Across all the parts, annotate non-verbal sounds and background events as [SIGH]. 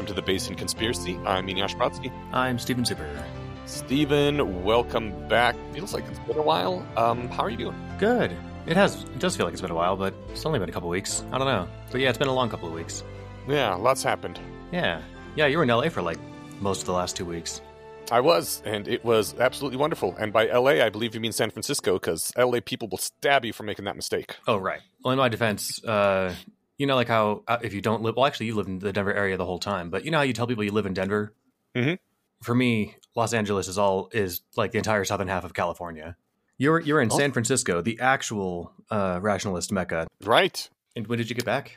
welcome to the Bayesian Conspiracy. I'm Eneasz Brodsky. I'm Steven Zuber. Steven, welcome back. Feels like it's been a while. Um, how are you doing? Good. It has. It does feel like it's been a while, but it's only been a couple weeks. I don't know. But yeah, it's been a long couple of weeks. Yeah, lots happened. Yeah. Yeah, you were in LA for like most of the last two weeks. I was, and it was absolutely wonderful. And by LA, I believe you mean San Francisco, because LA people will stab you for making that mistake. Oh, right. Well, in my defense, uh, you know, like how uh, if you don't live, well, actually, you live in the Denver area the whole time, but you know how you tell people you live in Denver? Mhm. For me, Los Angeles is all is like the entire southern half of California. You're you're in Oh. San Francisco, the actual uh, rationalist mecca. Right. And when did you get back?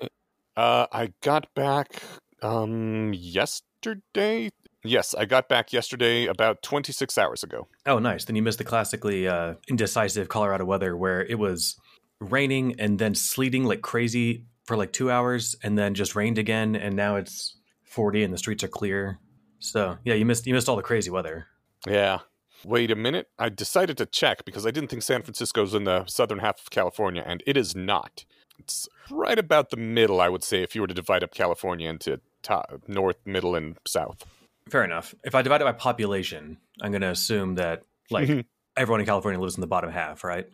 Uh, I got back um yesterday. Yes, I got back yesterday about 26 hours ago. Oh, nice. Then you missed the classically uh, indecisive Colorado weather where it was raining and then sleeting like crazy for like two hours and then just rained again. And now it's 40 and the streets are clear. So yeah, you missed you missed all the crazy weather. Yeah. Wait a minute. I decided to check because I didn't think San Francisco's in the southern half of California, and it is not. It's right about the middle, I would say, if you were to divide up California into top, north, middle, and south. Fair enough. If I divide it by population, I'm going to assume that like Mhm. everyone in California lives in the bottom half, right?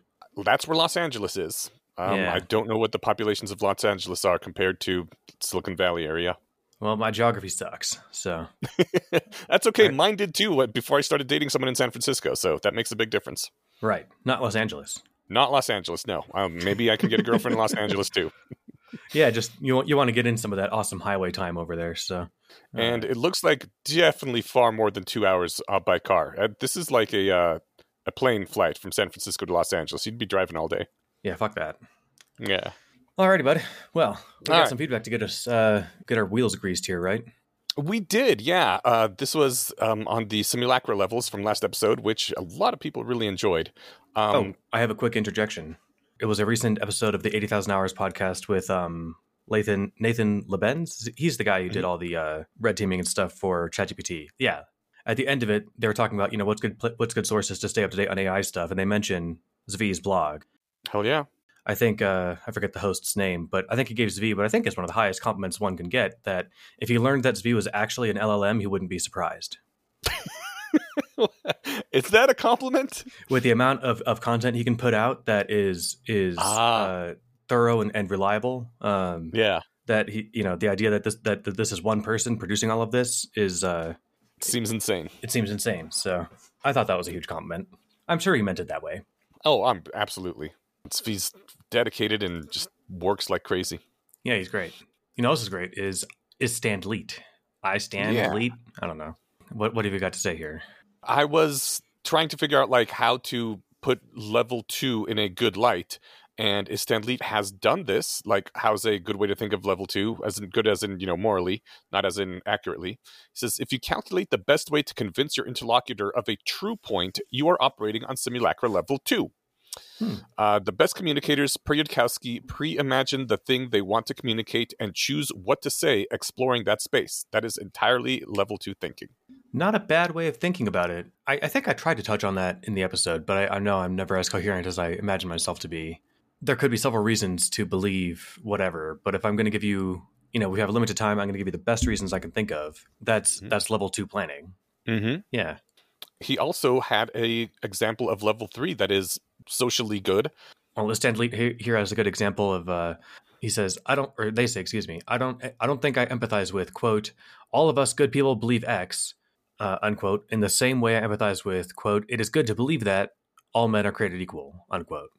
That's where Los Angeles is. Um, Yeah. I don't know what the populations of Los Angeles are compared to Silicon Valley area. Well, my geography sucks. So [LAUGHS] that's okay. Right. Mine did too before I started dating someone in San Francisco, so that makes a big difference. right, not Los Angeles. Not Los Angeles, no. Um, maybe I can get a girlfriend in Los Angeles too. [LAUGHS] Yeah, just you want- you want to get in some of that awesome highway time over there. So uh, and it looks like definitely far more than two hours uh, by car. Uh, this is like a uh, a plane flight from San Francisco to Los Angeles. You'd be driving all day. Yeah, fuck that. Yeah, Alrighty, bud. Well, we got All right. some feedback to get us uh, get our wheels greased here, right? we did. Yeah, uh, this was um, on the simulacra levels from last episode, which a lot of people really enjoyed. Um, oh, I have a quick interjection. It was a recent episode of the Eighty Thousand Hours podcast with um, Nathan Nathan Labenz. He's the guy who did all the uh, red teaming and stuff for ChatGPT. Yeah. At the end of it, they were talking about you know what's good what's good sources to stay up to date on AI stuff, and they mention Zvi's blog. Hell yeah. I think uh, I forget the host's name, but I think he gave Zvi, but I think it's one of the highest compliments one can get. That if he learned that Zvi was actually an LLM, he wouldn't be surprised. [LAUGHS] is that a compliment? with the amount of, of content he can put out that is is Ah. uh, thorough and, and reliable. Um, Yeah, That he, you know, the idea that this that, that this is one person producing all of this is uh, seems insane. it seems insane. So I thought that was a huge compliment. I'm sure he meant it that way. Oh, I'm absolutely. He's dedicated and just works like crazy. Yeah, he's great. You know, this is great. Is is stand leet? I stand Yeah. leet. I don't know. What what have you got to say here? I was trying to figure out like how to put level two in a good light, and Stanley has done this. Like, how's a good way to think of level two? As in good as in you know morally, not as in accurately. He says if you calculate the best way to convince your interlocutor of a true point, you are operating on simulacra level two. Hmm. Uh, the best communicators, per pre-imagine the thing they want to communicate and choose what to say, exploring that space. That is entirely level two thinking. Not a bad way of thinking about it. I, I think I tried to touch on that in the episode, but I, I know I'm never as coherent as I imagine myself to be. There could be several reasons to believe whatever, but if I'm going to give you, you know, we have a limited time, I'm going to give you the best reasons I can think of. That's Mhm. that's level two planning. Mm-hmm. Yeah, he also had a example of level three that is socially good. Well, Stanley here, here has a good example of. Uh, he says, "I don't," or they say, "Excuse me, I don't. I don't think I empathize with quote. All of us good people believe X, uh, unquote. In the same way I empathize with quote. It is good to believe that all men are created equal, unquote.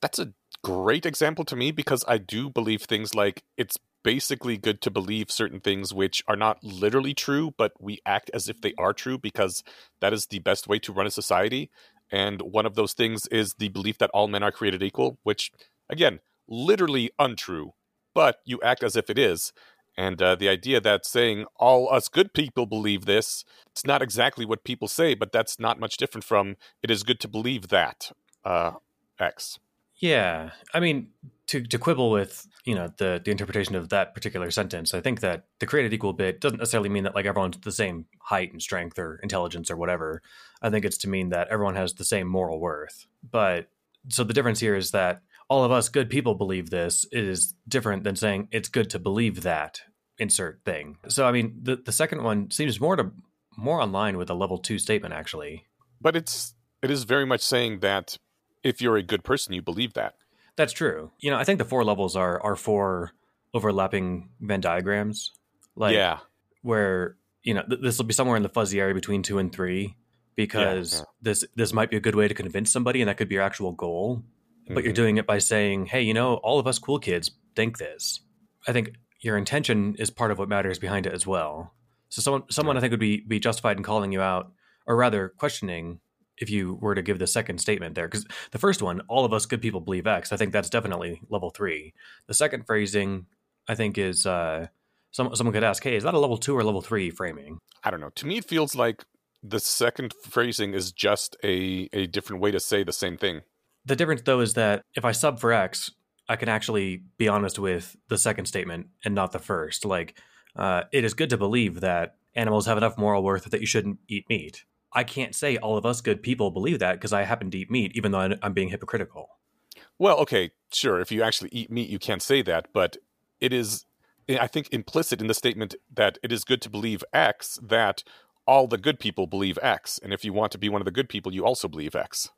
That's a great example to me because I do believe things like it's basically good to believe certain things which are not literally true, but we act as if they are true because that is the best way to run a society. And one of those things is the belief that all men are created equal, which, again, literally untrue, but you act as if it is. And uh, the idea that saying all us good people believe this, it's not exactly what people say, but that's not much different from it is good to believe that uh, X. Yeah, I mean, to to quibble with you know the the interpretation of that particular sentence, I think that the created equal bit doesn't necessarily mean that like everyone's the same height and strength or intelligence or whatever. I think it's to mean that everyone has the same moral worth. But so the difference here is that all of us good people believe this is different than saying it's good to believe that. insert thing. So I mean, the the second one seems more to more online with a level two statement actually. But it's it is very much saying that if you're a good person, you believe that. That's true. You know, I think the four levels are are four overlapping Venn diagrams. Like yeah. where you know th- this will be somewhere in the fuzzy area between two and three because Yeah, yeah. this this might be a good way to convince somebody and that could be your actual goal but you're Mhm. doing it by saying hey you know all of us cool kids think this i think your intention is part of what matters behind it as well so someone someone i think would be be justified in calling you out or rather questioning if you were to give the second statement there because the first one all of us good people believe x i think that's definitely level three the second phrasing i think is uh some, someone could ask hey is that a level two or level three framing I don't know. To me, it feels like the second phrasing is just a a different way to say the same thing. The difference, though, is that if I sub for X, I can actually be honest with the second statement and not the first. Like, uh, it is good to believe that animals have enough moral worth that you shouldn't eat meat. I can't say all of us good people believe that because I happen to eat meat, even though I'm being hypocritical. Well, okay, sure. If you actually eat meat, you can't say that, but it is, I think, implicit in the statement that it is good to believe X that all the good people believe X, and if you want to be one of the good people, you also believe X.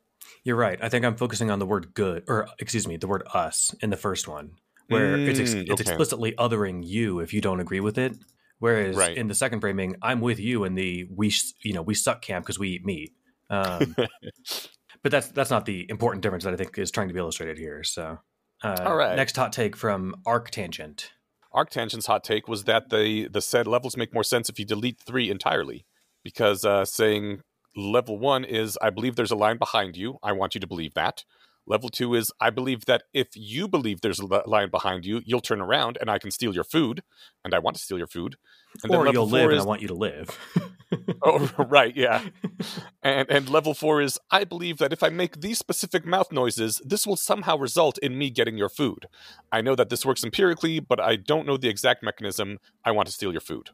You're right. I think I'm focusing on the word good, or excuse me, the word us in the first one, where it's ex- Mm, it's okay. explicitly othering you if you don't agree with it. Whereas Right. in the second framing, I'm with you in the we you know we suck camp because we eat meat. Um, [LAUGHS] but that's that's not the important difference that I think is trying to be illustrated here. So, uh, All right. Next hot take from Arctangent. Arctangent's hot take was that the the said levels make more sense if you delete three entirely, because uh, saying level one is I believe there's a line behind you. I want you to believe that. Level two is I believe that if you believe there's a lion behind you, you'll turn around and I can steal your food, and I want to steal your food. And or level you'll four live, is and I want you to live. [LAUGHS] oh right yeah, [LAUGHS] and and level four is I believe that if I make these specific mouth noises, this will somehow result in me getting your food. I know that this works empirically, but I don't know the exact mechanism. I want to steal your food.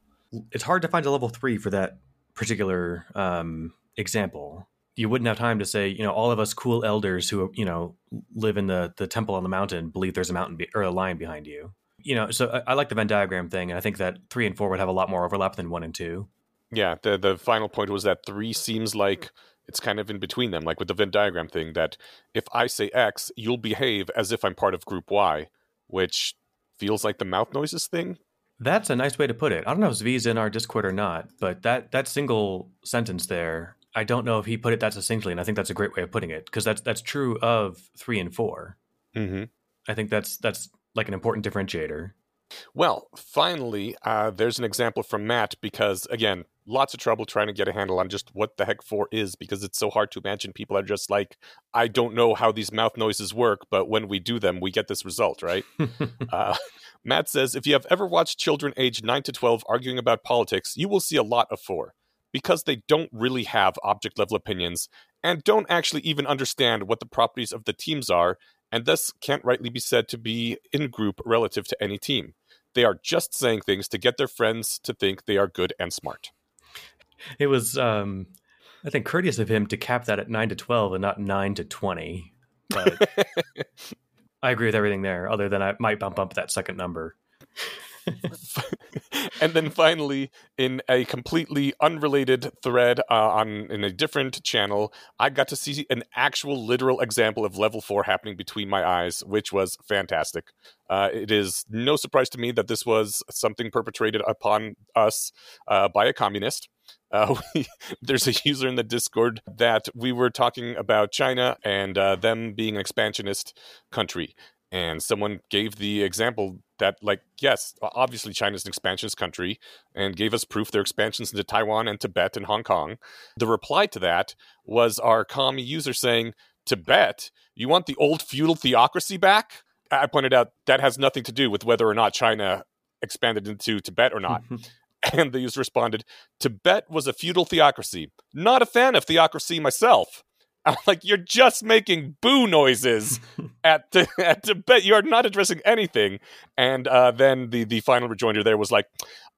it's hard to find a level three for that particular um, example. You wouldn't have time to say, you know, all of us cool elders who you know live in the the temple on the mountain believe there's a mountain be- or a lion behind you. You know, so I, I like the Venn diagram thing, and I think that three and four would have a lot more overlap than one and two. Yeah, the the final point was that three seems like it's kind of in between them, like with the Venn diagram thing. That if I say X, you'll behave as if I'm part of Group Y, which feels like the mouth noises thing. That's a nice way to put it. I don't know if Zvi's in our Discord or not, but that that single sentence there, I don't know if he put it that succinctly, and I think that's a great way of putting it because that's that's true of three and four. Mm-hmm. I think that's that's like an important differentiator. Well, finally, uh, there's an example from Matt because, again, lots of trouble trying to get a handle on just what the heck four is because it's so hard to imagine people are just like, I don't know how these mouth noises work, but when we do them, we get this result, right? [LAUGHS] Uh, Matt says, if you have ever watched children aged 9 to 12 arguing about politics, you will see a lot of four. Because they don't really have object level opinions and don't actually even understand what the properties of the teams are, and thus can't rightly be said to be in group relative to any team. They are just saying things to get their friends to think they are good and smart. It was, um, I think, courteous of him to cap that at nine to twelve and not nine to twenty. But [LAUGHS] I agree with everything there. Other than I might bump up that second number. [LAUGHS] and then finally, in a completely unrelated thread uh, on in a different channel, I got to see an actual literal example of level four happening between my eyes, which was fantastic. Uh, it is no surprise to me that this was something perpetrated upon us uh, by a communist. Uh, [LAUGHS] we, there's a user in the Discord that we were talking about China and uh, them being an expansionist country. And someone gave the example that, like, yes, obviously China's an expansionist country and gave us proof their expansions into Taiwan and Tibet and Hong Kong. The reply to that was our commie user saying, Tibet? You want the old feudal theocracy back? I pointed out that has nothing to do with whether or not China expanded into Tibet or not. Mm-hmm. And the user responded, Tibet was a feudal theocracy. Not a fan of theocracy myself. I'm like, you're just making boo noises [LAUGHS] at, the at Tibet. You are not addressing anything. And uh, then the, the final rejoinder there was like,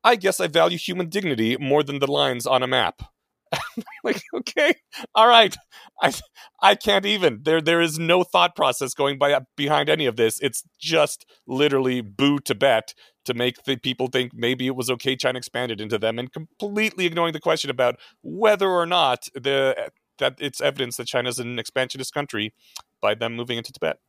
I guess I value human dignity more than the lines on a map. [LAUGHS] like, okay, all right. I I can't even. There there is no thought process going by behind any of this. It's just literally boo Tibet to make the people think maybe it was okay China expanded into them and completely ignoring the question about whether or not the that it's evidence that China's an expansionist country by them moving into Tibet.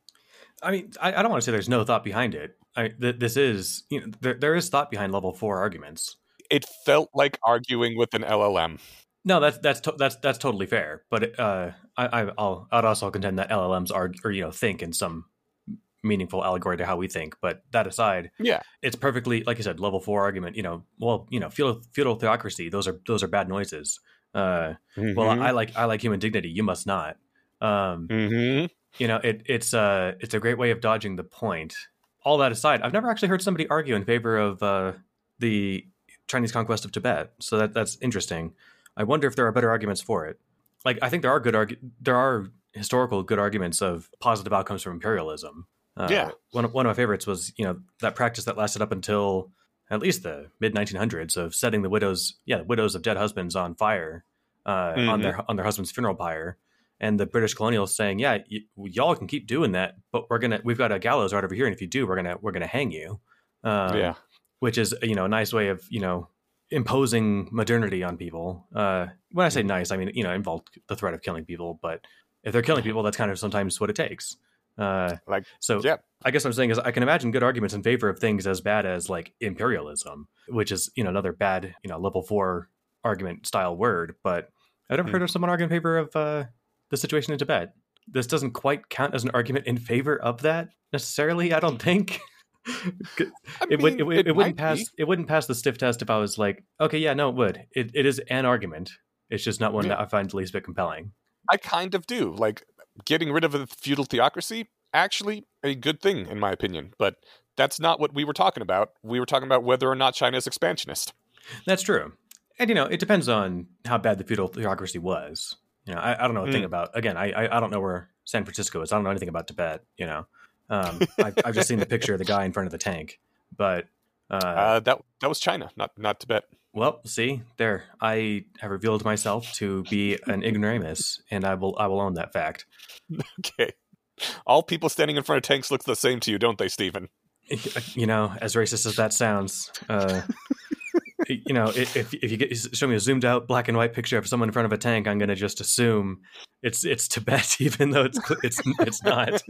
I mean, I, I don't want to say there's no thought behind it. I, th- this is, you know, there, there is thought behind level four arguments. It felt like arguing with an LLM. No, that's that's to- that's that's totally fair. But uh, I, I'll I'd also contend that LLMs are or you know think in some meaningful allegory to how we think. But that aside, yeah, it's perfectly like you said, level four argument. You know, well, you know, feudal, feudal theocracy. Those are those are bad noises. Uh, mm-hmm. Well, I, I, like I like human dignity. You must not. Um, mm-hmm. You know, it, it's uh, it's a great way of dodging the point. All that aside, I've never actually heard somebody argue in favor of uh, the Chinese conquest of Tibet. So that that's interesting. I wonder if there are better arguments for it. Like I think there are good argu- there are historical good arguments of positive outcomes from imperialism. Uh, yeah, one of, one of my favorites was you know that practice that lasted up until at least the mid 1900s of setting the widows yeah the widows of dead husbands on fire uh, mm-hmm. on their on their husband's funeral pyre. And the british colonials saying yeah y- y'all can keep doing that but we're gonna we've got a gallows right over here and if you do we're gonna we're gonna hang you. Um, yeah. which is you know a nice way of you know imposing modernity on people. Uh, when i say nice i mean you know involved the threat of killing people but if they're killing people that's kind of sometimes what it takes. Uh, like so, yeah. I guess what I'm saying is I can imagine good arguments in favor of things as bad as like imperialism, which is you know another bad you know level four argument style word. But I've never mm. heard of someone arguing in favor of uh, the situation in Tibet. This doesn't quite count as an argument in favor of that necessarily. I don't think. [LAUGHS] it, mean, would, it, it, it wouldn't pass. Be. It wouldn't pass the stiff test if I was like, okay, yeah, no, it would. It, it is an argument. It's just not one yeah. that I find the least bit compelling. I kind of do. Like getting rid of the feudal theocracy actually a good thing in my opinion but that's not what we were talking about. We were talking about whether or not china is expansionist. That's true. And you know it depends on how bad the feudal theocracy was. You know i, I don't know a mm. thing about again I, I, I don't know where san francisco is. I don't know anything about tibet you know. Um, [LAUGHS] I, have just seen the picture of the guy in front of the tank but uh, uh, that that was china not not tibet. Well, see there, I have revealed myself to be an ignoramus, and I will I will own that fact. [LAUGHS] Okay, all people standing in front of tanks look the same to you, don't they, Steven? [LAUGHS] You know, as racist as that sounds, uh, you know, if if you get show me a zoomed out black and white picture of someone in front of a tank, I'm going to just assume it's it's Tibet, [LAUGHS] even though it's it's it's not.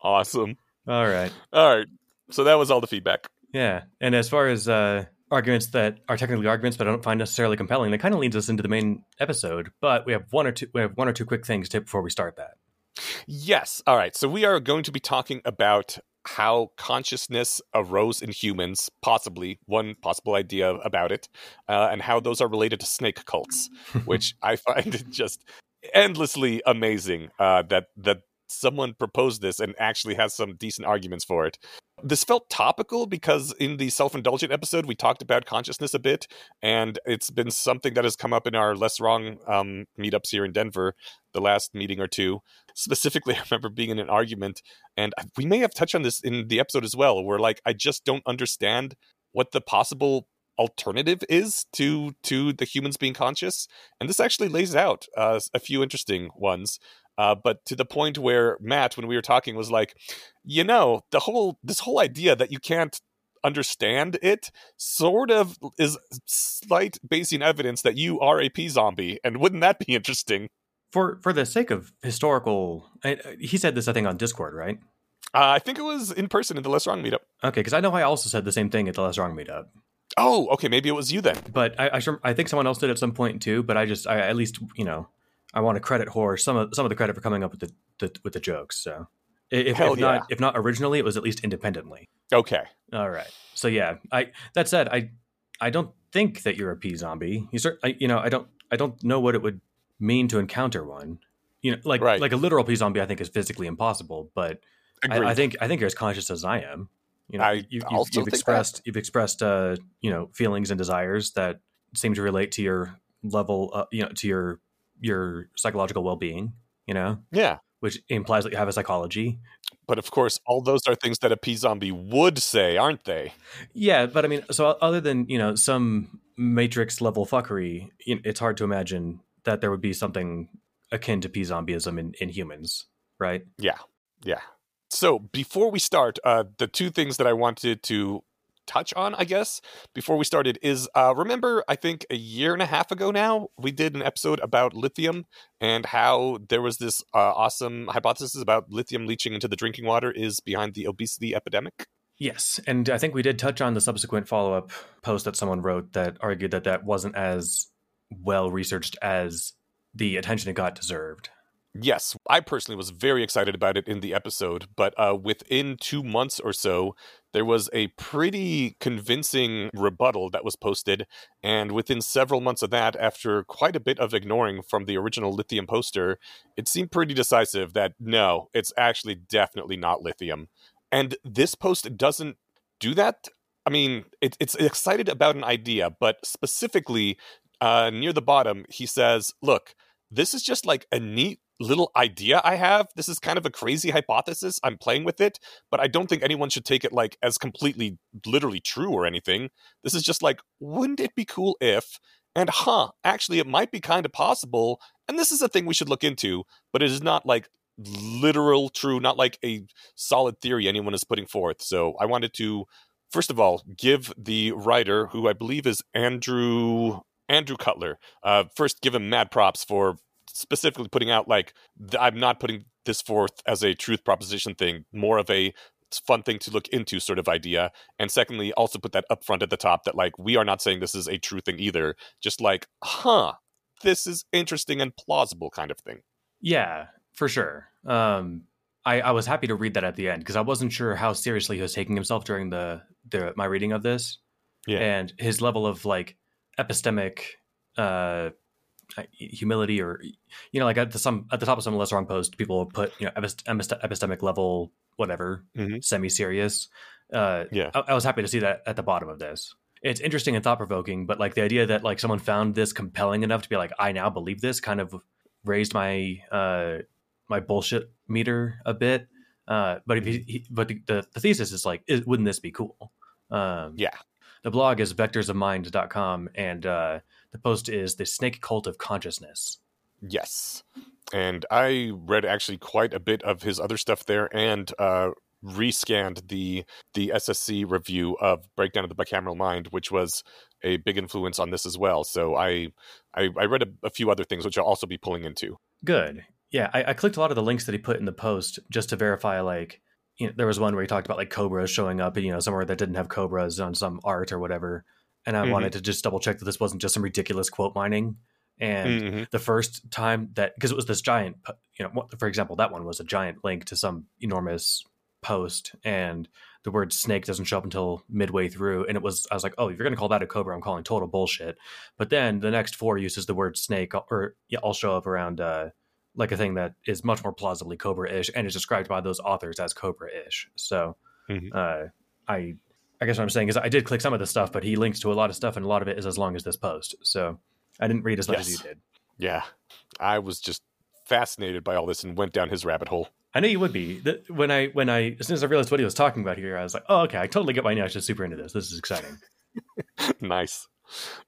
awesome. All right. All right. So that was all the feedback. Yeah, and as far as uh, arguments that are technically arguments, but I don't find necessarily compelling, that kind of leads us into the main episode. But we have one or two. We have one or two quick things to before we start that. Yes. All right. So we are going to be talking about how consciousness arose in humans, possibly one possible idea about it, uh, and how those are related to snake cults, [LAUGHS] which I find [LAUGHS] just endlessly amazing uh, that that someone proposed this and actually has some decent arguments for it. This felt topical because in the self indulgent episode, we talked about consciousness a bit, and it's been something that has come up in our Less Wrong um, meetups here in Denver, the last meeting or two. Specifically, [LAUGHS] I remember being in an argument, and we may have touched on this in the episode as well, where like, I just don't understand what the possible alternative is to to the humans being conscious and this actually lays out uh, a few interesting ones uh, but to the point where Matt, when we were talking, was like, you know, the whole this whole idea that you can't understand it sort of is slight basing evidence that you are a p zombie, and wouldn't that be [LAUGHS] interesting? For for the sake of historical, I, he said this I think on Discord, right? Uh, I think it was in person in the Less Wrong meetup. Okay, because I know I also said the same thing at the Less Wrong meetup. Oh, okay, maybe it was you then. But I, I, I think someone else did at some point too. But I just, I at least, you know, I want to credit Horror some of some of the credit for coming up with the, the with the jokes. So if, if yeah. not if not originally, it was at least independently. Okay. All right. So yeah, I that said, I I don't think that you're a P zombie. You cert, I, you know, I don't I don't know what it would mean to encounter one. You know, like right. like a literal P zombie, I think is physically impossible. But I, I, think I think you're as conscious as I am. You know, I you, have expressed that. you've expressed uh, you know feelings and desires that seem to relate to your level, uh, you know, to your your psychological well-being you know? Yeah. Which implies that you have a psychology. But of course all those are things that a p zombie would say aren't they? Yeah but i mean so other than you know some matrix level fuckery it's hard to imagine that there would be something akin to p zombieism in, in humans right? Yeah yeah. So before we start, uh, the two things that I wanted to touch on, I guess, before we started is uh, remember, I think a year and a half ago now, we did an episode about lithium and how there was this uh, awesome hypothesis about lithium leaching into the drinking water is behind the obesity epidemic. Yes, and I think we did touch on the subsequent follow up post that someone wrote that argued that that wasn't as well researched as the attention it got deserved. Yes, I personally was very excited about it in the episode, but uh, within two months or so, there was a pretty convincing rebuttal that was posted. And within several months of that, after quite a bit of ignoring from the original lithium poster, it seemed pretty decisive that no, it's actually definitely not lithium. And this post doesn't do that. I mean, it, it's excited about an idea, but specifically uh, near the bottom, he says, look, this is just like a neat little idea I have. This is kind of a crazy hypothesis. I'm playing with it, but I don't think anyone should take it like as completely literally true or anything. This is just like, wouldn't it be cool if? And huh, actually, it might be kind of possible. And this is a thing we should look into, but it is not like literal true, not like a solid theory anyone is putting forth. So I wanted to, first of all, give the writer, who I believe is Andrew Andrew Cutler, uh, first give him mad props for specifically putting out like I'm not putting this forth as a truth proposition thing, more of a fun thing to look into sort of idea. And secondly, also put that up front at the top that like we are not saying this is a true thing either. Just like, huh, this is interesting and plausible kind of thing. Yeah, for sure. Um, I, I was happy to read that at the end because I wasn't sure how seriously he was taking himself during the, the my reading of this. Yeah. And his level of like epistemic uh humility or you know like at the some at the top of some less wrong post people put you know epist- epistemic level whatever mm-hmm. semi-serious. Uh yeah. I, I, was happy to see that at the bottom of this. It's interesting and thought-provoking but like the idea that like someone found this compelling enough to be like i now believe this kind of raised my uh my bullshit meter a bit. Uh but if he, he but the, the, the thesis is like is, wouldn't this be cool? Um yeah. the blog is vectorsofmind.com and uh the post is the snake cult of consciousness. Yes. And I read actually quite a bit of his other stuff there and uh, rescanned the the SSC review of Breakdown of the Bicameral Mind, which was a big influence on this as well. So I I, I read a, a, few other things which I'll also be pulling into. Good. Yeah, I, I, clicked a lot of the links that he put in the post just to verify like you know, there was one where he talked about like cobras showing up, you know, somewhere that didn't have cobras on some art or whatever and I mm-hmm. wanted to just double check that this wasn't just some ridiculous quote mining. And mm-hmm. the first time that because it was this giant, you know, for example, that one was a giant link to some enormous post, and the word snake doesn't show up until midway through. And it was I was like, oh, if you're gonna call that a cobra, I'm calling total bullshit. But then the next four uses the word snake, or yeah, I'll show up around. Uh, like a thing that is much more plausibly cobra-ish and is described by those authors as cobra-ish so mm-hmm. uh, i I guess what I'm saying is I did click some of the stuff, but he links to a lot of stuff, and a lot of it is as long as this post. So I didn't read as much yes. as you did. Yeah, I was just fascinated by all this and went down his rabbit hole. I know you would be. When I when I as soon as I realized what he was talking about here, I was like, oh, okay, I totally get why Nash is super into this. This is exciting. [LAUGHS] [LAUGHS] nice.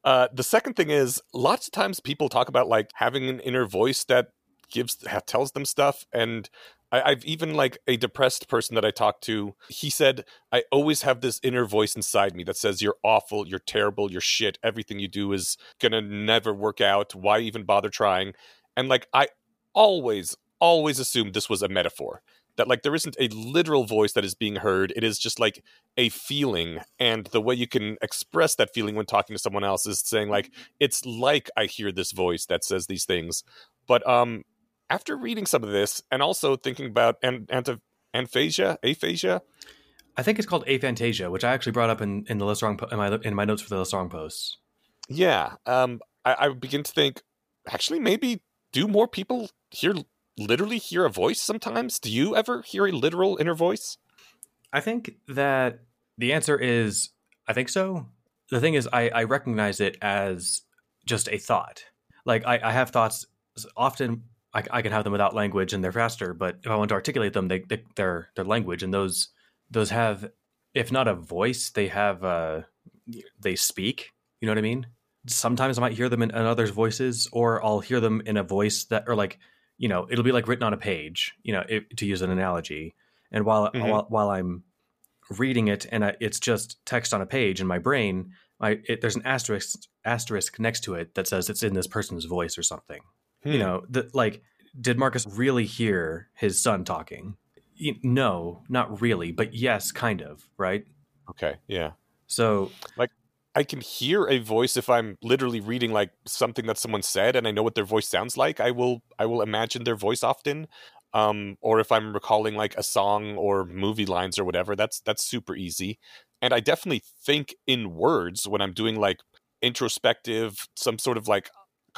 Uh, the second thing is, lots of times people talk about like having an inner voice that gives tells them stuff, and I, have even like a depressed person that I talked to. He said, I always have this inner voice inside me that says, You're awful, you're terrible, you're shit. Everything you do is gonna never work out. Why even bother trying? And like, I always, always assumed this was a metaphor. That like there isn't a literal voice that is being heard. It is just like a feeling. And the way you can express that feeling when talking to someone else is saying, like, it's like I hear this voice that says these things. But um after reading some of this and also thinking about an, anti, aphasia, aphasia. I think it's called aphantasia, which I actually brought up in, in the Less Wrong in my in my notes for the Less Wrong posts. Yeah, um, I, I begin to think actually maybe do more people hear literally hear a voice sometimes? Do you ever hear a literal inner voice? I think that the answer is I think so. The thing is, I, I recognize it as just a thought. Like I, I have thoughts often I, I, can have them without language and they're faster. But if I want to articulate them, they, they they're they're language, and those those have, if not a voice, they have uh, they speak. You know what I mean? Sometimes I might hear them in, in others' voices, or I'll hear them in a voice that, or like you know, it'll be like written on a page. You know, it, to use an analogy, and while Mhm. while, while I'm reading it and I, it's just text on a page in my brain, I it, there's an asterisk asterisk next to it that says it's in this person's voice or something. Hmm. You know, the, like did Marcus really hear his son talking? No, not really, but yes, kind of, right? Okay, yeah. So like, I can hear a voice if I'm literally reading like something that someone said and I know what their voice sounds like. I will I will imagine their voice often. Um, or if I'm recalling like a song or movie lines or whatever, that's that's super easy. And I definitely think in words when I'm doing like introspective, some sort of like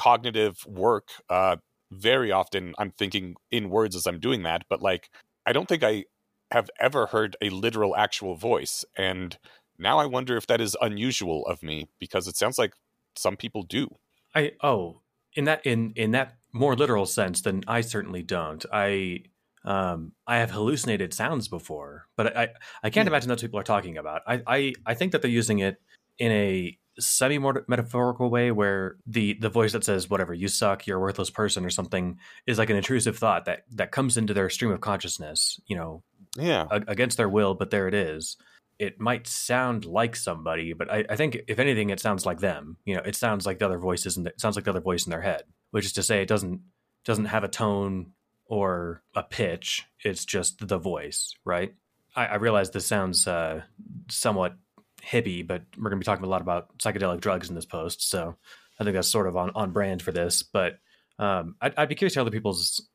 cognitive work. Uh, very often I'm thinking in words as I'm doing that, but like I don't think I have ever heard a literal actual voice. And now I wonder if that is unusual of me because it sounds like some people do. I oh in that in in that more literal sense, then I certainly don't. I um I have hallucinated sounds before, but I I can't Hmm. imagine what people are talking about. I I I think that they're using it in a semi metaphorical way where the the voice that says whatever you suck you're a worthless person or something is like an intrusive thought that that comes into their stream of consciousness you know Yeah. a- against their will, but there it is. It might sound like somebody, but I, I think if anything, it sounds like them. You know, it sounds like the other voices, and it sounds like the other voice in their head. Which is to say, it doesn't doesn't have a tone or a pitch. It's just the voice, right? I, I realize this sounds uh, somewhat hippie, but we're going to be talking a lot about psychedelic drugs in this post, so I think that's sort of on, on brand for this. But um, I'd, I'd be curious to other people's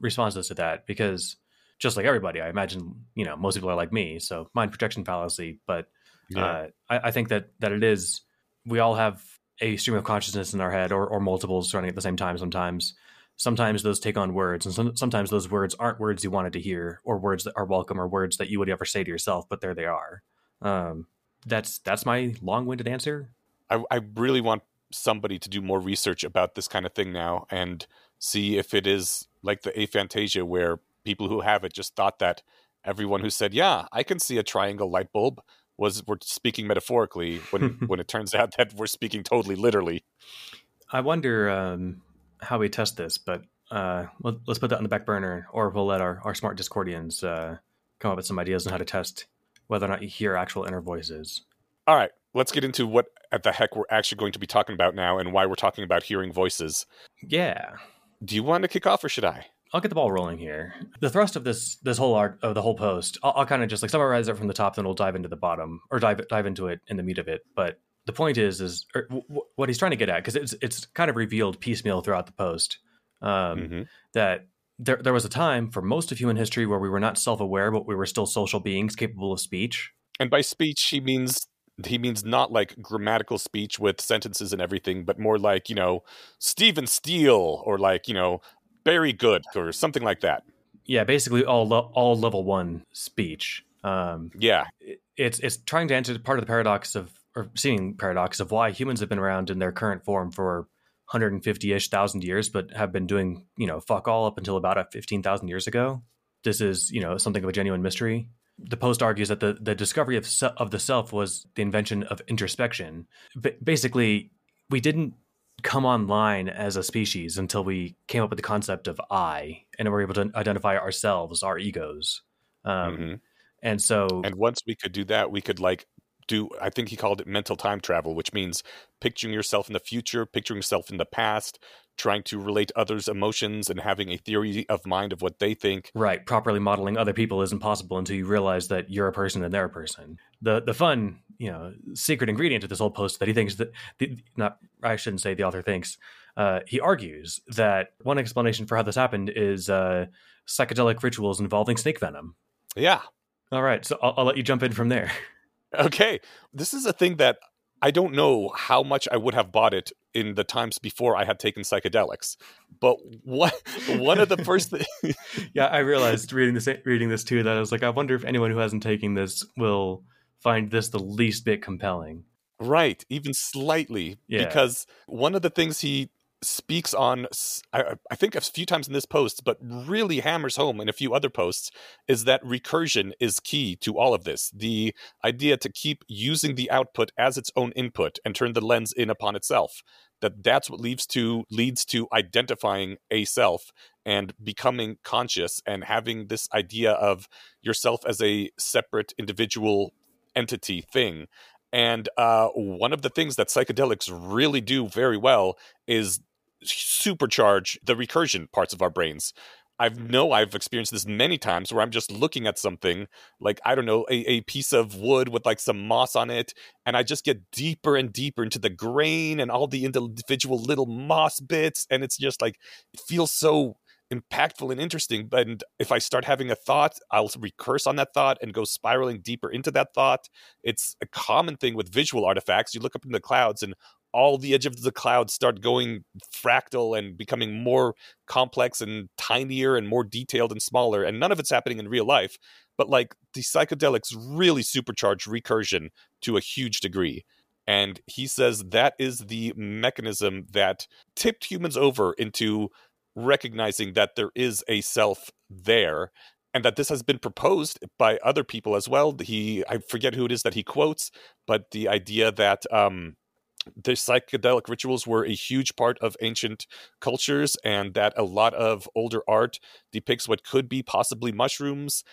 responses to that because just like everybody, I imagine you know most people are like me, so mind projection fallacy. But Yeah. uh, I, I think that that it is we all have a stream of consciousness in our head or, or multiples running at the same time. Sometimes, sometimes those take on words, and some, sometimes those words aren't words you wanted to hear, or words that are welcome, or words that you would ever say to yourself. But there they are. Um, that's that's my long-winded answer. I, I really want somebody to do more research about this kind of thing now and see if it is like the aphantasia where people who have it just thought that everyone who said, Yeah, I can see a triangle light bulb was we're speaking metaphorically when [LAUGHS] when it turns out that we're speaking totally literally. I wonder um, how we test this, but uh, let, let's put that on the back burner, or we'll let our, our smart Discordians uh, come up with some ideas on how to test whether or not you hear actual inner voices. All right, let's get into what at the heck we're actually going to be talking about now and why we're talking about hearing voices. Yeah, Do you want to kick off or should I? I'll get the ball rolling here. The thrust of this this whole art of the whole post, I'll, I'll kind of just like summarize it from the top, then we'll dive into the bottom or dive dive into it in the meat of it. But the point is, is or w- w- what he's trying to get at because it's it's kind of revealed piecemeal throughout the post um, Mhm. that there there was a time for most of human history where we were not self aware, but we were still social beings capable of speech. And by speech, he means he means not like grammatical speech with sentences and everything, but more like you know Stephen Steele or like you know Barry Good or something like that. Yeah, basically all lo- all level one speech. Um, Yeah, it's it's trying to answer part of the paradox of or seeming paradox of why humans have been around in their current form for 150-ish thousand years but have been doing you know fuck all up until about 15,000 years ago. This is you know something of a genuine mystery. The post argues that the, the discovery of of the self was the invention of introspection. B- basically we didn't come online as a species until we came up with the concept of i and we were able to identify ourselves our egos. Um, Mhm. and so and once we could do that, we could like do. I think he called it mental time travel, which means picturing yourself in the future, picturing yourself in the past, trying to relate others' emotions, and having a theory of mind of what they think. Right, properly modeling other people isn't possible until you realize that you're a person and they're a person. The the fun, you know, secret ingredient to this whole post that he thinks that the, not I shouldn't say the author thinks. Uh, he argues that one explanation for how this happened is uh, psychedelic rituals involving snake venom. Yeah. All right, so I'll, I'll let you jump in from there. [LAUGHS] Okay. This is a thing that I don't know how much I would have bought it in the times before I had taken psychedelics. But what [LAUGHS] one of the first thi- [LAUGHS] yeah, I realized reading this reading this too that I was like, I wonder if anyone who hasn't taken this will find this the least bit compelling. right, even slightly Yeah. because one of the things he speaks on I think a few times in this post but really hammers home in a few other posts is that recursion is key to all of this. The idea to keep using the output as its own input and turn the lens in upon itself that that's what leads to leads to identifying a self and becoming conscious and having this idea of yourself as a separate individual entity thing. And uh, one of the things that psychedelics really do very well is supercharge the recursion parts of our brains. I mm. know I've experienced this many times where I'm just looking at something like, I don't know, a, a piece of wood with like some moss on it, and I just get deeper and deeper into the grain and all the individual little moss bits. And it's just like, it feels so impactful and interesting. But if I start having a thought, I'll recurse on that thought and go spiraling deeper into that thought. It's a common thing with visual artifacts. You look up in the clouds and all the edge of the clouds start going fractal and becoming more complex and tinier and more detailed and smaller. And none of it's happening in real life. But like the psychedelics really supercharge recursion to a huge degree. And he says that is the mechanism that tipped humans over into recognizing that there is a self there and that this has been proposed by other people as well. He, I forget who it is that he quotes, but the idea that um, the psychedelic rituals were a huge part of ancient cultures, and that a lot of older art depicts what could be possibly mushrooms.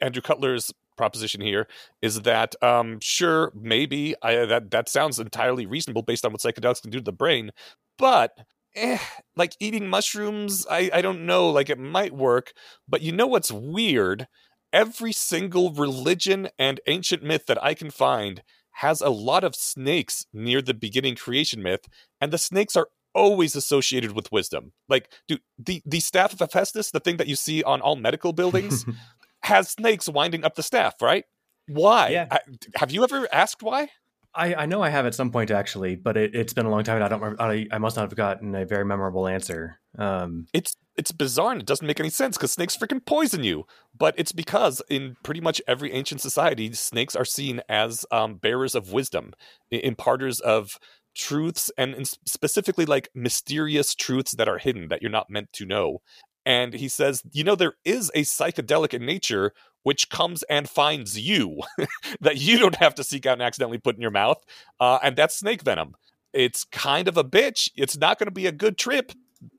Andrew Cutler's proposition here is that um, sure, maybe I, that that sounds entirely reasonable based on what psychedelics can do to the brain, but eh, like eating mushrooms, I, I don't know, like it might work. But you know what's weird? Every single religion and ancient myth that I can find has a lot of snakes near the beginning creation myth, and the snakes are always associated with wisdom. Like, dude, the, the staff of Hephaestus, the thing that you see on all medical buildings, [LAUGHS] has snakes winding up the staff, right? Why? Yeah. I, have you ever asked why? I, I know I have at some point actually, but it, has been a long time, and I don't. I, I must not have gotten a very memorable answer. Um, it's it's bizarre and it doesn't make any sense because snakes freaking poison you. But it's because in pretty much every ancient society, snakes are seen as um, bearers of wisdom, imparters of truths, and specifically like mysterious truths that are hidden that you're not meant to know. And he says, you know, there is a psychedelic in nature which comes and finds you [LAUGHS] that you don't have to seek out and accidentally put in your mouth. Uh, and that's snake venom. It's kind of a bitch. It's not going to be a good trip.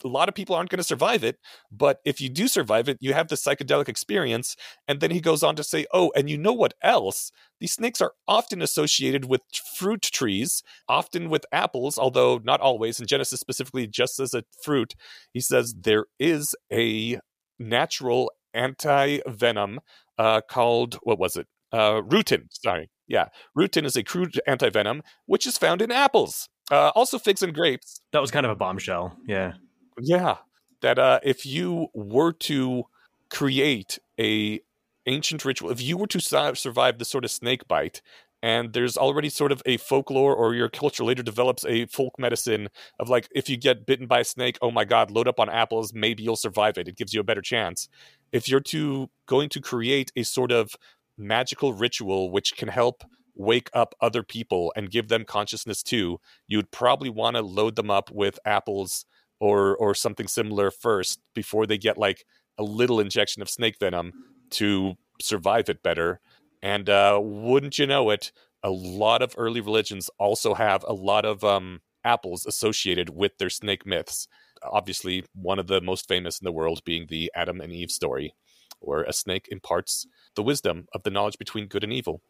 A lot of people aren't going to survive it. But if you do survive it, you have the psychedelic experience. And then he goes on to say, oh, and you know what else? These snakes are often associated with fruit trees, often with apples, although not always. In Genesis, specifically, just as a fruit, he says there is a natural anti venom uh, called what was it? Uh, rutin. Sorry, yeah, rutin is a crude anti venom which is found in apples, uh, also figs and grapes. That was kind of a bombshell. Yeah, yeah. That uh, if you were to create a ancient ritual, if you were to survive the sort of snake bite and there's already sort of a folklore or your culture later develops a folk medicine of like if you get bitten by a snake oh my god load up on apples maybe you'll survive it it gives you a better chance if you're to going to create a sort of magical ritual which can help wake up other people and give them consciousness too you'd probably want to load them up with apples or or something similar first before they get like a little injection of snake venom to survive it better and uh, wouldn't you know it, a lot of early religions also have a lot of um, apples associated with their snake myths. Obviously, one of the most famous in the world being the Adam and Eve story, where a snake imparts the wisdom of the knowledge between good and evil.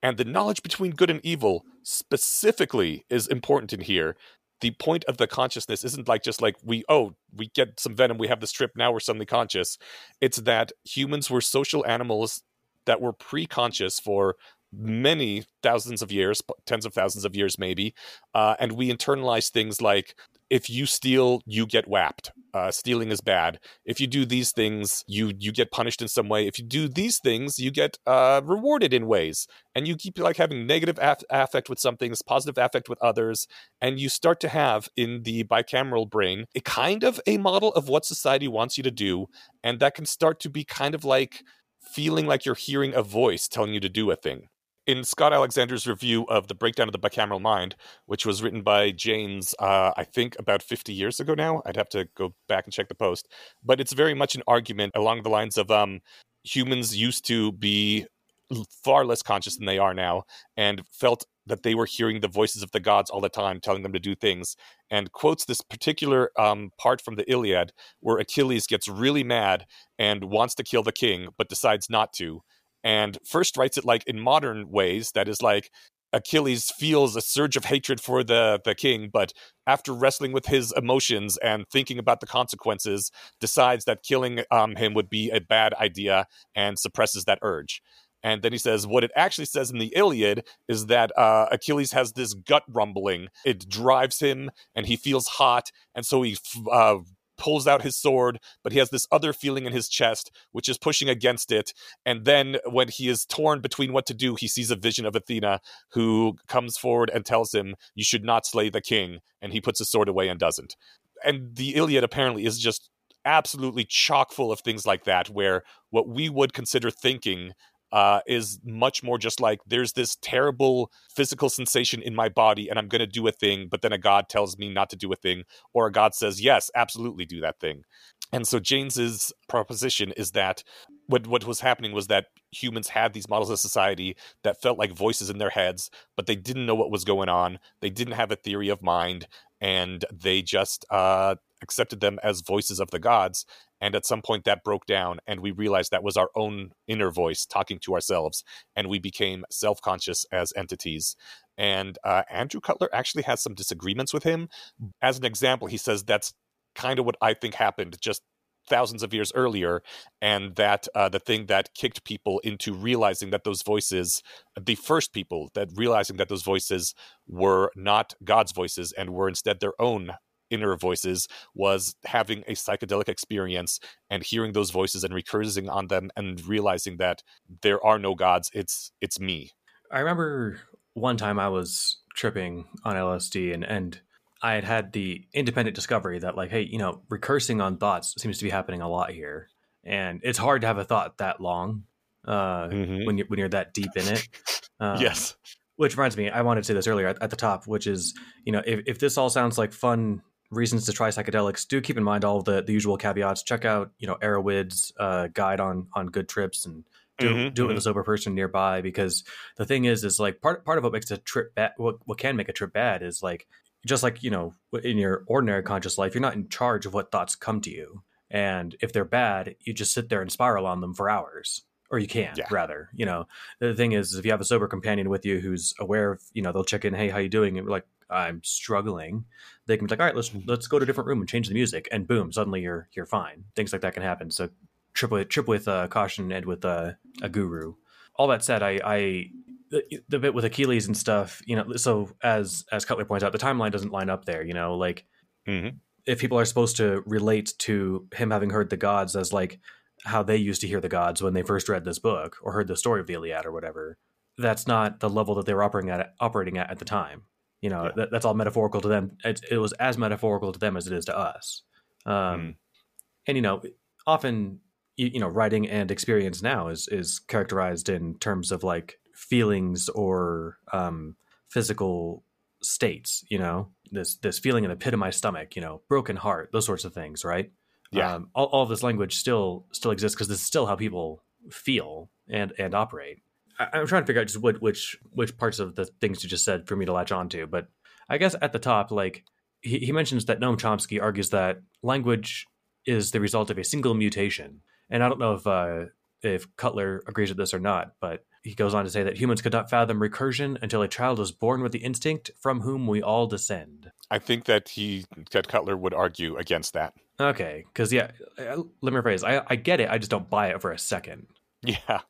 And the knowledge between good and evil specifically is important in here. The point of the consciousness isn't like just like we, oh, we get some venom, we have this trip, now we're suddenly conscious. It's that humans were social animals that were pre-conscious for many thousands of years, tens of thousands of years, maybe. Uh, and we internalize things like if you steal, you get whapped. Uh, stealing is bad. If you do these things, you you get punished in some way. If you do these things, you get uh, rewarded in ways. And you keep like having negative af- affect with some things, positive affect with others, and you start to have in the bicameral brain a kind of a model of what society wants you to do, and that can start to be kind of like feeling like you're hearing a voice telling you to do a thing. In Scott Alexander's review of The Breakdown of the Bicameral Mind, which was written by Jaynes, uh, I think about 50 years ago now, I'd have to go back and check the post, but it's very much an argument along the lines of um, humans used to be far less conscious than they are now, and felt that they were hearing the voices of the gods all the time, telling them to do things, and quotes this particular um, part from the Iliad where Achilles gets really mad and wants to kill the king, but decides not to. And first writes it like in modern ways, that is like Achilles feels a surge of hatred for the the king, but after wrestling with his emotions and thinking about the consequences, decides that killing um, him would be a bad idea and suppresses that urge. And then he says, what it actually says in the Iliad is that uh, Achilles has this gut rumbling. It drives him, and he feels hot, and so he uh, pulls out his sword, but he has this other feeling in his chest, which is pushing against it. And then when he is torn between what to do, he sees a vision of Athena who comes forward and tells him, You should not slay the king. And he puts his sword away and doesn't. And the Iliad apparently is just absolutely chock full of things like that, where what we would consider thinking uh, is much more just like there's this terrible physical sensation in my body and I'm going to do a thing, but then a God tells me not to do a thing, or a God says, yes, absolutely do that thing. And so Jaynes's proposition is that what what was happening was that humans had these models of society that felt like voices in their heads, but they didn't know what was going on. They didn't have a theory of mind, and they just uh, accepted them as voices of the gods. And at some point, that broke down, and we realized that was our own inner voice talking to ourselves, and we became self conscious as entities. And uh, Andrew Cutler actually has some disagreements with him. As an example, he says that's kind of what I think happened just thousands of years earlier, and that uh, the thing that kicked people into realizing that those voices, the first people that realizing that those voices were not God's voices and were instead their own inner voices was having a psychedelic experience and hearing those voices and recursing on them and realizing that there are no gods it's it's me. I remember one time i was tripping on lsd and and i had had the independent discovery that like hey you know recursing on thoughts seems to be happening a lot here. And it's hard to have a thought that long uh, mm-hmm. when you're when you're that deep in it. [LAUGHS] Um, yes. which reminds me i wanted to say this earlier at, at, the top which is you know if, if this all sounds like fun reasons to try psychedelics, do keep in mind all the, the usual caveats. Check out, you know, Erowid's uh, guide on on good trips and do, mm-hmm, do it mm-hmm. with a sober person nearby because the thing is is like part part of what makes a trip bad what, what can make a trip bad is like just like you know in your ordinary conscious life you're not in charge of what thoughts come to you and if they're bad you just sit there and spiral on them for hours or you can yeah. rather you know the thing is, is if you have a sober companion with you who's aware of you know they'll check in hey how you doing and we're like I'm struggling, they can be like, all right, let's mm-hmm. let's go to a different room and change the music, and boom, suddenly you're you're fine. Things like that can happen. So trip with trip with uh, caution and with uh, a guru. All that said, I, I the, the, bit with Achilles and stuff, you know. So as as Cutler points out, the timeline doesn't line up there. You know, like mm-hmm. if people are supposed to relate to him having heard the gods as like how they used to hear the gods when they first read this book or heard the story of the Iliad or whatever, that's not the level that they were operating at operating at at the time. You know, yeah. that, that's all metaphorical to them. It, it, was as metaphorical to them as it is to us. Um, mm. And you know, often you, you know, writing and experience now is is characterized in terms of like feelings or um, physical states. You know, this this feeling in the pit of my stomach. You know, broken heart, those sorts of things, right? Yeah. Um, all, all of this language still still exists because this is still how people feel and and operate. I, am trying to figure out just what, which which parts of the things you just said for me to latch onto. But I guess at the top, like he, he mentions that Noam Chomsky argues that language is the result of a single mutation, and I don't know if uh, if Cutler agrees with this or not, but he goes on to say that humans could not fathom recursion until a child was born with the instinct from whom we all descend. I think that he that Cutler would argue against that. Okay, because yeah, uh, let me rephrase. I I get it. I just don't buy it for a second. [LAUGHS] Yeah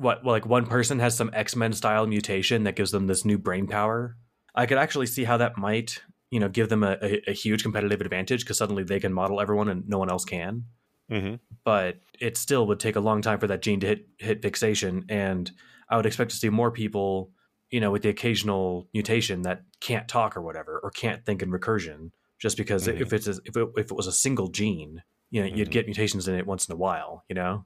what like one person has some X-Men style mutation that gives them this new brain power. I could actually see how that might, you know, give them a, a, a huge competitive advantage because suddenly they can model everyone and no one else can. Mm-hmm. But it still would take a long time for that gene to hit hit fixation, and I would expect to see more people, you know, with the occasional mutation that can't talk or whatever, or can't think in recursion, just because mm-hmm. if it's a, if it, if it was a single gene, you know, mm-hmm. you'd get mutations in it once in a while, you know.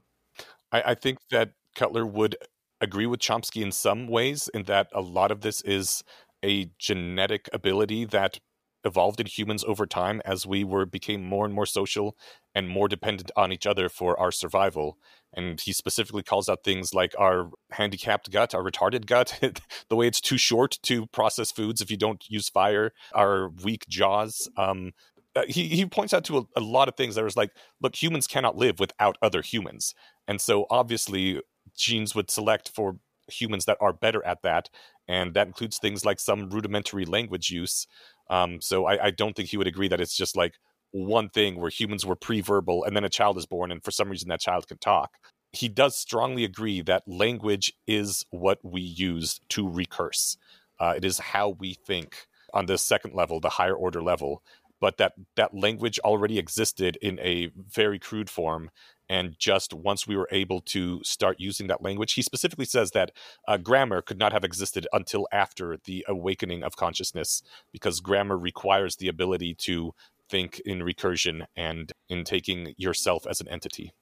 I, I think that Cutler would agree with Chomsky in some ways, in that a lot of this is a genetic ability that evolved in humans over time as we were became more and more social and more dependent on each other for our survival. And he specifically calls out things like our handicapped gut, our retarded gut, [LAUGHS] the way it's too short to process foods if you don't use fire, our weak jaws. Um, uh, he, he points out to a, a lot of things that was like, look, humans cannot live without other humans. And so obviously genes would select for humans that are better at that. And that includes things like some rudimentary language use. Um, so I, I don't think he would agree that it's just like one thing where humans were pre-verbal and then a child is born and for some reason that child can talk he does strongly agree that language is what we use to recurse uh, it is how we think on the second level the higher order level but that that language already existed in a very crude form and just once we were able to start using that language he specifically says that uh, grammar could not have existed until after the awakening of consciousness because grammar requires the ability to think in recursion and in taking yourself as an entity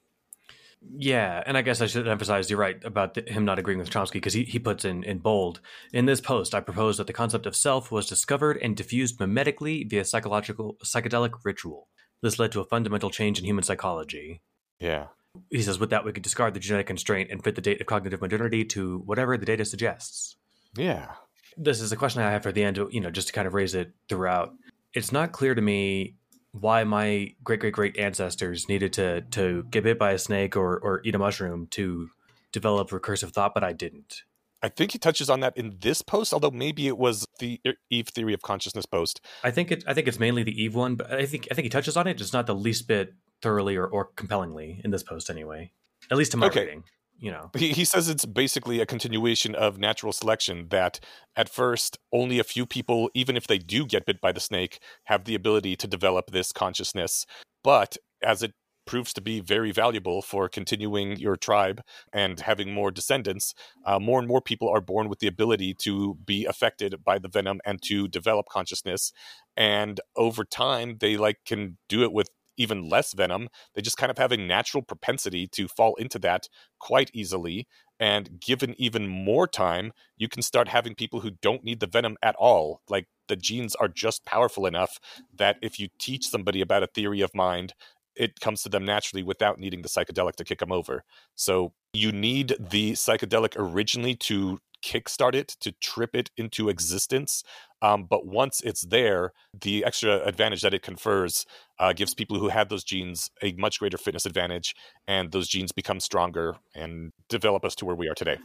yeah, and I guess I should emphasize you're right about the, him not agreeing with Chomsky because he, he puts in, in bold in this post. I propose that the concept of self was discovered and diffused mimetically via psychological psychedelic ritual. This led to a fundamental change in human psychology. Yeah. He says, with that, we could discard the genetic constraint and fit the date of cognitive modernity to whatever the data suggests. Yeah. This is a question I have for the end, you know, just to kind of raise it throughout. It's not clear to me why my great great great ancestors needed to to get bit by a snake or or eat a mushroom to develop recursive thought, but I didn't. I think he touches on that in this post, although maybe it was the Eve theory of consciousness post. I think it. I think it's mainly the Eve one, but I think I think he touches on it, just not the least bit thoroughly or, or compellingly in this post anyway. At least to my okay. reading. You know. He, he says it's basically a continuation of natural selection that at first only a few people, even if they do get bit by the snake, have the ability to develop this consciousness. But as it proves to be very valuable for continuing your tribe and having more descendants, uh, more and more people are born with the ability to be affected by the venom and to develop consciousness. And over time, they like can do it with even less venom. They just kind of have a natural propensity to fall into that quite easily. And given even more time, you can start having people who don't need the venom at all. Like the genes are just powerful enough that if you teach somebody about a theory of mind, it comes to them naturally without needing the psychedelic to kick them over. So you need the psychedelic originally to kickstart it, to trip it into existence. Um, but once it's there, the extra advantage that it confers uh, gives people who have those genes a much greater fitness advantage, and those genes become stronger and develop us to where we are today.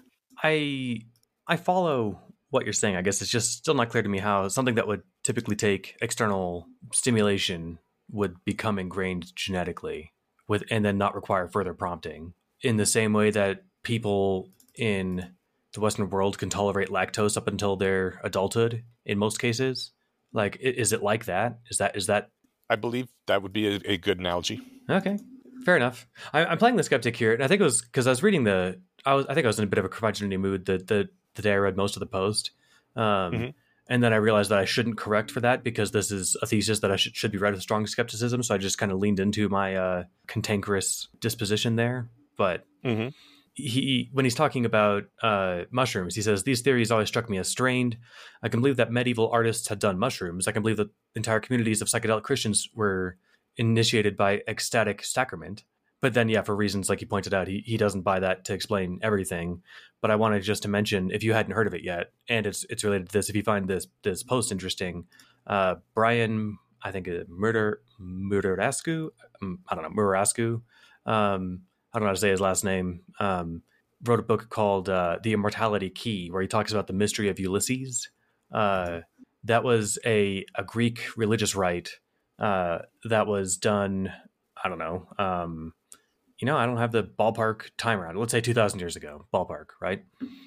I I follow what you're saying. I guess it's just still not clear to me how something that would typically take external stimulation would become ingrained genetically with and then not require further prompting in the same way that people in the western world can tolerate lactose up until their adulthood in most cases. Like is it like that? Is that is that i believe that would be a, a good analogy. Okay fair enough. I, am playing the skeptic here and i think it was because i was reading the i was i think i was in a bit of a curmudgeonly mood the the, the day i read most of the post. Um, mm-hmm. and then i realized that i shouldn't correct for that because this is a thesis that i should, should be read with strong skepticism so i just kind of leaned into my uh, cantankerous disposition there. But mm-hmm he when he's talking about uh, mushrooms, he says these theories always struck me as strained. I can believe that medieval artists had done mushrooms. I can believe that entire communities of psychedelic Christians were initiated by ecstatic sacrament. But then, yeah, for reasons like you pointed out, he, he doesn't buy that to explain everything. But I wanted just to mention, if you hadn't heard of it yet, and it's it's related to this, if you find this this post interesting, uh, Brian, I think uh, Murder Murderascu, um, I don't know Murderascu, um, I don't know how to say his last name, um, wrote a book called uh, The Immortality Key, where he talks about the mystery of Eleusis. Uh, that was a, a Greek religious rite uh, that was done, I don't know, um, you know, I don't have the ballpark time around. Let's say 2,000 years ago, ballpark, right?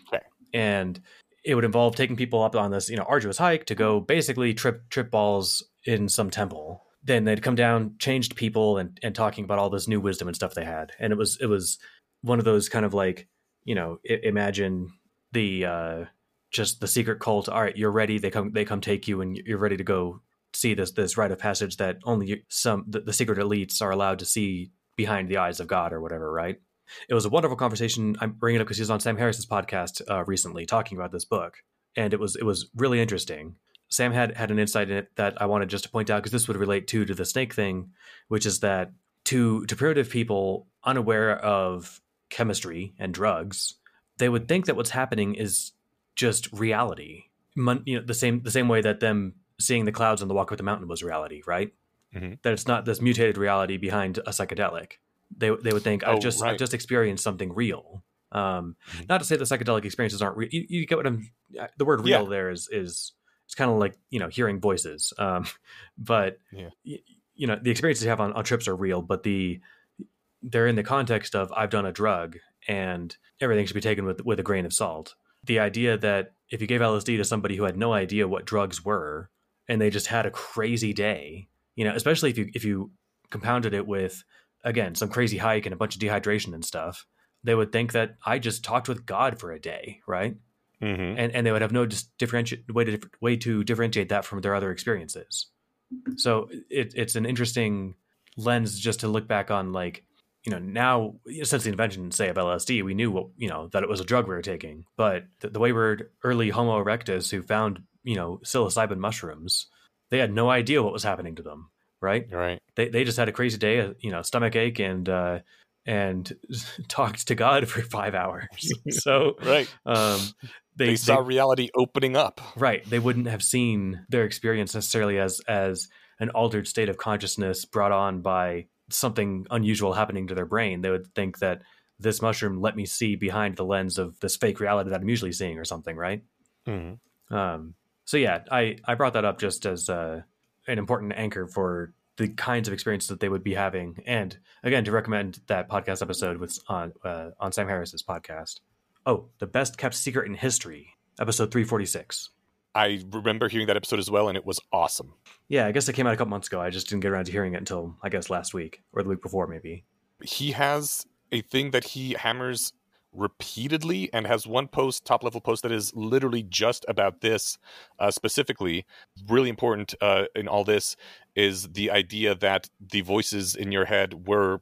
Okay. And it would involve taking people up on this, you know, arduous hike to go basically trip trip balls in some temple then they'd come down, changed people, and and talking about all this new wisdom and stuff they had, and it was it was one of those kind of like you know imagine the uh, just the secret cult. All right, you're ready. They come they come take you, and you're ready to go see this this rite of passage that only some the, the secret elites are allowed to see behind the eyes of God or whatever. Right. It was a wonderful conversation. I'm bringing it up because he was on Sam Harris's podcast uh, recently talking about this book, and it was it was really interesting. Sam had had an insight in it that I wanted just to point out because this would relate to to the snake thing, which is that to to primitive people unaware of chemistry and drugs, they would think that what's happening is just reality. Mon- you know, the same the same way that them seeing the clouds on the walk up the mountain was reality, right? Mhm. That it's not this mutated reality behind a psychedelic. They they would think Oh, I've just right. I've just experienced something real. Um, Mhm. Not to say that psychedelic experiences aren't real. You, you get what I'm. uh, The word Yeah. real there is is it's kind of like you know hearing voices. Um, [LAUGHS] but Yeah. y- you know the experiences you have on, on trips are real, but the they're in the context of I've done a drug and everything should be taken with with a grain of salt. The idea that if you gave LSD to somebody who had no idea what drugs were and they just had a crazy day, you know, especially if you if you compounded it with again some crazy hike and a bunch of dehydration and stuff, they would think that I just talked with God for a day, right? Mhm. And and they would have no dis- differentiate way to way to differentiate that from their other experiences. So it, it's an interesting lens just to look back on like you know now since the invention say of lsd we knew what you know that it was a drug we were taking but the, the wayward early homo erectus who found you know psilocybin mushrooms they had no idea what was happening to them right Right. they, they just had a crazy day you know stomach ache and uh and [LAUGHS] talked to god for five hours [LAUGHS] so Right. um They, they, saw they- reality opening up. right. They wouldn't have seen their experience necessarily as as an altered state of consciousness brought on by something unusual happening to their brain. They would think that this mushroom let me see behind the lens of this fake reality that i'm usually seeing or something right? Mhm. um, so yeah i i brought that up just as uh, an important anchor for the kinds of experiences that they would be having. And again to recommend that podcast episode with on uh, on sam harris's podcast oh the best kept secret in history episode 346 I remember hearing that episode as well, and it was awesome. Yeah, I guess it came out a couple months ago. I just didn't get around to hearing it until I guess last week or the week before, maybe. He has a thing that he hammers repeatedly and has one post, top level post, that is literally just about this uh, specifically. Really important uh, in all this is the idea that the voices in your head were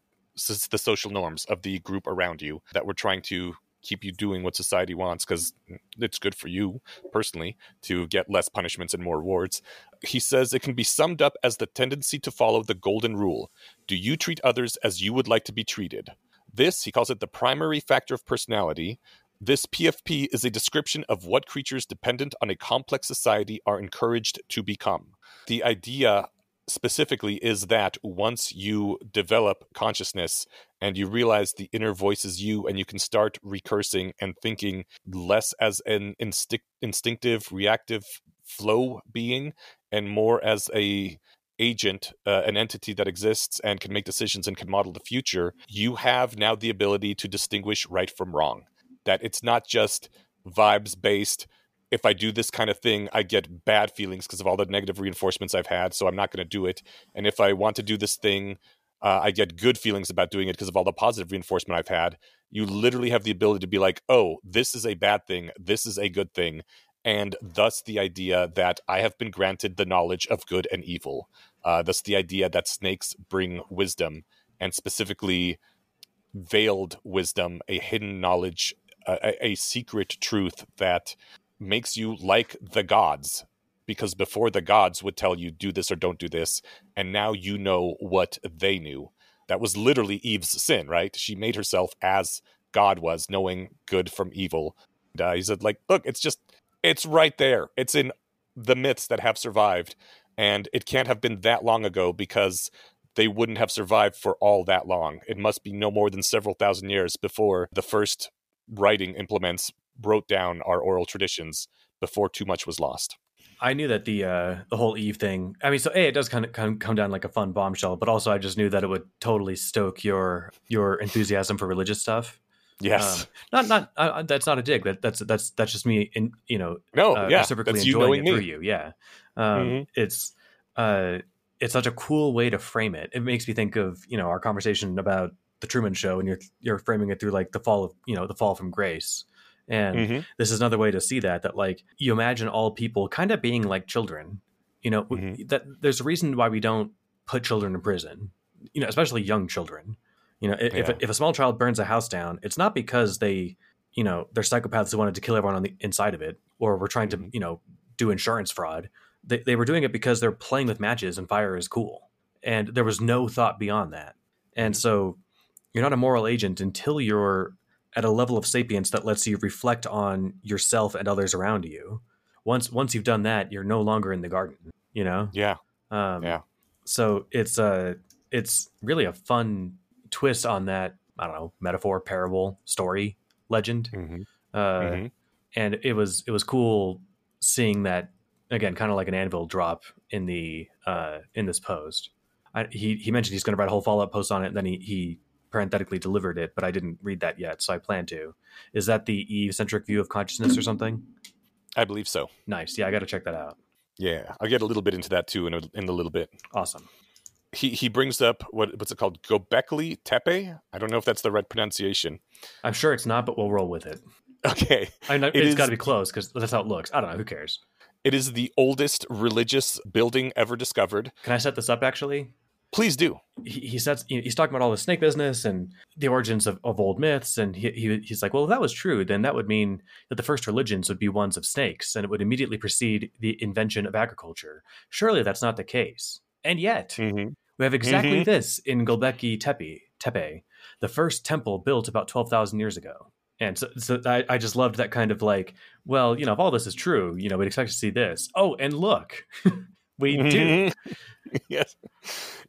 the social norms of the group around you that were trying to keep you doing what society wants because it's good for you personally to get less punishments and more rewards. He says it can be summed up as the tendency to follow the golden rule do you treat others as you would like to be treated? This, he calls it the primary factor of personality. This PFP is a description of what creatures dependent on a complex society are encouraged to become. The idea specifically is that once you develop consciousness and you realize the inner voice is you and you can start recursing and thinking less as an instinct, instinctive reactive flow being and more as a agent, uh, an entity that exists and can make decisions and can model the future, you have now the ability to distinguish right from wrong. That it's not just vibes based. If I do this kind of thing, I get bad feelings because of all the negative reinforcements I've had, so I'm not going to do it. And if I want to do this thing, uh, I get good feelings about doing it because of all the positive reinforcement I've had. You literally have the ability to be like, oh, this is a bad thing, this is a good thing. And thus the idea that I have been granted the knowledge of good and evil. Uh, thus the idea that snakes bring wisdom, and specifically veiled wisdom, a hidden knowledge, a, a secret truth that makes you like the gods. Because before the gods would tell you, do this or don't do this, and now you know what they knew. That was literally Eve's sin, right? She made herself as God was, knowing good from evil. And, uh, he said, like, look, it's just, it's right there. It's in the myths that have survived. And it can't have been that long ago because they wouldn't have survived for all that long. It must be no more than several thousand years before the first writing implements wrote down our oral traditions before too much was lost. I knew that the uh, the whole Eve thing. I mean, so a it does kind of come, come down like a fun bombshell, but also I just knew that it would totally stoke your your enthusiasm for religious stuff. Yes. Um, not not uh, that's not a dig. That that's that's that's just me. In you know, no, uh, yeah. reciprocally enjoying it me. through you. Yeah, um, Mhm. it's uh, it's such a cool way to frame it. It makes me think of you know our conversation about the Truman Show, and you're you're framing it through like the fall of you know the fall from grace, and Mhm. this is another way to see that that like you imagine all people kind of being like children. You know Mhm. that there's a reason why we don't put children in prison. You know, especially young children. You know, if Yeah. if a small child burns a house down, it's not because they you know they're psychopaths who wanted to kill everyone on the inside of it or were trying to Mhm. you know do insurance fraud they, they were doing it because they're playing with matches and fire is cool. And there was no thought beyond that. And so you're not a moral agent until you're at a level of sapience that lets you reflect on yourself and others around you. Once once you've done that, you're no longer in the garden, you know? Yeah. Um, Yeah. So it's a it's really a fun twist on that. I don't know metaphor, parable, story, legend, Mhm. uh, Mhm. and it was it was cool seeing that again, kind of like an anvil drop in the uh, in this post. I, he he mentioned he's going to write a whole follow up post on it, and then he he parenthetically delivered it, but I didn't read that yet, so I plan to. Is that the Eve centric view of consciousness or something? I believe so. Nice. Yeah, I got to check that out. Yeah, I'll get a little bit into that too in a, in a little bit. Awesome. He he brings up what what's it called? Gobekli Tepe. I don't know if that's the right pronunciation. I'm sure it's not, but we'll roll with it. Okay, I know It it's got to be close because that's how it looks. I don't know. Who cares? it is the oldest religious building ever discovered. Can I set this up? Actually, Please do. he, he know, He's talking about all the snake business and the origins of, of old myths, and he, he he's like, well, if that was true, then that would mean that the first religions would be ones of snakes, and it would immediately precede the invention of agriculture. Surely that's not the case. And yet, Mm-hmm. we have exactly Mhm. this in Gobekli Tepe, Tepe, the first temple built about 12,000 years ago. And so, so I, I just loved that kind of like, well, you know, if all this is true, you know, we'd expect to see this. Oh, and look, [LAUGHS] we [LAUGHS] do. yes.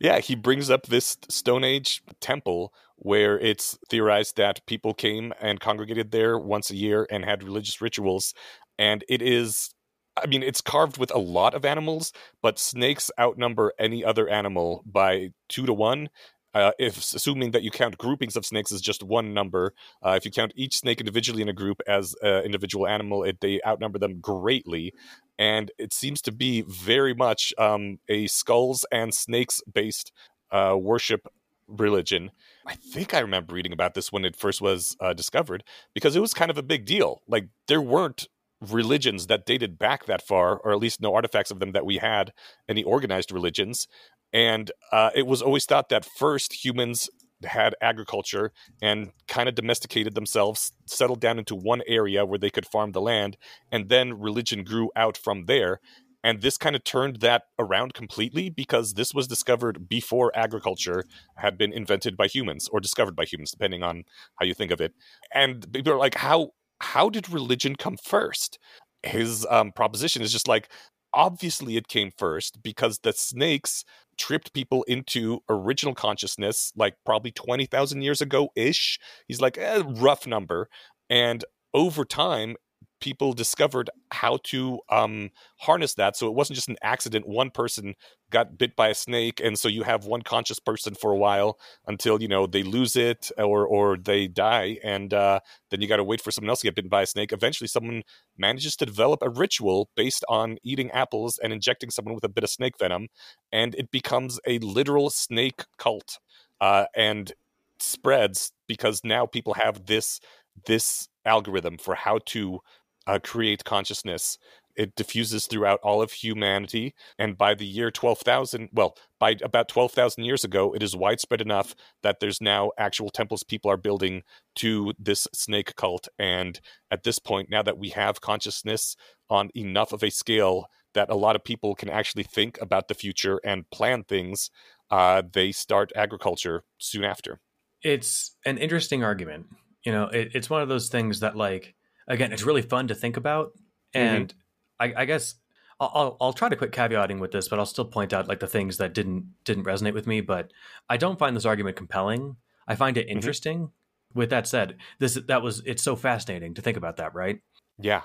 Yeah, he brings up this Stone Age temple where it's theorized that people came and congregated there once a year and had religious rituals. And it is, I mean, it's carved with a lot of animals, but snakes outnumber any other animal by two to one. Uh, if assuming that you count groupings of snakes as just one number, uh, if you count each snake individually in a group as an individual animal, it, they outnumber them greatly and it seems to be very much um, a skulls and snakes based uh, worship religion. I think I remember reading about this when it first was uh, discovered because it was kind of a big deal. Like there weren't religions that dated back that far, or at least no artifacts of them that we had any organized religions. And uh, it was always thought that first humans had agriculture and kind of domesticated themselves, settled down into one area where they could farm the land, and then religion grew out from there. And this kind of turned that around completely because this was discovered before agriculture had been invented by humans or discovered by humans, depending on how you think of it. And people are like, how how did religion come first? His um, proposition is just like, obviously it came first because the snakes tripped people into original consciousness like probably 20,000 years ago ish. He's like, eh, rough number. And over time, people discovered how to um, harness that. So it wasn't just an accident. One person got bit by a snake, and so you have one conscious person for a while until you know they lose it or or they die, and uh, then you got to wait for someone else to get bitten by a snake. Eventually, someone manages to develop a ritual based on eating apples and injecting someone with a bit of snake venom, and it becomes a literal snake cult, uh, and spreads because now people have this this algorithm for how to uh, create consciousness. It diffuses throughout all of humanity, and by the year twelve thousand, well, by about twelve thousand years ago, it is widespread enough that there's now actual temples people are building to this snake cult. And at this point, now that we have consciousness on enough of a scale that a lot of people can actually think about the future and plan things, uh, they start agriculture soon after. It's an interesting argument. You know, it, it's one of those things that, like, again, it's really fun to think about. Mm-hmm. And I, I guess I'll, I'll, I'll try to quit caveating with this, but I'll still point out like the things that didn't didn't resonate with me. But I don't find this argument compelling. I find it mm-hmm. interesting. With that said, this that was it's so fascinating to think about that, right? Yeah.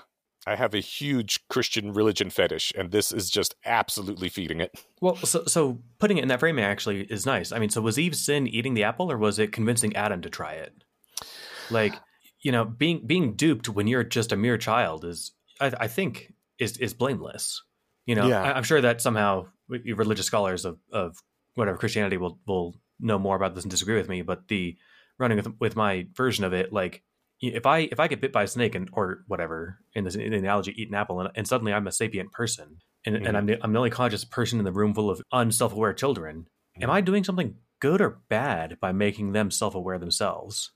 I have a huge Christian religion fetish, and this is just absolutely feeding it. [LAUGHS] Well, so so putting it in that framing actually is nice. I mean, so was Eve's sin eating the apple, or was it convincing Adam to try it? Like, you know, being being duped when you're just a mere child is, I, I think, is is blameless. You know, Yeah. I, I'm sure that somehow religious scholars of of whatever Christianity will will know more about this and disagree with me. But the running with with my version of it, like if I if I get bit by a snake and or whatever in this in the analogy, eat an apple, and, and suddenly I'm a sapient person, and, Mhm. and I'm the, I'm the only conscious person in the room full of unself aware children. Am Mhm. I doing something good or bad by making them self aware themselves?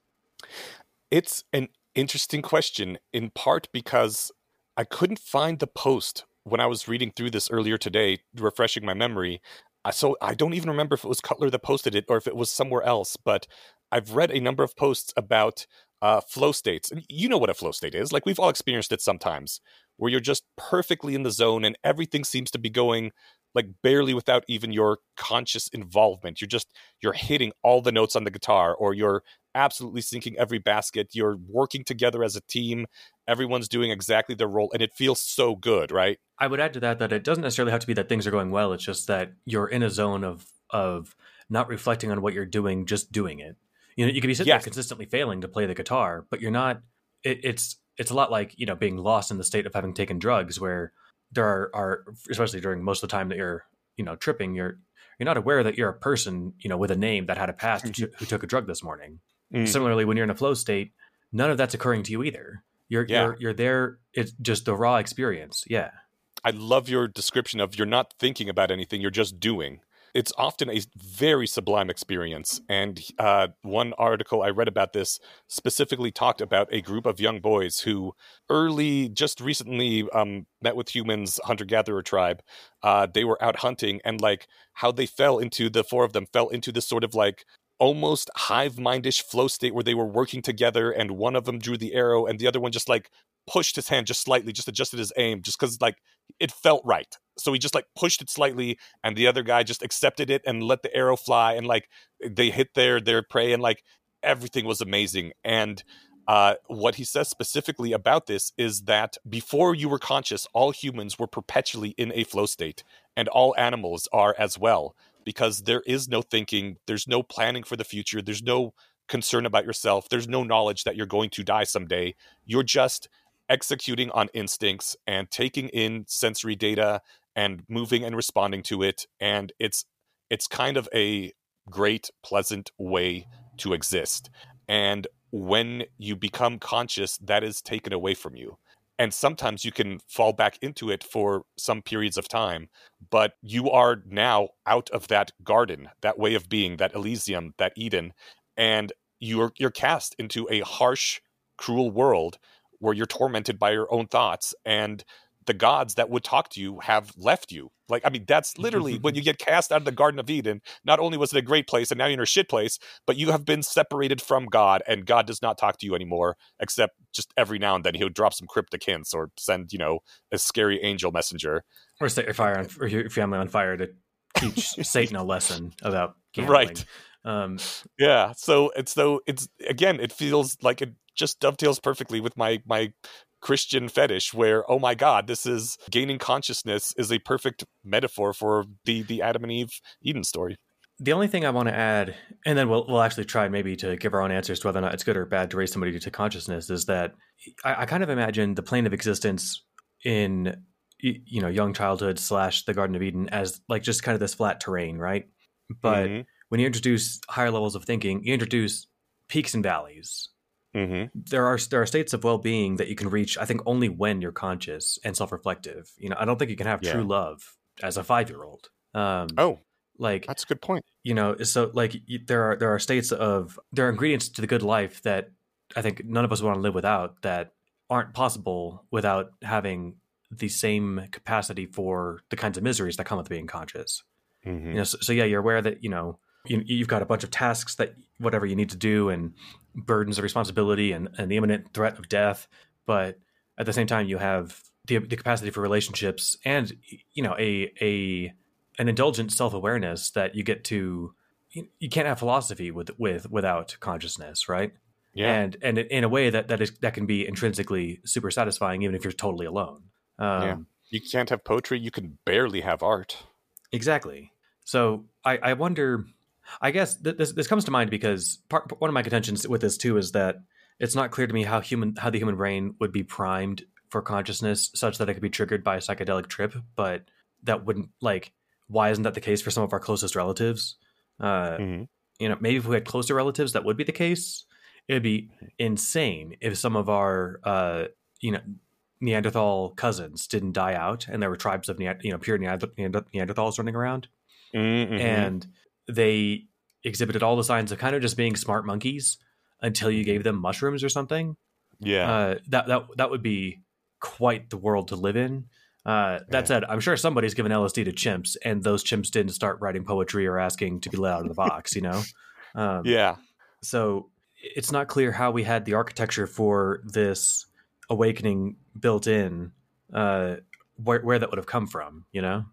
It's an interesting question, in part because I couldn't find the post when I was reading through this earlier today, refreshing my memory, so I don't even remember if it was Cutler that posted it or if it was somewhere else, but I've read a number of posts about uh, flow states. You know what a flow state is. Like we've all experienced it sometimes, where you're just perfectly in the zone and everything seems to be going like barely without even your conscious involvement. You're just you're hitting all the notes on the guitar or you're absolutely sinking every basket. You're working together as a team. Everyone's doing exactly their role and it feels so good, right? I would add to that that it doesn't necessarily have to be that things are going well. It's just that you're in a zone of of not reflecting on what you're doing, just doing it. You know, you could be sitting yes. there consistently failing to play the guitar, but you're not. It, it's it's a lot like you know being lost in the state of having taken drugs, where there are, are especially during most of the time that you're you know tripping, you're you're not aware that you're a person you know with a name that had a past who, mm-hmm. who took a drug this morning. Mm. Similarly, when you're in a flow state, none of that's occurring to you either. You're yeah. you're you're there. It's just the raw experience. Yeah. I love your description of you're not thinking about anything, you're just doing. It's often a very sublime experience. And uh, one article I read about this specifically talked about a group of young boys who early, just recently um, met with humans, hunter gatherer tribe. Uh, they were out hunting and like how they fell into the four of them fell into this sort of like almost hive mindish flow state where they were working together and one of them drew the arrow and the other one just like pushed his hand just slightly just adjusted his aim just because like it felt right. So he just like pushed it slightly and the other guy just accepted it and let the arrow fly and like they hit their their prey and like everything was amazing. And uh, what he says specifically about this is that before you were conscious, all humans were perpetually in a flow state, and all animals are as well because there is no thinking, there's no planning for the future, there's no concern about yourself, there's no knowledge that you're going to die someday. You're just executing on instincts and taking in sensory data and moving and responding to it and it's it's kind of a great pleasant way to exist and when you become conscious that is taken away from you and sometimes you can fall back into it for some periods of time but you are now out of that garden that way of being that elysium that eden and you're you're cast into a harsh cruel world where you're tormented by your own thoughts and the gods that would talk to you have left you. Like, I mean, that's literally when you get cast out of the Garden of Eden. Not only was it a great place and now you're in a shit place, but you have been separated from God and God does not talk to you anymore, except just every now and then he'll drop some cryptic hints or send, you know, a scary angel messenger. Or set your fire on, or your family on fire to teach [LAUGHS] Satan a lesson about gambling. Right. Um, yeah. So it's so it's again, it feels like it just dovetails perfectly with my my Christian fetish where, oh my God, this is gaining consciousness is a perfect metaphor for the the Adam and Eve Eden story. The only thing I want to add, and then we'll we'll actually try maybe to give our own answers to whether or not it's good or bad to raise somebody to consciousness, is that I, I kind of imagine the plane of existence in you know young childhood slash the Garden of Eden as like just kind of this flat terrain, right? But mm-hmm. when you introduce higher levels of thinking, you introduce peaks and valleys Mm-hmm. There are there are states of well being that you can reach. I think only when you're conscious and self reflective. You know, I don't think you can have yeah. true love as a five year old. Um, oh, like that's a good point. You know, so like there are there are states of there are ingredients to the good life that I think none of us want to live without that aren't possible without having the same capacity for the kinds of miseries that come with being conscious. Mm-hmm. You know, so, so yeah, you're aware that you know you, you've got a bunch of tasks that whatever you need to do and burdens of responsibility and, and the imminent threat of death. But at the same time you have the, the capacity for relationships and you know a a an indulgent self-awareness that you get to you, you can't have philosophy with with without consciousness right? Yeah. And and in a way that that is that can be intrinsically super satisfying even if you're totally alone. Um, yeah. You can't have poetry you can barely have art. Exactly. So i i wonder I guess th- this this comes to mind because part, one of my contentions with this too is that it's not clear to me how human how the human brain would be primed for consciousness such that it could be triggered by a psychedelic trip, but that wouldn't like why isn't that the case for some of our closest relatives? Uh, mm-hmm. You know, maybe if we had closer relatives, that would be the case. It would be insane if some of our uh, you know Neanderthal cousins didn't die out, and there were tribes of you know pure Neanderthals running around, mm-hmm. and they exhibited all the signs of kind of just being smart monkeys until you gave them mushrooms or something. Yeah, uh, that that that would be quite the world to live in. Uh, that said, I'm sure somebody's given LSD to chimps, and those chimps didn't start writing poetry or asking to be let out of the box. You know, [LAUGHS] um, Yeah. so it's not clear how we had the architecture for this awakening built in, uh, where, where that would have come from. You know,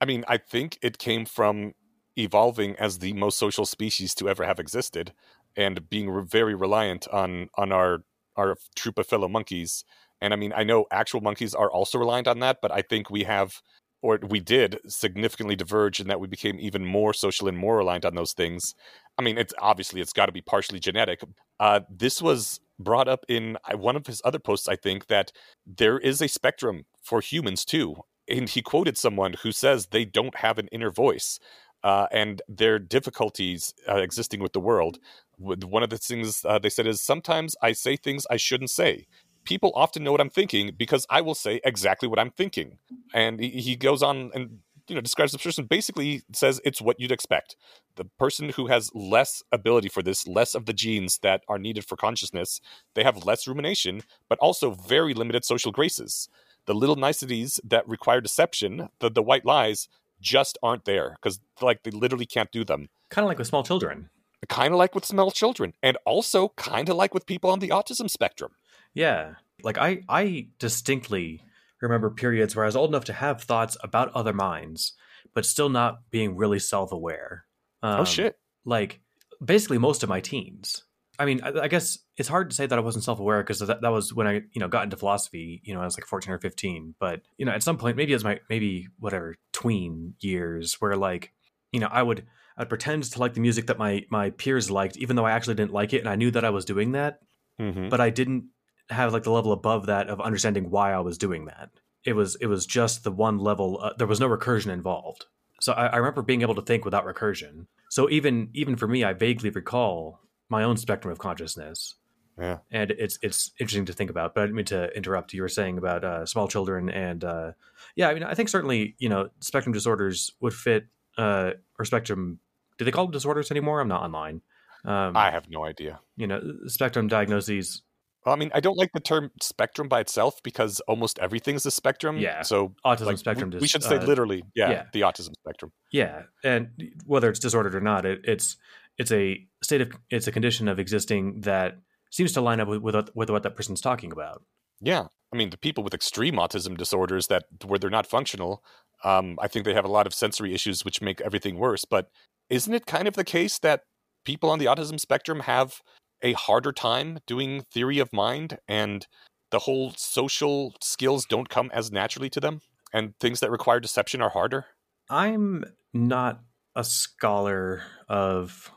I mean, I think it came from evolving as the most social species to ever have existed, and being re- very reliant on on our our troop of fellow monkeys. And I mean, I know actual monkeys are also reliant on that, but I think we have, or we did, significantly diverge in that we became even more social and more reliant on those things. I mean, it's obviously it's got to be partially genetic. Uh, this was brought up in uh, one of his other posts, I think, that there is a spectrum for humans too. And he quoted someone who says they don't have an inner voice uh, and their difficulties uh, existing with the world. One of the things uh, they said is sometimes I say things I shouldn't say. People often know what I'm thinking because I will say exactly what I'm thinking. And he, he goes on and you know describes the person basically says it's what you'd expect. The person who has less ability for this, less of the genes that are needed for consciousness, they have less rumination, but also very limited social graces. The little niceties that require deception, the, the white lies, just aren't there because like they literally can't do them. kind of like with small children. Kind of like with small children, and also kind of like with people on the autism spectrum. Yeah. Like I I distinctly remember periods where I was old enough to have thoughts about other minds, but still not being really self-aware. Um, oh shit! Like basically most of my teens. I mean, I, I guess it's hard to say that I wasn't self-aware because that, that was when I, you know, got into philosophy, you know, I was like 14 or 15, but you know, at some point maybe it was my maybe whatever tween years where like, you know, I would I'd pretend to like the music that my my peers liked even though I actually didn't like it and I knew that I was doing that Mm-hmm. but I didn't have like the level above that of understanding why I was doing that. It was it was just the one level. Uh, there was no recursion involved. So I, I remember being able to think without recursion. So even even for me, I vaguely recall my own spectrum of consciousness, Yeah. and it's it's interesting to think about. But I didn't mean to interrupt. You were saying about uh, small children, and uh, yeah, I mean, I think certainly you know spectrum disorders would fit uh, or spectrum. Do they call them disorders anymore? I'm not online. Um, I have no idea. you know, spectrum diagnoses Well, I mean, I don't like the term spectrum by itself because almost everything's a spectrum. Yeah. So autism like, spectrum. we, we should say uh, literally, yeah, yeah. the autism spectrum. Yeah, and whether it's disordered or not, it, it's it's a state of it's a condition of existing that seems to line up with with, what- with what that person's talking about. Yeah. I mean, the people with extreme autism disorders that where they're not functional, um, I think they have a lot of sensory issues which make everything worse. But isn't it kind of the case that people on the autism spectrum have a harder time doing theory of mind and the whole social skills don't come as naturally to them and things that require deception are harder? I'm not a scholar of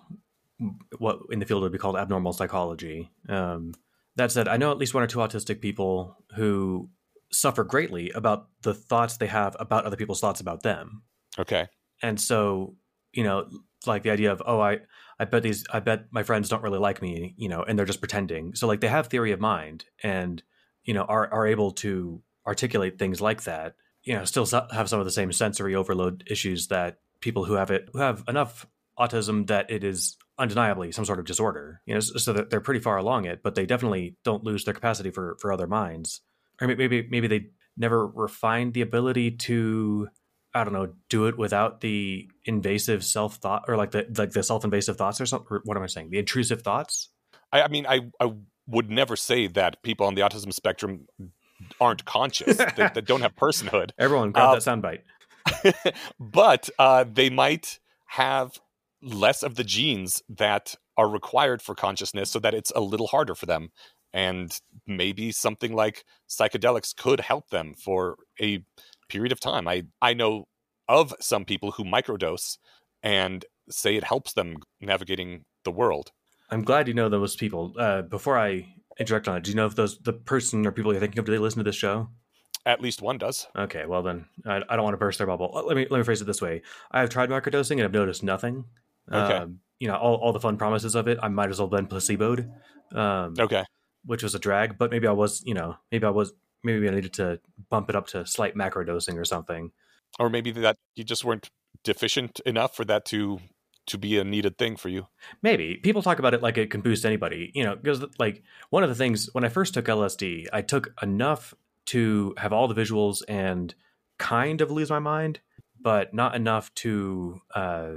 what in the field would be called abnormal psychology. Um, that said, I know at least one or two autistic people who suffer greatly about the thoughts they have about other people's thoughts about them. Okay. and so you know like the idea of oh i i bet these i bet my friends don't really like me you know and they're just pretending so like they have theory of mind and you know are are able to articulate things like that you know still have some of the same sensory overload issues that people who have it who have enough autism that it is undeniably some sort of disorder you know so that they're pretty far along it but they definitely don't lose their capacity for for other minds or maybe maybe they never refined the ability to I don't know, do it without the invasive self thought or like the like the self invasive thoughts or something. Or what am I saying? The intrusive thoughts. I, I mean, I, I would never say that people on the autism spectrum aren't conscious, [LAUGHS] that, that don't have personhood. Everyone grab Uh, that soundbite. [LAUGHS] but uh, they might have less of the genes that are required for consciousness so that it's a little harder for them. And maybe something like psychedelics could help them for a period of time. I, I know of some people who microdose and say it helps them navigating the world. I'm glad you know those people. Uh, before I interject on it, do you know if those the person or people you're thinking of do they listen to this show? At least one does. Okay, well then I, I don't want to burst their bubble. Let me let me phrase it this way: I have tried microdosing and I've noticed nothing. Okay. Um, you know, all, all the fun promises of it, I might as well have been placeboed, um, Okay. which was a drag. But maybe I was, you know, maybe I was, maybe I needed to bump it up to slight macro dosing or something. Or maybe that you just weren't deficient enough for that to to be a needed thing for you. Maybe people talk about it like it can boost anybody, you know, because like one of the things when I first took LSD, I took enough to have all the visuals and kind of lose my mind, but not enough to uh,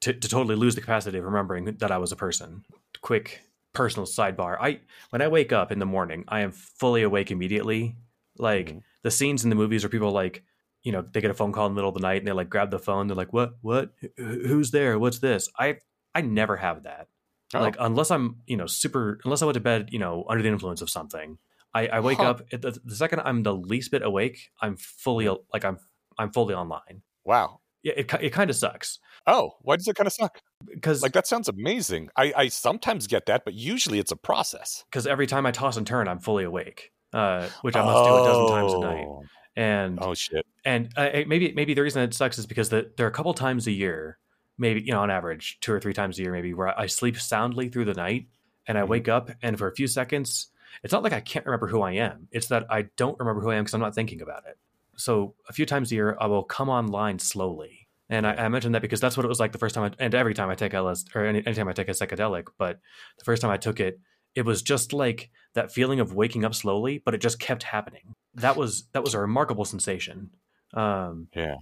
to, to totally lose the capacity of remembering that I was a person. Quick personal sidebar: I when I wake up in the morning, I am fully awake immediately. Like mm-hmm. the scenes in the movies where people like you know they get a phone call in the middle of the night and they like grab the phone. They're like, "What? What? Who's there? What's this?" I I never have that. Oh. Like unless I'm you know super unless I went to bed you know under the influence of something. I, I wake huh. up the, the, second I'm the least bit awake. I'm fully like I'm I'm fully online. Wow. Yeah, it it kind of sucks. Oh, why does it kind of suck? Because like that sounds amazing. I I sometimes get that, but usually it's a process. Because every time I toss and turn, I'm fully awake, uh, which I must oh. do a dozen times a night. Oh. And oh shit. And uh, maybe maybe the reason it sucks is because the, there are a couple times a year, maybe you know on average two or three times a year, maybe where I sleep soundly through the night, and I mm-hmm. wake up and for a few seconds it's not like I can't remember who I am. It's that I don't remember who I am because I'm not thinking about it. So a few times a year, I will come online slowly. And I, I mentioned that because that's what it was like the first time, I, and every time I take LSD or any, anytime I take a psychedelic. But the first time I took it, it was just like that feeling of waking up slowly, but it just kept happening. That was that was a remarkable sensation. Um, yeah.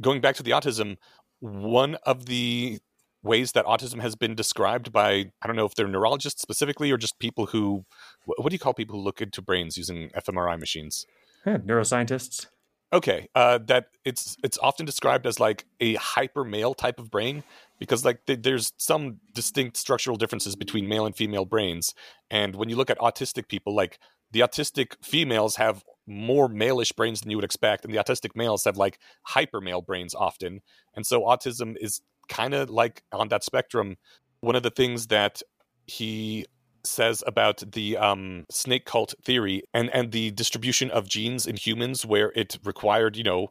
Going back to the autism, one of the ways that autism has been described by I don't know if they're neurologists specifically or just people who what do you call people who look into brains using fMRI machines? Yeah, neuroscientists. Okay, uh, that it's it's often described as like a hyper male type of brain because like th- there's some distinct structural differences between male and female brains, and when you look at autistic people, like the autistic females have more malish brains than you would expect, and the autistic males have like hyper male brains often, and so autism is kind of like on that spectrum. One of the things that he says about the um, snake cult theory and and the distribution of genes in humans, where it required you know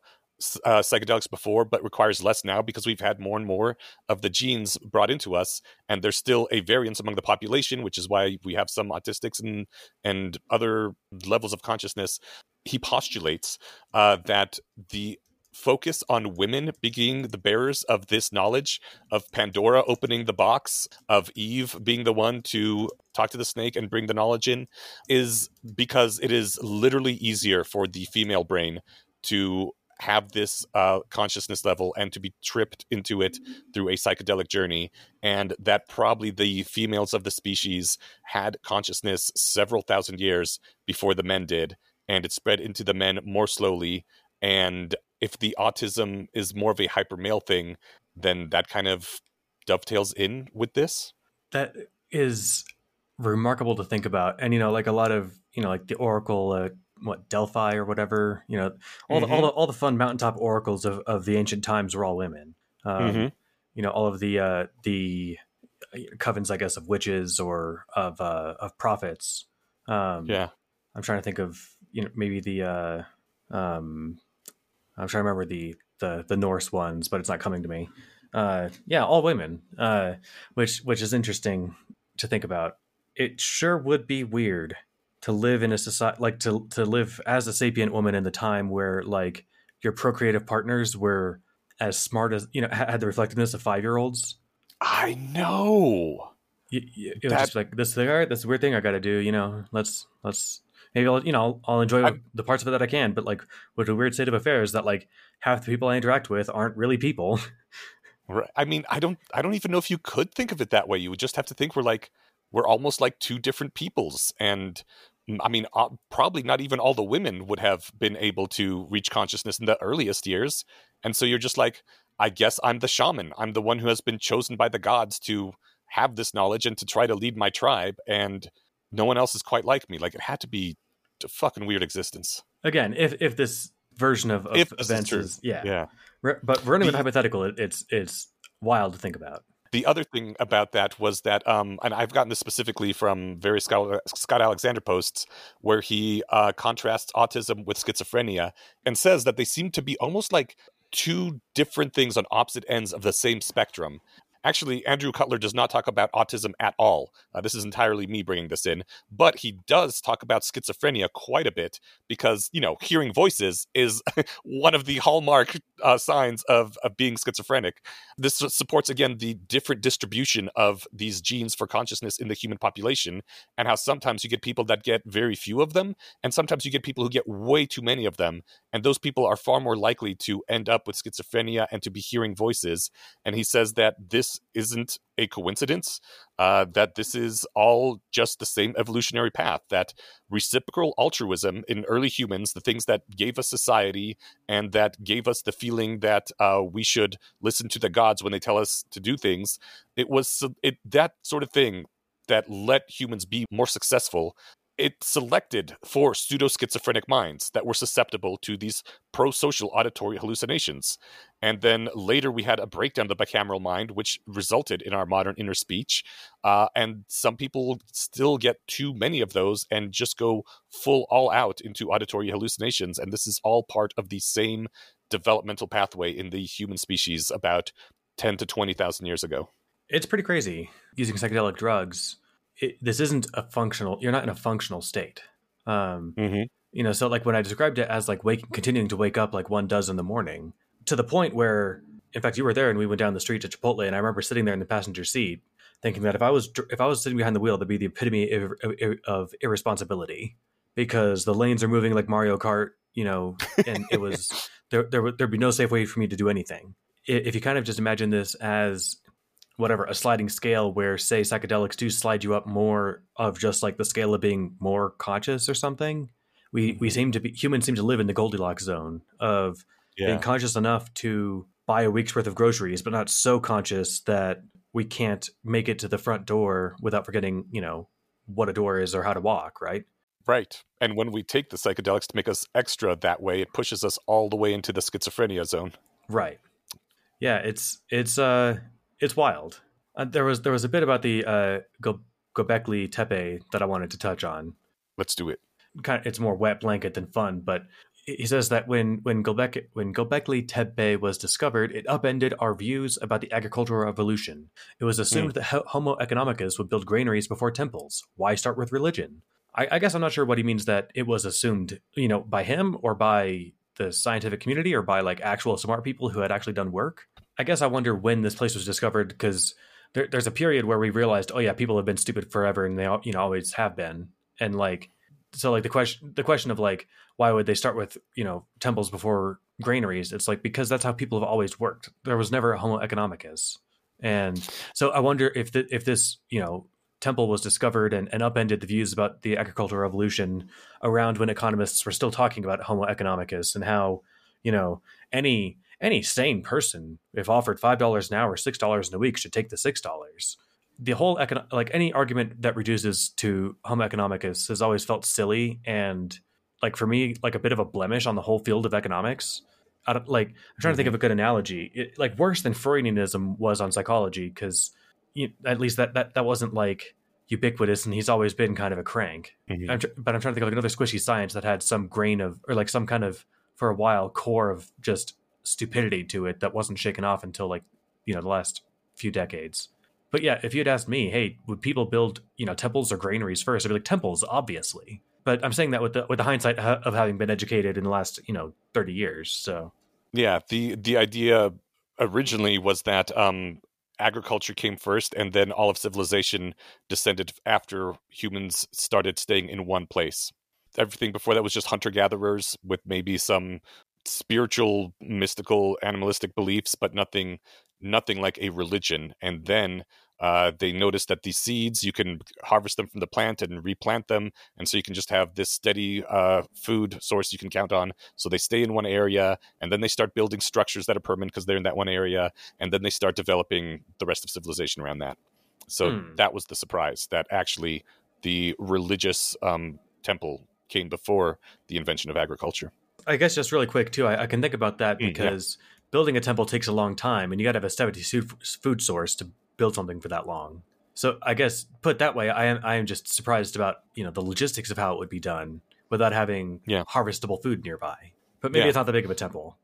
uh, psychedelics before, but requires less now because we've had more and more of the genes brought into us, and there's still a variance among the population, which is why we have some autistics and and other levels of consciousness. He postulates uh, that the focus on women being the bearers of this knowledge of Pandora opening the box, of Eve being the one to talk to the snake and bring the knowledge in, is because it is literally easier for the female brain to have this uh, consciousness level and to be tripped into it through a psychedelic journey. And that probably the females of the species had consciousness several thousand years before the men did. And it spread into the men more slowly and if the autism is more of a hyper male thing, then that kind of dovetails in with this. That is remarkable to think about. And you know, like a lot of, you know, like the Oracle uh, what Delphi or whatever, you know, all mm-hmm. the all the all the fun mountaintop oracles of, of the ancient times were all women. Um, mm-hmm. You know, all of the uh, the uh, covens, I guess, of witches or of uh, of prophets. Um, yeah, I'm trying to think of you know maybe the uh, um, I'm trying to remember the the the Norse ones, but it's not coming to me. Uh, yeah, all women, uh, which which is interesting to think about. It sure would be weird to live in a society like to to live as a sapient woman in the time where like your procreative partners were as smart as you know had the reflectiveness of five year olds. I know. You, you, it was that... just like this thing. All right, this weird thing I got to do. You know, let's let's maybe I'll you know I'll, enjoy I, the parts of it that I can. But like, what a weird state of affairs that like half the people I interact with aren't really people. [LAUGHS] Right. I mean, I don't I don't even know if you could think of it that way. You would just have to think we're like we're almost like two different peoples and mm, I mean, uh, probably not even all the women would have been able to reach consciousness in the earliest years. And so you're just like, I guess I'm the shaman. I'm the one who has been chosen by the gods to have this knowledge and to try to lead my tribe. And no one else is quite like me. Like it had to be fucking weird existence. Again, if if this version of, of if events is, is, yeah yeah, but running with hypothetical, it, it's it's wild to think about. The other thing about that was that, um, and I've gotten this specifically from various Scott, Scott Alexander posts, where he uh, contrasts autism with schizophrenia and says that they seem to be almost like two different things on opposite ends of the same spectrum Actually, Andrew Cutler does not talk about autism at all. Uh, this is entirely me bringing this in, but he does talk about schizophrenia quite a bit because, you know, hearing voices is [LAUGHS] one of the hallmark uh, signs of, of being schizophrenic. This supports, again, the different distribution of these genes for consciousness in the human population and how sometimes you get people that get very few of them, and sometimes you get people who get way too many of them. And those people are far more likely to end up with schizophrenia and to be hearing voices. And he says that this isn't a coincidence, uh, that this is all just the same evolutionary path, that reciprocal altruism in early humans, the things that gave us society and that gave us the feeling that uh, we should listen to the gods when they tell us to do things, it was it, that sort of thing that let humans be more successful it selected for pseudo schizophrenic minds that were susceptible to these pro social auditory hallucinations. And then later we had a breakdown of the bicameral mind, which resulted in our modern inner speech. Uh, and some people still get too many of those and just go full all out into auditory hallucinations. And this is all part of the same developmental pathway in the human species about 10 to 20,000 years ago. It's pretty crazy using psychedelic drugs it, this isn't a functional you're not in a functional state um, mm-hmm. you know so like when i described it as like waking continuing to wake up like one does in the morning to the point where in fact you were there and we went down the street to chipotle and i remember sitting there in the passenger seat thinking that if i was if i was sitting behind the wheel that'd be the epitome of, of, of irresponsibility because the lanes are moving like mario kart you know and it was [LAUGHS] there, there would there'd be no safe way for me to do anything if you kind of just imagine this as whatever a sliding scale where say psychedelics do slide you up more of just like the scale of being more conscious or something. We we mm-hmm. seem to be humans seem to live in the goldilocks zone of yeah. being conscious enough to buy a week's worth of groceries but not so conscious that we can't make it to the front door without forgetting you know what a door is or how to walk right? Right. And when we take the psychedelics to make us extra that way it pushes us all the way into the schizophrenia zone. Right. Yeah it's it's uh it's wild. Uh, there was there was a bit about the uh, Go- Gobekli Tepe that I wanted to touch on. Let's do it. Kind of, it's more wet blanket than fun, but he says that when when Gobek when Gobekli Tepe was discovered, it upended our views about the agricultural revolution. It was assumed mm. that Homo economicus would build granaries before temples. Why start with religion? I, I guess I'm not sure what he means that it was assumed, you know, by him or by the scientific community or by like actual smart people who had actually done work. I guess I wonder when this place was discovered because there, there's a period where we realized, oh yeah, people have been stupid forever, and they you know always have been, and like so like the question the question of like why would they start with you know temples before granaries? It's like because that's how people have always worked. There was never a Homo economicus, and so I wonder if the, if this you know temple was discovered and, and upended the views about the agricultural revolution around when economists were still talking about Homo economicus and how you know any any sane person, if offered five dollars an hour, six dollars in a week, should take the six dollars. The whole econ- like any argument that reduces to Homo economicus has always felt silly and like for me like a bit of a blemish on the whole field of economics. I don't, like I'm trying mm-hmm. to think of a good analogy. It, like worse than Freudianism was on psychology because at least that that that wasn't like ubiquitous and he's always been kind of a crank. Mm-hmm. I'm tr- but I'm trying to think of like another squishy science that had some grain of or like some kind of for a while core of just stupidity to it that wasn't shaken off until like you know the last few decades. But yeah, if you had asked me, hey, would people build you know temples or granaries first? I'd be like temples, obviously. But I'm saying that with the with the hindsight of having been educated in the last you know 30 years. So yeah, the the idea originally was that um, agriculture came first, and then all of civilization descended after humans started staying in one place everything before that was just hunter gatherers with maybe some spiritual, mystical, animalistic beliefs, but nothing nothing like a religion. And then uh, they noticed that these seeds you can harvest them from the plant and replant them, and so you can just have this steady uh, food source you can count on. So they stay in one area, and then they start building structures that are permanent because they're in that one area, and then they start developing the rest of civilization around that. So hmm. that was the surprise that actually the religious um, temple came before the invention of agriculture. I guess just really quick too, I, I can think about that because mm, yeah. building a temple takes a long time, and you got to have a steady food source to build something for that long. So I guess put that way, I am I am just surprised about you know the logistics of how it would be done without having yeah. harvestable food nearby. But maybe yeah. it's not that big of a temple.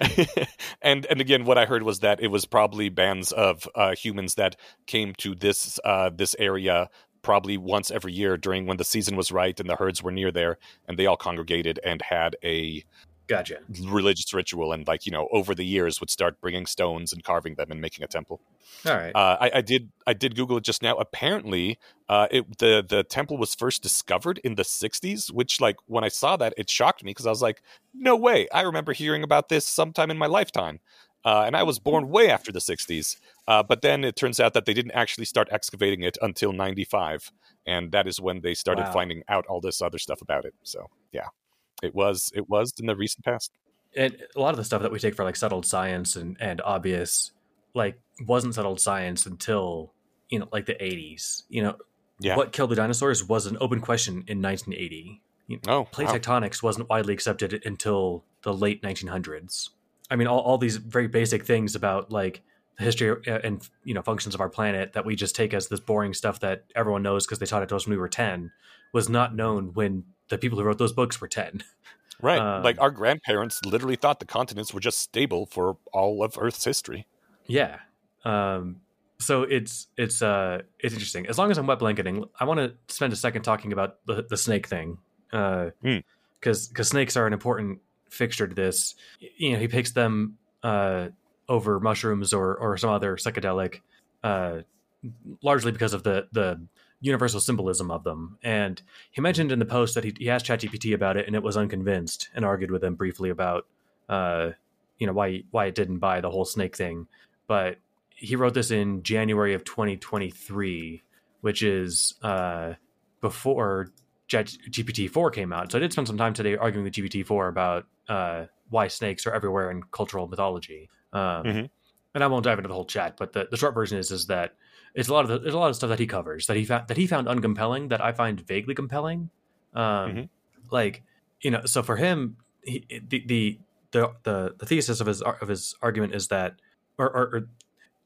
[LAUGHS] and and again, what I heard was that it was probably bands of uh, humans that came to this uh, this area probably once every year during when the season was right and the herds were near there, and they all congregated and had a Gotcha. religious ritual, and like you know, over the years would start bringing stones and carving them and making a temple. All right. Uh, I, I did I did Google it just now. Apparently, uh, it, the the temple was first discovered in the '60s, which like when I saw that, it shocked me because I was like, no way! I remember hearing about this sometime in my lifetime, uh, and I was born way after the '60s. Uh, but then it turns out that they didn't actually start excavating it until '95, and that is when they started Wow. finding out all this other stuff about it. So yeah, it was it was in the recent past. and a lot of the stuff that we take for like settled science and, and obvious like wasn't settled science until you know like the 80s you know Yeah. what killed the dinosaurs was an open question in 1980 You- Oh, plate wow. tectonics wasn't widely accepted until the late 1900s i mean all, all these very basic things about like the history uh, and you know functions of our planet that we just take as this boring stuff that everyone knows because they taught it to us when we were 10 was not known when the people who wrote those books were 10 [LAUGHS] Right. Um, like our grandparents literally thought the continents were just stable for all of Earth's history. Yeah. Um, so it's it's uh it's interesting. As long as I'm wet blanketing, I want to spend a second talking about the, the snake thing, because Hmm. because snakes are an important fixture to this. You know, he picks them uh, over mushrooms or or some other psychedelic, uh, largely because of the the universal symbolism of them. And he mentioned in the post that he, he asked ChatGPT about it, and it was unconvinced, and argued with him briefly about uh, you know why why it didn't buy the whole snake thing but he wrote this in January of 2023, which is uh, before GPT 4 came out. So I did spend some time today arguing with GPT 4 about uh, why snakes are everywhere in cultural mythology. Um, Mhm. And I won't dive into the whole chat, but the, the short version is is that it's a lot of the, there's a lot of stuff that he covers that he found that he found uncompelling that I find vaguely compelling. Um, Mhm. Like you know, so for him, he, the, the the the the thesis of his of his argument is that or, or, or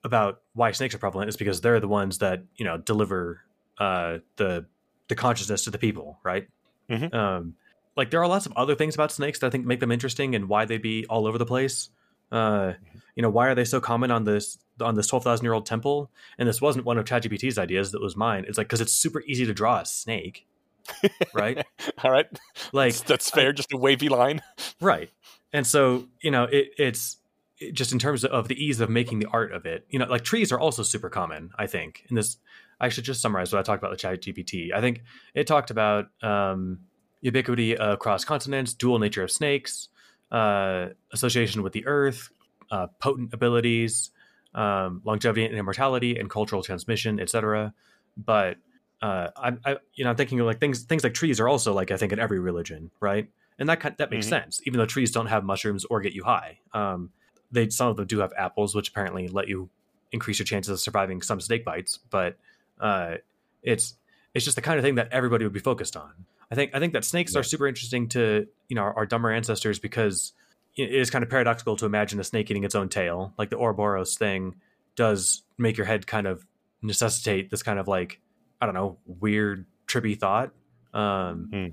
about why snakes are prevalent is because they're the ones that you know deliver uh, the the consciousness to the people, right? Mhm. Um, like there are lots of other things about snakes that I think make them interesting and why they be all over the place. Uh, you know, why are they so common on this on this twelve thousand year old temple? And this wasn't one of ChatGPT's ideas; that was mine. It's like because it's super easy to draw a snake, [LAUGHS] right? All right. Like [LAUGHS] that's, that's fair. just a wavy line. right and so you know it, it's it- just in terms of the ease of making the art of it you know like trees are also super common i think in this i should just summarize what i talked about with chat gpt i think it talked about um, ubiquity across continents dual nature of snakes uh, association with the earth uh, potent abilities um, longevity and immortality and cultural transmission etc but uh, I, I, you know, I'm thinking of like things, things like trees are also like I think in every religion, right? And that that makes Mhm. sense, even though trees don't have mushrooms or get you high. Um, they some of them do have apples, which apparently let you increase your chances of surviving some snake bites. But uh, it's it's just the kind of thing that everybody would be focused on. I think I think that snakes Yeah. are super interesting to you know our, our dumber ancestors because it is kind of paradoxical to imagine a snake eating its own tail. Like the Ouroboros thing does make your head kind of necessitate this kind of like I don't know weird trippy thought. Um, Hmm.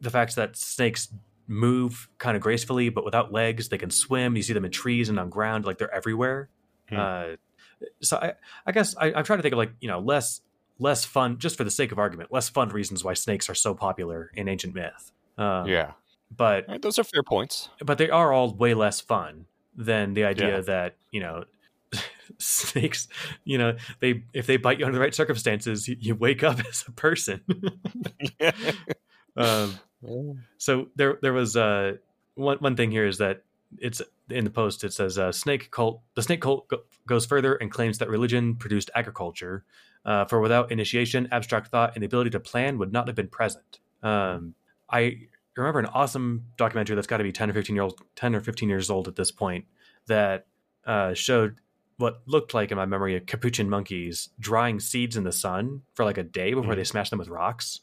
The fact that snakes move kind of gracefully but without legs, they can swim. You see them in trees and on ground, like they're everywhere. Hmm. Uh, so I, I guess I, I'm trying to think of like you know less less fun just for the sake of argument, less fun reasons why snakes are so popular in ancient myth. Um, yeah. but right, those are fair points. but they are all way less fun than the idea Yeah. that you know [LAUGHS] snakes you know they if they bite you under the right circumstances you, you wake up [LAUGHS] as a person [LAUGHS] um, so there there was uh one one thing here is that it's in the post it says uh, snake cult the snake cult go- goes further and claims that religion produced agriculture uh, for without initiation abstract thought and the ability to plan would not have been present um, i remember an awesome documentary that's got to be 10 or 15 year old 10 or 15 years old at this point that uh, showed what looked like in my memory a capuchin monkeys drying seeds in the sun for like a day before Mhm. they smash them with rocks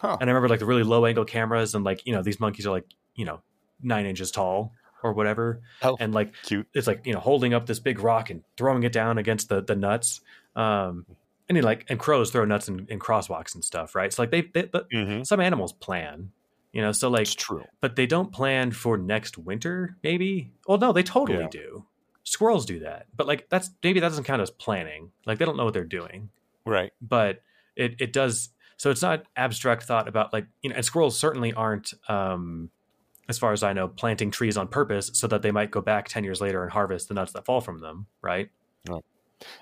Huh. and I remember like the really low angle cameras and like you know these monkeys are like you know nine inches tall or whatever, Oh, and like cute. it's like you know holding up this big rock and throwing it down against the the nuts. Um, and you like and crows throw nuts in, in crosswalks and stuff, right? So like they, they but hmm some animals plan, You know, so like, It's true. but they don't plan for next winter. Maybe. Well, no, they totally Yeah. do. Squirrels do that, but like that's maybe that doesn't count as planning. Like they don't know what they're doing, Right. but it it does. So it's not abstract thought about like you know, and squirrels certainly aren't. um as far as I know, planting trees on purpose so that they might go back 10 years later and harvest the nuts that fall from them, right? Right.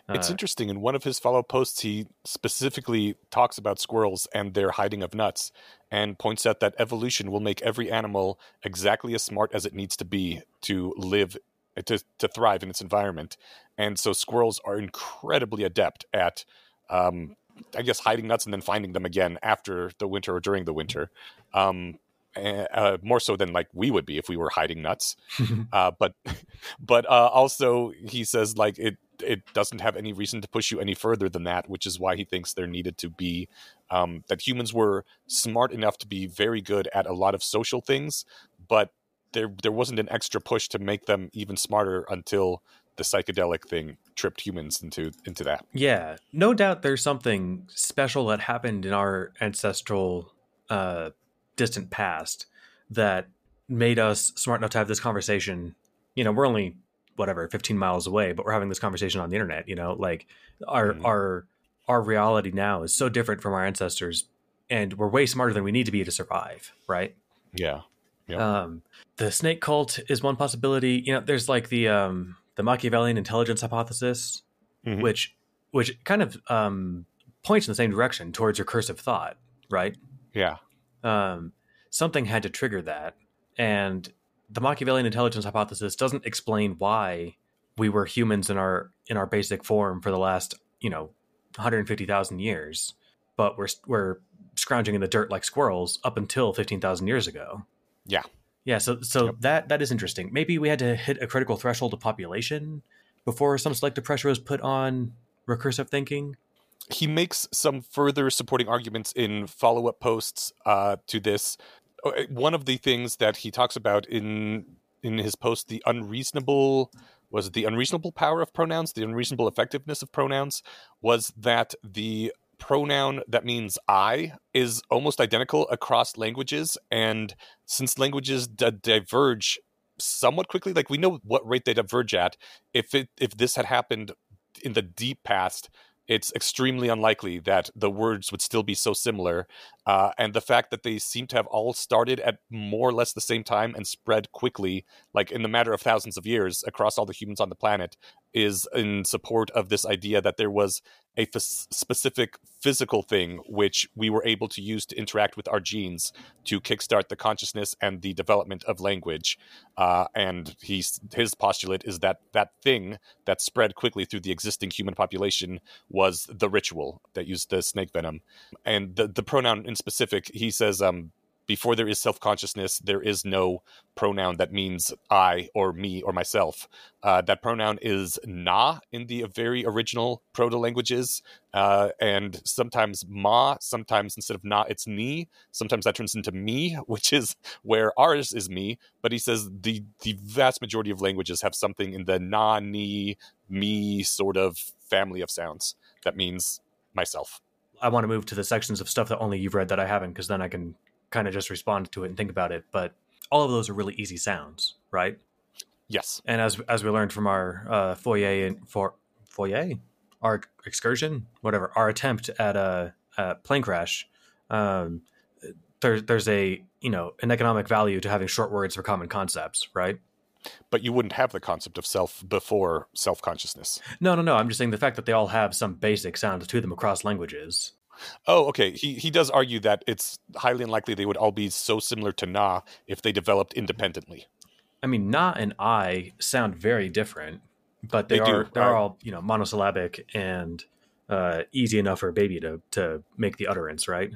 It's Uh, interesting. In one of his follow posts, he specifically talks about squirrels and their hiding of nuts and points out that evolution will make every animal exactly as smart as it needs to be to live, to, to thrive in its environment. And so squirrels are incredibly adept at, um, I guess, hiding nuts and then finding them again after the winter or during the winter. Um, uh, more so than like we would be if we were hiding nuts [LAUGHS] uh, but [LAUGHS] but uh, also he says like it it doesn't have any reason to push you any further than that, which is why he thinks there needed to be um, that humans were smart enough to be very good at a lot of social things, but there there wasn't an extra push to make them even smarter until the psychedelic thing tripped humans into into that. Yeah, no doubt there's something special that happened in our ancestral uh, distant past that made us smart enough to have this conversation. You know, we're only whatever 15 miles away, but we're having this conversation on the internet. You know, like our Mhm. our our reality now is so different from our ancestors, and we're way smarter than we need to be to survive. Right? Yeah, Yep. Um, the snake cult is one possibility. You know, there's like the um, the Machiavellian intelligence hypothesis, Mhm. which which kind of um, points in the same direction towards recursive thought, right? yeah, Um, something had to trigger that, and the Machiavellian intelligence hypothesis doesn't explain why we were humans in our in our basic form for the last you know 150,000 years, but we're we're scrounging in the dirt like squirrels up until 15,000 years ago. Yeah. Yeah, so so Yep. that that is interesting. Maybe we had to hit a critical threshold of population before some selective pressure was put on recursive thinking. He makes some further supporting arguments in follow up posts uh, to this. Uh, One of the things that he talks about in in his post, the unreasonable was it the unreasonable power of pronouns, the unreasonable effectiveness of pronouns, was that the pronoun that means I is almost identical across languages, and since languages d- diverge somewhat quickly, like we know what rate they diverge at. If it if this had happened in the deep past, it's extremely unlikely that the words would still be so similar. Uh, and the fact that they seem to have all started at more or less the same time and spread quickly, like in the matter of thousands of years across all the humans on the planet, is in support of this idea that there was a f- specific physical thing which we were able to use to interact with our genes to kickstart the consciousness and the development of language. Uh, and he's, his postulate is that that thing that spread quickly through the existing human population was the ritual that used the snake venom. And the, the pronoun in specific, he says, um, before there is self consciousness, there is no pronoun that means I or me or myself. Uh, that pronoun is na in the very original proto languages, uh, and sometimes ma, sometimes instead of na, it's ni. Sometimes that turns into me, [LAUGHS] which is where ours is me. But he says the the vast majority of languages have something in the na, ni, me sort of family of sounds that means myself. I want to move to the sections of stuff that only you've read that I haven't, because then I can kind of just respond to it and think about it. But all of those are really easy sounds, right? Yes. And as as we learned from our uh, foyer and for foyer, our excursion, whatever, our attempt at a, a Planecrash, um, there's there's a you know an economic value to having short words for common concepts, right? But you wouldn't have the concept of self before self consciousness. No, no, no. I'm just saying the fact that they all have some basic sound to them across languages. Oh, okay. He he does argue that it's highly unlikely they would all be so similar to Na if they developed independently. I mean, na and I sound very different, but they, They do, are they're right. all you know monosyllabic and uh, easy enough for a baby to to make the utterance, right?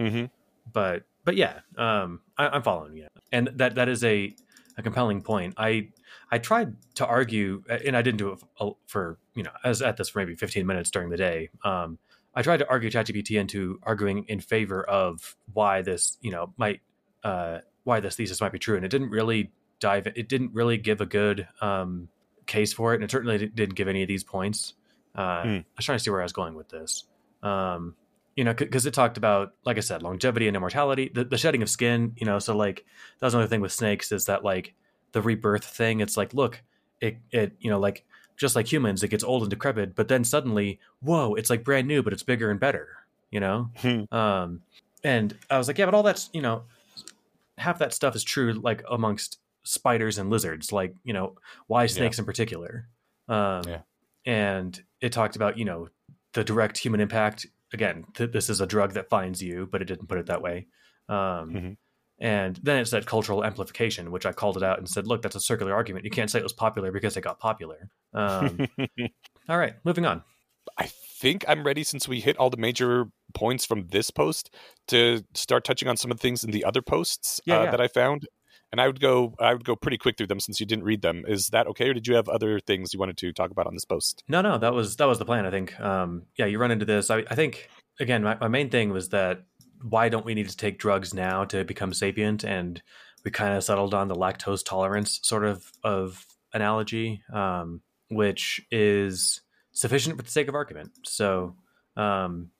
Mm-hmm. But but yeah, um, I, I'm following you, and that that is a a compelling point. I I tried to argue, and I didn't do it for you know I was at this for maybe 15 minutes during the day. Um, I tried to argue ChatGPT into arguing in favor of why this you know might uh, why this thesis might be true, and it didn't really dive. It didn't really give a good um, case for it, and it certainly didn't give any of these points. Uh, Hmm. I was trying to see where I was going with this. Um, you know, because it talked about, like I said, longevity and immortality, the, the shedding of skin. You know, so like that was another thing with snakes is that like the rebirth thing. It's like, look, it it you know like just like humans, it gets old and decrepit, but then suddenly, whoa, it's like brand new, but it's bigger and better. You know, [LAUGHS] Hmm. um, and I was like, yeah, but all that's you know, half that stuff is true like amongst spiders and lizards, like you know, why snakes in particular. Um, Yeah. And it talked about you know the direct human impact. Again, th- this is a drug that finds you, but it didn't put it that way. Um, Mhm. And then it said cultural amplification, which I called it out and said, look, that's a circular argument. You can't say it was popular because it got popular. Um, [LAUGHS] all right, moving on. I think I'm ready since we hit all the major points from this post to start touching on some of the things in the other posts Yeah, uh, yeah. that I found. And I would go I would go pretty quick through them since you didn't read them. Is that okay or did you have other things you wanted to talk about on this post? No, no, that was that was the plan. I think. Um, yeah, you run into this. I, I think again, my, my main thing was that why don't we need to take drugs now to become sapient? And we kind of settled on the lactose tolerance sort of of analogy, um, which is sufficient for the sake of argument. So, um,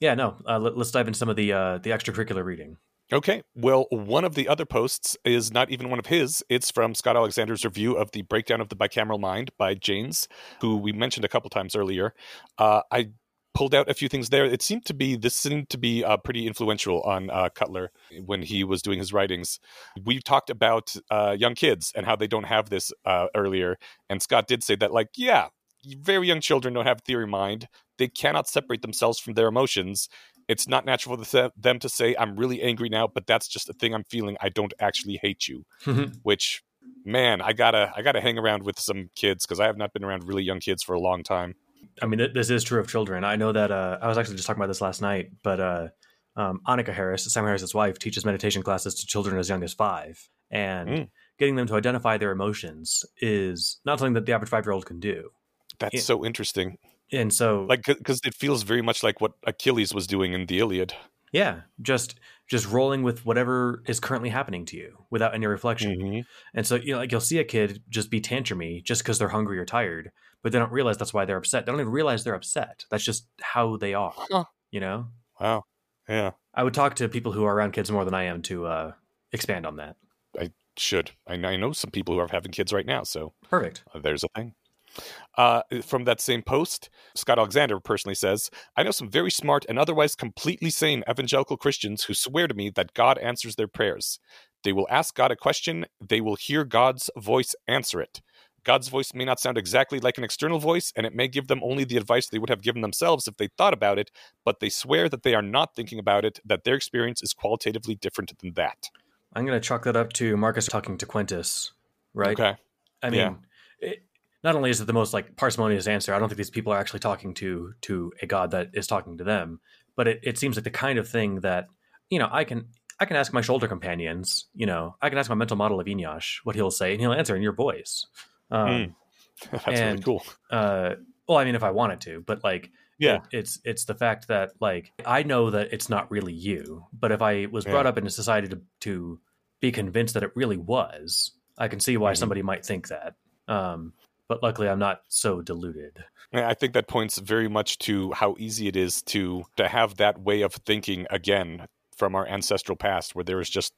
yeah, no, uh, let, us dive into some of the uh, the extracurricular reading. Okay. Well, one of the other posts is not even one of his. It's from Scott Alexander's review of the Breakdown of the Bicameral Mind by Jaynes, who we mentioned a couple times earlier. Uh, I pulled out a few things there. It seemed to be this seemed to be uh, pretty influential on uh, Cutler when he was doing his writings. We talked about uh, young kids and how they don't have this uh, earlier, and Scott did say that, like, yeah, very young children don't have theory mind. They cannot separate themselves from their emotions it's not natural for them to say i'm really angry now but that's just a thing i'm feeling i don't actually hate you [LAUGHS] which man i gotta i gotta hang around with some kids because i have not been around really young kids for a long time I mean, th- this is true of children. I know that uh, I was actually just talking about this last night, but uh, um, Annika Harris, Sam Harris's wife, teaches meditation classes to children as young as five, and Mm. getting them to identify their emotions is not something that the average five-year-old can do. that's so interesting And so, like because it feels very much like what achilles was doing in the iliad yeah, just just rolling with whatever is currently happening to you without any reflection. Mhm. And so, you know, like you'll see a kid just be tantrumy just because they're hungry or tired, but they don't realize that's why they're upset. They don't even realize they're upset. That's just how they are. Huh. You know. wow yeah I would talk to people who are around kids more than I am to uh, expand on that. I should I, I know some people who are having kids right now so Perfect. Uh, there's a thing. Uh, from that same post, Scott Alexander personally says, I know some very smart and otherwise completely sane evangelical Christians who swear to me that God answers their prayers. They will ask God a question, they will hear God's voice answer it. God's voice may not sound exactly like an external voice, and it may give them only the advice they would have given themselves if they thought about it, but they swear that they are not thinking about it, that their experience is qualitatively different than that. I'm going to chalk that up to Marcus talking to Quintus, right? Okay. I mean, Yeah. it, not only is it the most like parsimonious answer, I don't think these people are actually talking to to a god that is talking to them, but it, it seems like the kind of thing that you know I can I can ask my shoulder companions, you know, I can ask my mental model of Eneasz what he'll say, and he'll answer in your voice. Um, [LAUGHS] That's really And- cool. uh, well, I mean, if I wanted to, but like, Yeah. it- it's it's the fact that like I know that it's not really you, but if I was brought Yeah. up in a society to to be convinced that it really was, I can see why Mhm. somebody might think that. Um, but luckily, I'm not so deluded. Yeah, I think that points very much to how easy it is to to have that way of thinking again from our ancestral past, where there is just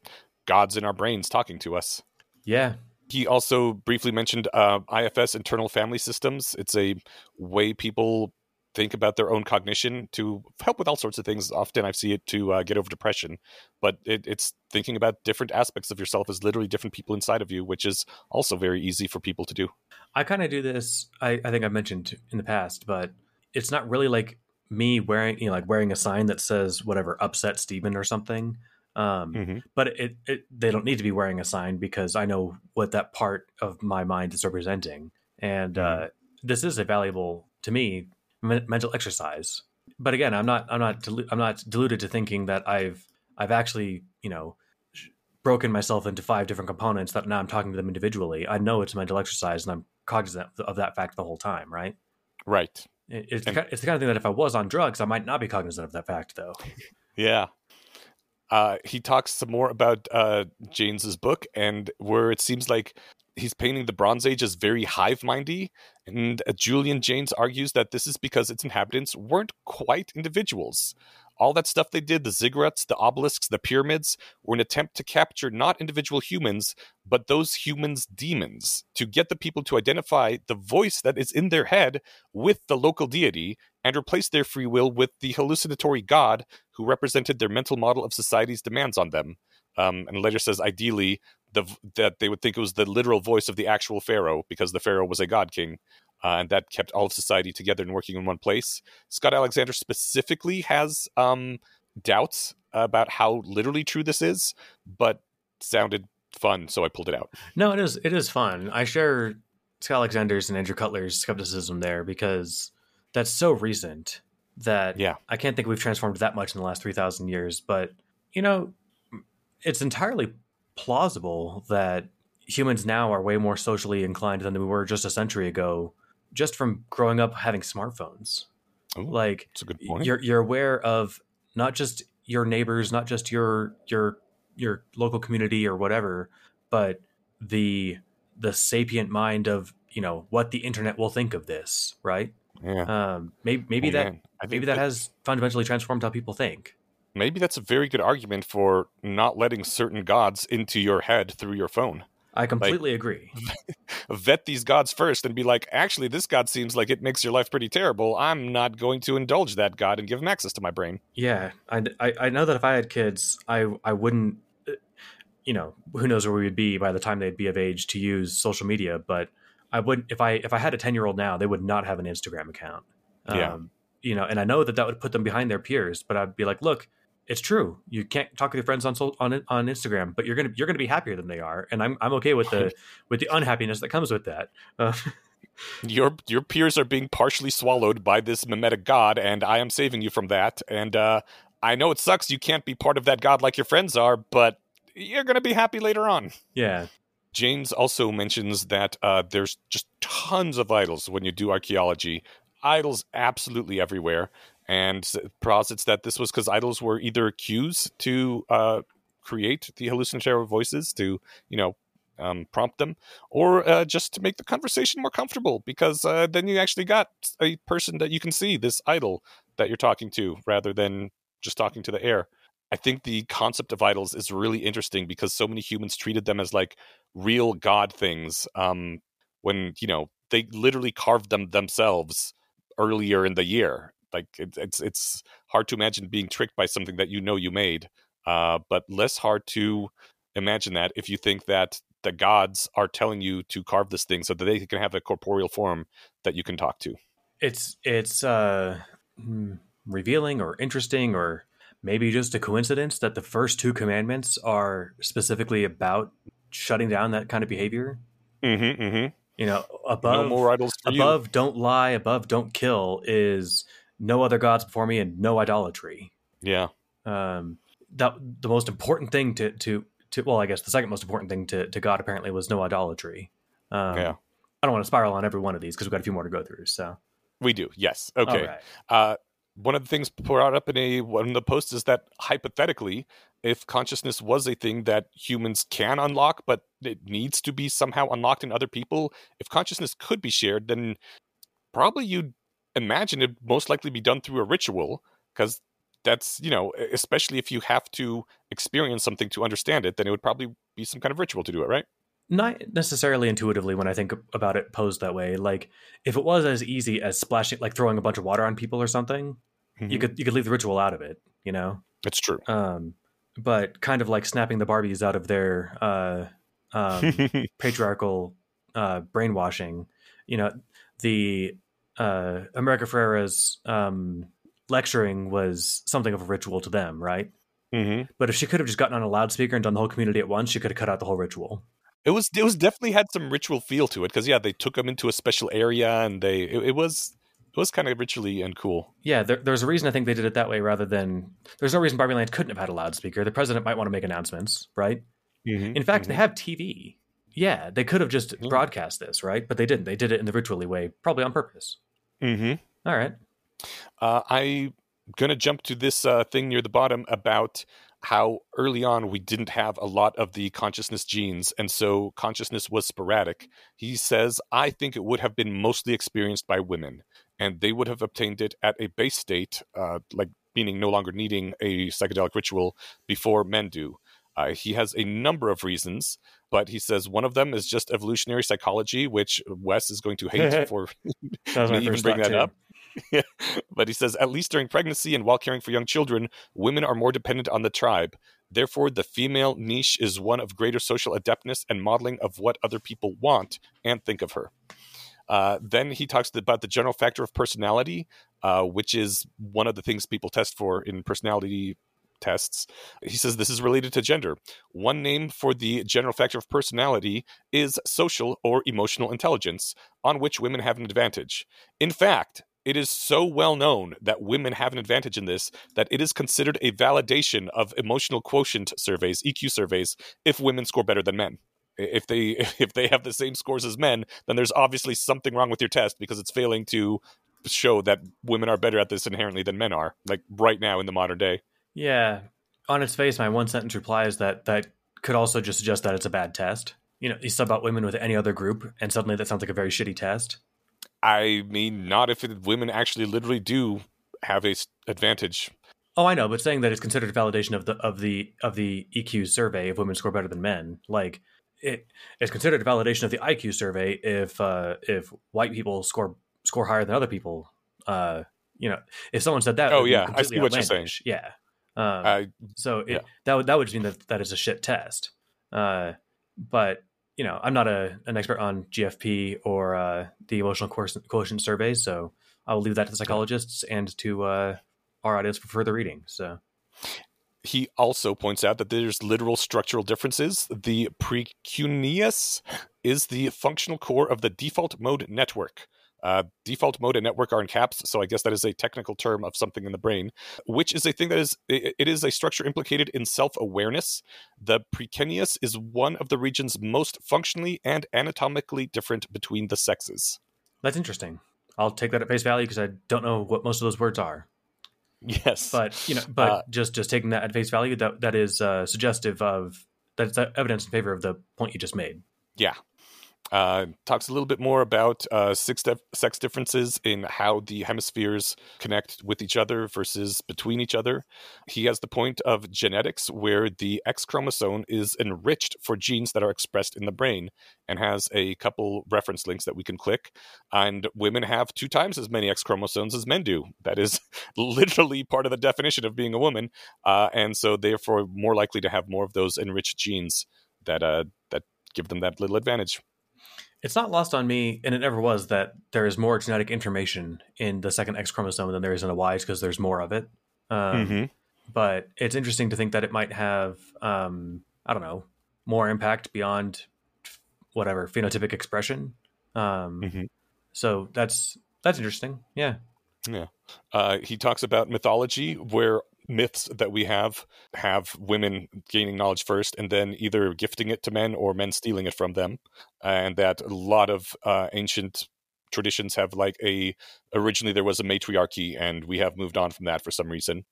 gods in our brains talking to us. Yeah, He also briefly mentioned uh, IFS, internal family systems. It's a way people think about their own cognition to help with all sorts of things. Often I see it to uh, get over depression, but it, it's thinking about different aspects of yourself as literally different people inside of you, which is also very easy for people to do. I kind of do this. I, I think I've mentioned in the past, but it's not really like me wearing you know like wearing a sign that says whatever upset Steven or something. Um, Mhm. but it, it they don't need to be wearing a sign because I know what that part of my mind is representing, and uh, this is a valuable to me men- mental exercise. But again, I'm not I'm not delu- I'm not deluded to thinking that I've I've actually you know broken myself into five different components that now I'm talking to them individually. I know it's mental exercise, and I'm cognizant of that fact the whole time. Right? Right. It- It's the, And- ki- it's the kind of thing that if I was on drugs, I might not be cognizant of that fact, though. [LAUGHS] Yeah. Uh, he talks some more about uh, Jaynes's book and where it seems like he's painting the Bronze Age as very hive mindy. And uh, Julian Jaynes argues that this is because its inhabitants weren't quite individuals. All that stuff they did, the ziggurats, the obelisks, the pyramids, were an attempt to capture not individual humans, but those humans' demons, to get the people to identify the voice that is in their head with the local deity and replace their free will with the hallucinatory god who represented their mental model of society's demands on them. Um, and later says, ideally, the, that they would think it was the literal voice of the actual pharaoh because the pharaoh was a god king uh, and that kept all of society together and working in one place. Scott Alexander specifically has um, doubts about how literally true this is, but sounded fun, so I pulled it out. No, it is it is fun. I share Scott Alexander's and Andrew Cutler's skepticism there because that's so recent that yeah. I can't think we've transformed that much in the last three thousand years. But you know, it's entirely plausible that humans now are way more socially inclined than we were just a century ago just from growing up having smartphones. Ooh, like that's a good point. you're you're aware of not just your neighbors, not just your your your local community or whatever, but the the sapient mind of you know what the internet will think of this, right? Yeah. Um, maybe maybe Oh, that man. I maybe that has fundamentally transformed how people think. maybe that's a very good argument for not letting certain gods into your head through your phone. I completely agree. [LAUGHS] Vet these gods first and be like, actually, this god seems like it makes your life pretty terrible. I'm not going to indulge that god and give him access to my brain. Yeah, I, I, I know that if I had kids, I I wouldn't, uh, you know, who knows where we would be by the time they'd be of age to use social media. But I would if I if I had a ten year old now, they would not have an Instagram account. Yeah. Um, you know, and I know that that would put them behind their peers. But I'd be like, look, it's true. You can't talk with your friends on on on Instagram, but you're gonna you're gonna be happier than they are, and I'm I'm okay with the with the unhappiness that comes with that. Uh, [LAUGHS] Your your peers are being partially swallowed by this mimetic god, and I am saving you from that. And uh, I know it sucks you can't be part of that god like your friends are, but you're going to be happy later on. yeah, Jaynes also mentions that uh, there's just tons of idols when you do archaeology. Idols absolutely everywhere, and posits that this was because idols were either cues to uh, create the hallucinatory voices to, you know, um, prompt them, or uh, just to make the conversation more comfortable. Because uh, then you actually got a person that you can see, this idol that you're talking to, rather than just talking to the air. I think the concept of idols is really interesting because so many humans treated them as like real god things. Um, when you know they literally carved them themselves earlier in the year. Like it, it's it's hard to imagine being tricked by something that you know you made, uh, but less hard to imagine that if you think that the gods are telling you to carve this thing so that they can have a corporeal form that you can talk to. it's it's uh hmm, revealing or interesting or maybe just a coincidence that the first two commandments are specifically about shutting down that kind of behavior Mm-hmm, mm-hmm. you know above no more idols above don't lie above don't kill is no other gods before me and no idolatry. Yeah. um that the most important thing to to to well i guess the second most important thing to, to god apparently was no idolatry um Yeah. i don't want to spiral on every one of these because we've got a few more to go through so We do. Yes. Okay. all right. Uh, one of the things brought up in a one of the posts is that hypothetically, if consciousness was a thing that humans can unlock, but it needs to be somehow unlocked in other people, if consciousness could be shared, then probably you'd imagine it most likely be done through a ritual, because that's you know, especially if you have to experience something to understand it, then it would probably be some kind of ritual to do it, right? Not necessarily intuitively when I think about it posed that way. Like if it was as easy as splashing, like throwing a bunch of water on people or something, you Mhm. could you could leave the ritual out of it, you know. It's true. Um, but kind of like snapping the Barbies out of their uh, um, [LAUGHS] patriarchal uh, brainwashing. You know, the uh, America Ferrera's um, lecturing was something of a ritual to them, right? hmm But if she could have just gotten on a loudspeaker and done the whole community at once, she could have cut out the whole ritual. It was it was definitely had some ritual feel to it because yeah, they took them into a special area and they it, it was it was kind of ritually and cool. Yeah, there, there's a reason I think they did it that way rather than. There's no reason Barbie Land couldn't have had a loudspeaker. The president might want to make announcements, right? Mm-hmm. In fact, they have TV. Yeah, they could have just Yeah. broadcast this, right? But they didn't. They did it in the ritually way, probably on purpose. Mm-hmm. All right. Uh, I'm gonna jump to this uh, thing near the bottom about how early on we didn't have a lot of the consciousness genes, and so consciousness was sporadic. He says, "I think it would have been mostly experienced by women, and they would have obtained it at a base state, uh, like meaning no longer needing a psychedelic ritual before men do. Uh, he has a number of reasons, but he says one of them is just evolutionary psychology, which Wes is going to hate [LAUGHS] for [LAUGHS] me even bring that too. up. [LAUGHS] But he says, at least during pregnancy and while caring for young children, women are more dependent on the tribe. Therefore, the female niche is one of greater social adeptness and modeling of what other people want and think of her. Uh, then he talks about the general factor of personality, uh, which is one of the things people test for in personality tests. He says this is related to gender. One name for the general factor of personality is social or emotional intelligence, on which women have an advantage. In fact, it is so well known that women have an advantage in this that it is considered a validation of emotional quotient surveys, EQ surveys, if women score better than men. If they [LAUGHS] if they have the same scores as men, then there's obviously something wrong with your test because it's failing to show that women are better at this inherently than men are, like right now in the modern day. Yeah. On its face, my one sentence reply is that that could also just suggest that it's a bad test. You know, you sub out women with any other group, and suddenly that sounds like a very shitty test. I mean, not if it, women actually literally do have a advantage. Oh, I know, but saying that it's considered a validation of the of the of the EQ survey if women score better than men, like it's considered a validation of the IQ survey if uh, if white people score score higher than other people. Uh, you know, if someone said that, oh yeah, I see what you're saying. Yeah, um, so it, yeah. that would that would mean that that is a shit test. Uh, but you know, I'm not a an expert on GFP or uh, the emotional quotient, surveys, so I will leave that to the psychologists and to uh, our audience for further reading. So. He also points out that there's literal structural differences. The precuneus is the functional core of the default mode network. Uh, default mode and network are in caps, so I guess that is a technical term of something in the brain, which is a thing that is it, it is a structure implicated in self-awareness. The precuneus is one of the regions most functionally and anatomically different between the sexes. That's interesting. I'll take that at face value because I don't know what most of those words are. Yes, but you know, but uh, just just taking that at face value, that that is uh, suggestive of that's evidence in favor of the point you just made. Yeah, uh, talks a little bit more about uh, sex, sex differences in how the hemispheres connect with each other versus between each other. He has the point of genetics, where the X chromosome is enriched for genes that are expressed in the brain, and has a couple reference links that we can click. And women have two times as many X chromosomes as men do. That is [LAUGHS] literally part of the definition of being a woman, uh, and so therefore more likely to have more of those enriched genes that uh, that give them that little advantage. It's not lost on me, and it never was, that there is more genetic information in the second X chromosome than there is in a Y because there's more of it. Um, mm-hmm. But it's interesting to think that it might have, um, I don't know, more impact beyond whatever phenotypic expression. Um, mm-hmm. So that's that's interesting. Yeah. Yeah. Uh, he talks about mythology where myths that we have have women gaining knowledge first and then either gifting it to men or men stealing it from them and that a lot of uh, ancient traditions have like a originally there was a matriarchy and we have moved on from that for some reason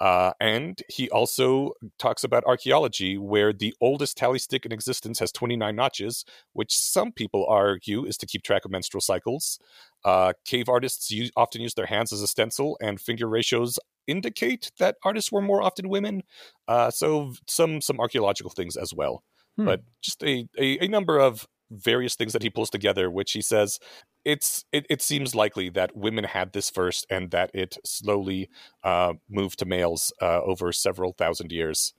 uh, and he also talks about archaeology, where the oldest tally stick in existence has 29 notches, which some people argue is to keep track of menstrual cycles. Uh, cave artists use, often use their hands as a stencil, and finger ratios indicate that artists were more often women. Uh, so some some archaeological things as well, hmm. but just a, a, a number of various things that he pulls together, which he says it's it, it seems likely that women had this first and that it slowly uh, moved to males uh, over several thousand years.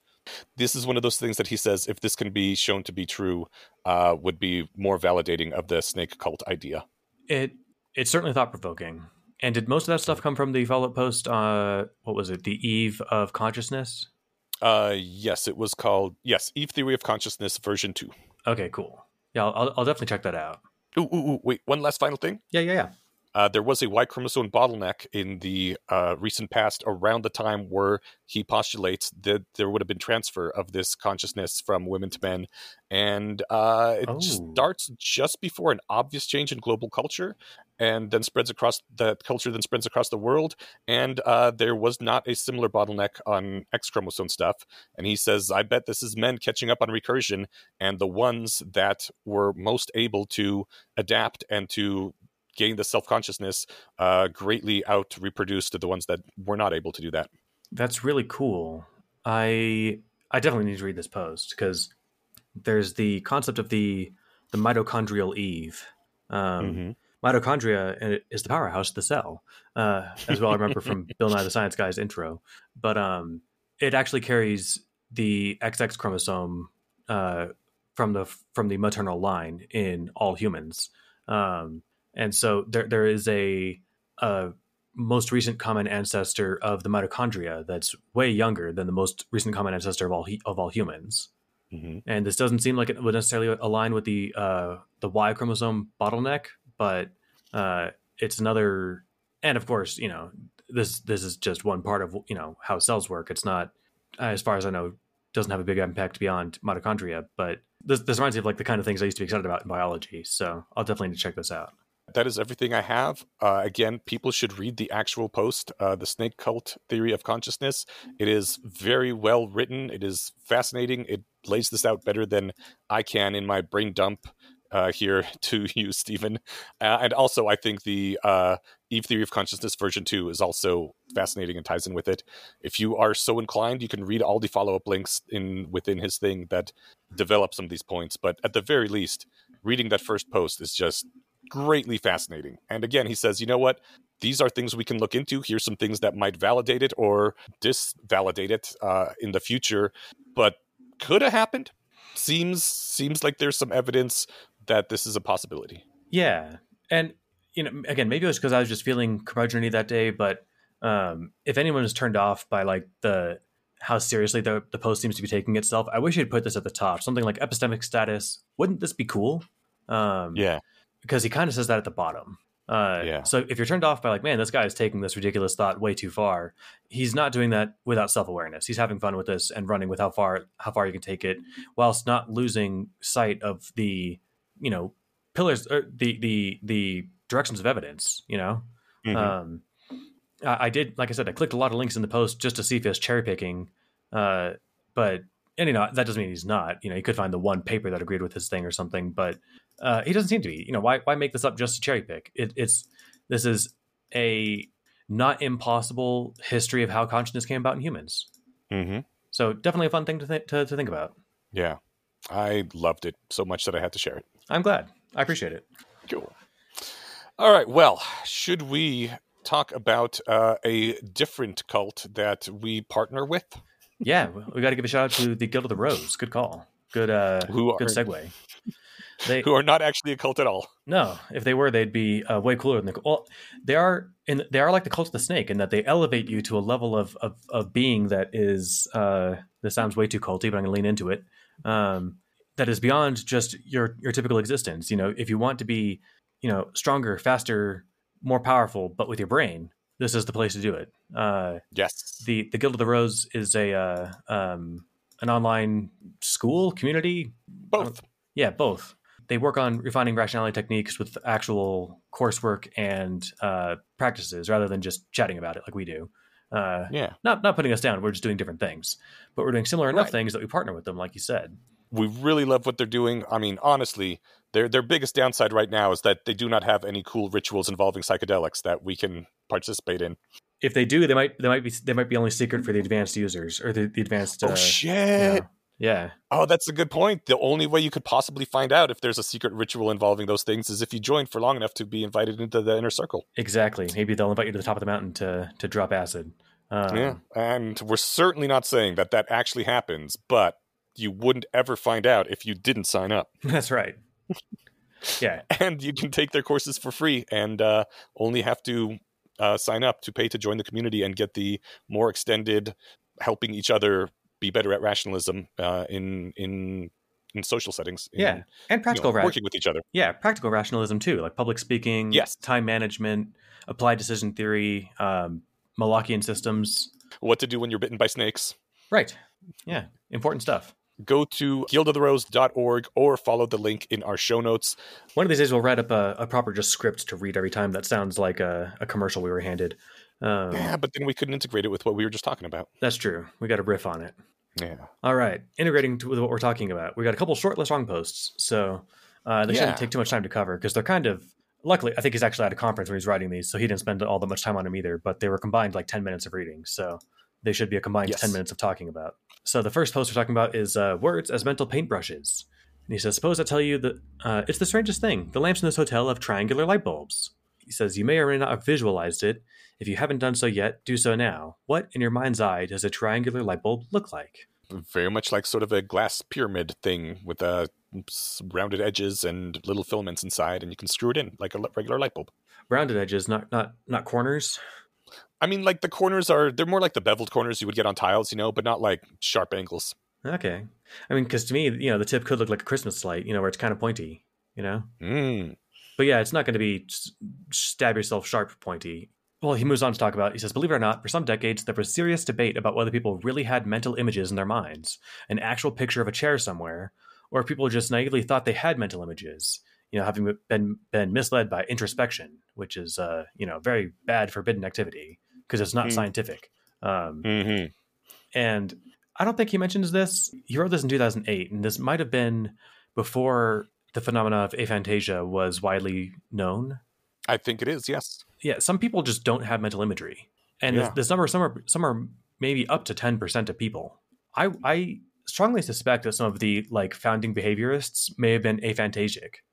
This is one of those things that he says, if this can be shown to be true, uh, would be more validating of the snake cult idea. It it's certainly thought provoking. And did most of that stuff come from the follow up post? Uh, what was it? The Eve of Consciousness. Uh, yes, it was called yes, Eve Theory of Consciousness version two. Okay, cool. Yeah, I'll, I'll definitely check that out. Ooh, ooh, ooh, wait, one last final thing. Yeah, yeah, yeah. Uh, there was a Y chromosome bottleneck in the uh, recent past around the time where he postulates that there would have been transfer of this consciousness from women to men. And uh, it oh. starts just before an obvious change in global culture and then spreads across the culture, then spreads across the world. And uh, there was not a similar bottleneck on X chromosome stuff. And he says, I bet this is men catching up on recursion and the ones that were most able to adapt and to gain the self consciousness uh, greatly out reproduced the ones that were not able to do that. That's really cool. I I definitely need to read this post because there's the concept of the the mitochondrial Eve. Um, Mm-hmm. Mitochondria is the powerhouse of the cell, uh, as well. I remember from [LAUGHS] Bill Nye the Science Guy's intro, but um, it actually carries the XX chromosome uh, from the from the maternal line in all humans, um, and so there there is a, a most recent common ancestor of the mitochondria that's way younger than the most recent common ancestor of all of all humans. Mm-hmm. And this doesn't seem like it would necessarily align with the uh, the Y chromosome bottleneck, but uh, it's another. And of course, you know this this is just one part of you know how cells work. It's not, as far as I know, doesn't have a big impact beyond mitochondria. But this this reminds me of like the kind of things I used to be excited about in biology. So I'll definitely need to check this out. That is everything I have. Uh, again, people should read the actual post, uh, The Snake Cult Theory of Consciousness. It is very well written. It is fascinating. It lays this out better than I can in my brain dump uh, here [LAUGHS] to you, Steven. Uh, and also, I think the uh, Eve Theory of Consciousness version 2 is also fascinating and ties in with it. If you are so inclined, you can read all the follow up links in within his thing that develop some of these points. But at the very least, reading that first post is just greatly fascinating. And again, he says, you know what? These are things we can look into. Here's some things that might validate it or disvalidate it uh, in the future, but could have happened. Seems seems like there's some evidence that this is a possibility. Yeah, and you know, again, maybe it was because I was just feeling curmudgeon that day. But um, if anyone is turned off by like the how seriously the the post seems to be taking itself, I wish he'd put this at the top. Something like epistemic status. Wouldn't this be cool? Um, Yeah, because he kind of says that at the bottom. Uh, Yeah. So if you're turned off by like, man, this guy is taking this ridiculous thought way too far, he's not doing that without self awareness. He's having fun with this and running with how far how far you can take it, whilst not losing sight of the you know pillars or the the the directions of evidence. You know, Mhm. um, I, I did like I said, I clicked a lot of links in the post just to see if he was cherry picking, uh, but and you know that doesn't mean he's not. You know, he could find the one paper that agreed with his thing or something, but uh, he doesn't seem to be. You know, why why make this up just to cherry pick? It, it's this is a not impossible history of how consciousness came about in humans. hmm So definitely a fun thing to th- to, to think about. yeah. I loved it so much that I had to share it. I'm glad. I appreciate it. Cool. All right. Well, should we talk about uh, a different cult that we partner with? Yeah, we got to give a shout out to the Guild of the Rose. Good call. Good uh, Who are good segue. They who are not actually a cult at all? No, if they were, they'd be uh, way cooler than the. Well, they are in. They are like the cult of the snake in that they elevate you to a level of of, of being that is. Uh, this sounds way too culty, but I'm going to lean into it. Um, that is beyond just your your typical existence. You know, if you want to be, you know, stronger, faster, more powerful, but with your brain, this is the place to do it. Uh, Yes. the the Guild of the Rose is a uh, um, an online school community Both. yeah, both. They work on refining rationality techniques with actual coursework and uh, practices rather than just chatting about it like we do. Uh, Yeah. not not putting us down. We're just doing different things, but we're doing similar enough Right. things that we partner with them, like you said. We really love what they're doing. I mean, honestly, their their biggest downside right now is that they do not have any cool rituals involving psychedelics that we can participate in. If they do, they might they might be they might be only secret for the advanced users or the, the advanced. oh uh, shit. yeah. yeah, Oh, that's a good point. The only way you could possibly find out if there's a secret ritual involving those things is if you join for long enough to be invited into the inner circle. exactly. Maybe they'll invite you to the top of the mountain to to drop acid. Um, yeah. And we're certainly not saying that that actually happens, but you wouldn't ever find out if you didn't sign up. [LAUGHS] that's right. yeah, [LAUGHS] And you can take their courses for free and uh, only have to uh, sign up to pay to join the community and get the more extended helping each other be better at rationalism uh, in in in social settings. in, yeah, and you know, practical ra- working with each other. Yeah, practical rationalism too, like public speaking, Yes. time management, applied decision theory, um, Malachian systems. What to do when you're bitten by snakes. Right. Yeah, important stuff. Go to guildoftheRose.org or follow the link in our show notes. One of these days, we'll write up a, a proper just script to read every time. That sounds like a, a commercial we were handed. Um, Yeah, but then we couldn't integrate it with what we were just talking about. That's true. We got a riff on it. Yeah. All right, integrating to with what we're talking about. We got a couple short, less long posts, so uh, they Yeah. shouldn't take too much time to cover because they're kind of luckily, I think he's actually at a conference when he's writing these, so he didn't spend all that much time on them either. But they were combined like ten minutes of reading, so they should be a combined Yes. ten minutes of talking about. So the first post we're talking about is uh, words as mental paintbrushes. And he says, "Suppose I tell you that uh, it's the strangest thing. The lamps in this hotel have triangular light bulbs." He says, "You may or may not have visualized it. If you haven't done so yet, do so now. What, in your mind's eye, does a triangular light bulb look like?" Very much like sort of a glass pyramid thing with uh, rounded edges and little filaments inside, and you can screw it in like a regular light bulb. Rounded edges, not not not corners. I mean, like the corners are, they're more like the beveled corners you would get on tiles, you know, but not like sharp angles. Okay. I mean, because to me, you know, the tip could look like a Christmas light, you know, where it's kind of pointy, you know? Mm. But yeah, it's not going to be stab yourself sharp pointy. Well, he moves on to talk about, he says, believe it or not, for some decades, there was serious debate about whether people really had mental images in their minds, an actual picture of a chair somewhere, or if people just naively thought they had mental images, you know, having been, been misled by introspection, which is, uh, you know, very bad forbidden activity because it's not Hmm. scientific. Um, hmm and I don't think he mentions this. He wrote this in 2008, and this might have been before the phenomena of aphantasia was widely known. I think it is, yes. Yeah, some people just don't have mental imagery, and Yeah. this, this number, some are, some are maybe up to 10% of people. I, I strongly suspect that some of the like founding behaviorists may have been aphantasic,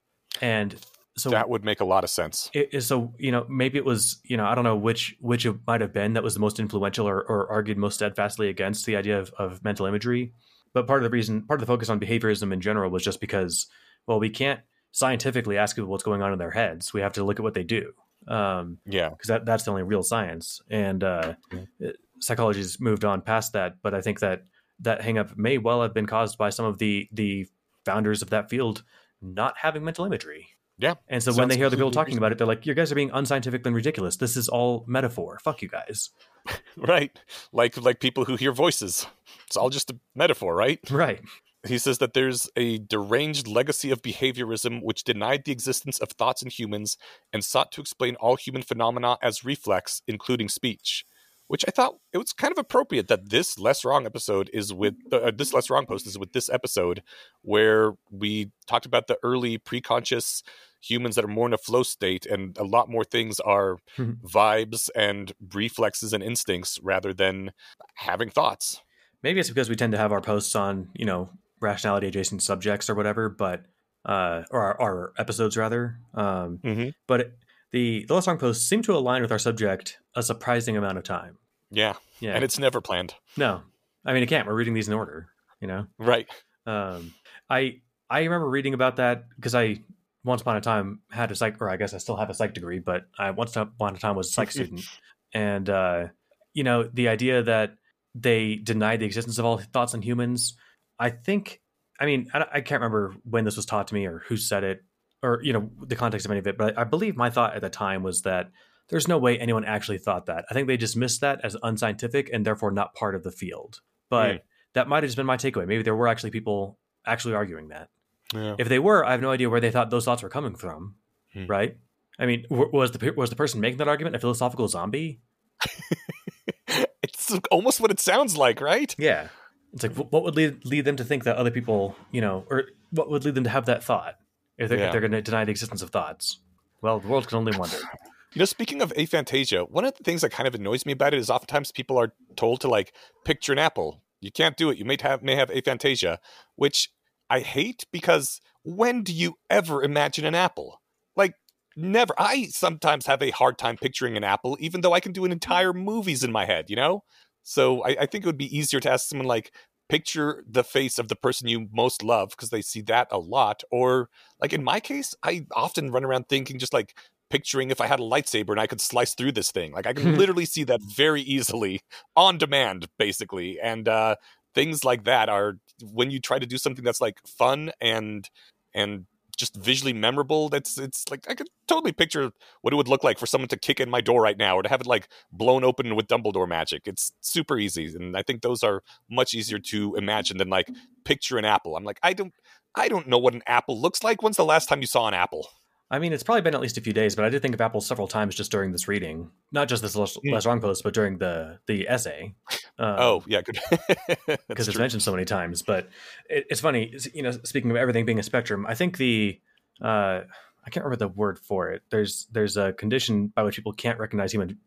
and so that would make a lot of sense. it is so you know maybe it was you know i don't know which which it might have been that was the most influential or, or argued most steadfastly against the idea of, of mental imagery. But part of the reason part of the focus on behaviorism in general was just because well we can't scientifically ask people what's going on in their heads. We have to look at what they do. Um Yeah. because that, that's the only real science. And uh psychology's moved on past that. But i think that that hangup may well have been caused by some of the the founders of that field not having mental imagery Yeah. and so when they hear the people talking about it, they're like, "You guys are being unscientific and ridiculous. This is all metaphor. Fuck you guys." [LAUGHS] Right. Like like people who hear voices. It's all just a metaphor, right? Right. He says that there's a deranged legacy of behaviorism which denied the existence of thoughts in humans and sought to explain all human phenomena as reflex, including speech. Which I thought it was kind of appropriate that this less wrong episode is with uh, this less wrong post is with this episode where we talked about the early preconscious humans that are more in a flow state and a lot more things are [LAUGHS] vibes and reflexes and instincts rather than having thoughts. Maybe it's because we tend to have our posts on, you know, rationality adjacent subjects or whatever, but uh, or our, our episodes rather. Um, Mm-hmm. but it, the the less wrong posts seem to align with our subject a surprising amount of time. Yeah, Yeah. and it's never planned. no, I mean it can't. We're reading these in order. You know. Right. Um, I I remember reading about that because I once upon a time had a psych, or I guess I still have a psych degree, but I once upon a time was a psych [LAUGHS] student, and uh, you know the idea that they denied the existence of all thoughts in humans. I think, I mean, I, I can't remember when this was taught to me or who said it, or you know the context of any of it, but I believe my thought at the time was that there's no way anyone actually thought that. I think they dismissed that as unscientific and therefore not part of the field. But Mm. that might have just been my takeaway. Maybe there were actually people actually arguing that. Yeah. If they were, I have no idea where they thought those thoughts were coming from. Hmm. Right? I mean, was the was the person making that argument a philosophical zombie? [LAUGHS] it's almost what it sounds like, right? Yeah. It's like what would lead lead them to think that other people, you know, or what would lead them to have that thought if they're, Yeah. if they're going to deny the existence of thoughts? Well, the world can only wonder. You know, speaking of aphantasia, one of the things that kind of annoys me about it is oftentimes people are told to like picture an apple. You can't do it. You may have may have aphantasia, which I hate because when do you ever imagine an apple? Like never. I sometimes have a hard time picturing an apple, even though I can do an entire movies in my head. You know, so I, I think it would be easier to ask someone like picture the face of the person you most love because they see that a lot. Or like in my case, I often run around thinking just like picturing if I had a lightsaber and I could slice through this thing. Like I can [LAUGHS] literally see that very easily on demand, basically. And uh, things like that are when you try to do something that's like fun and and just visually memorable. That's it's like I could totally picture what it would look like for someone to kick in my door right now or to have it like blown open with Dumbledore magic. It's super easy, and I think those are much easier to imagine than like picture an apple. I'm like I don't. I don't know what an apple looks like. When's the last time you saw an apple? I mean, it's probably been at least a few days, but I did think of Apple several times just during this reading. Not just this last, Mm. less wrong post, but during the the essay. Um, oh, yeah, good. [LAUGHS] because it's mentioned so many times. But it, it's funny, it's- you know. Speaking of everything being a spectrum, I think the uh, I can't remember the word for it. There's there's a condition by which people can't recognize human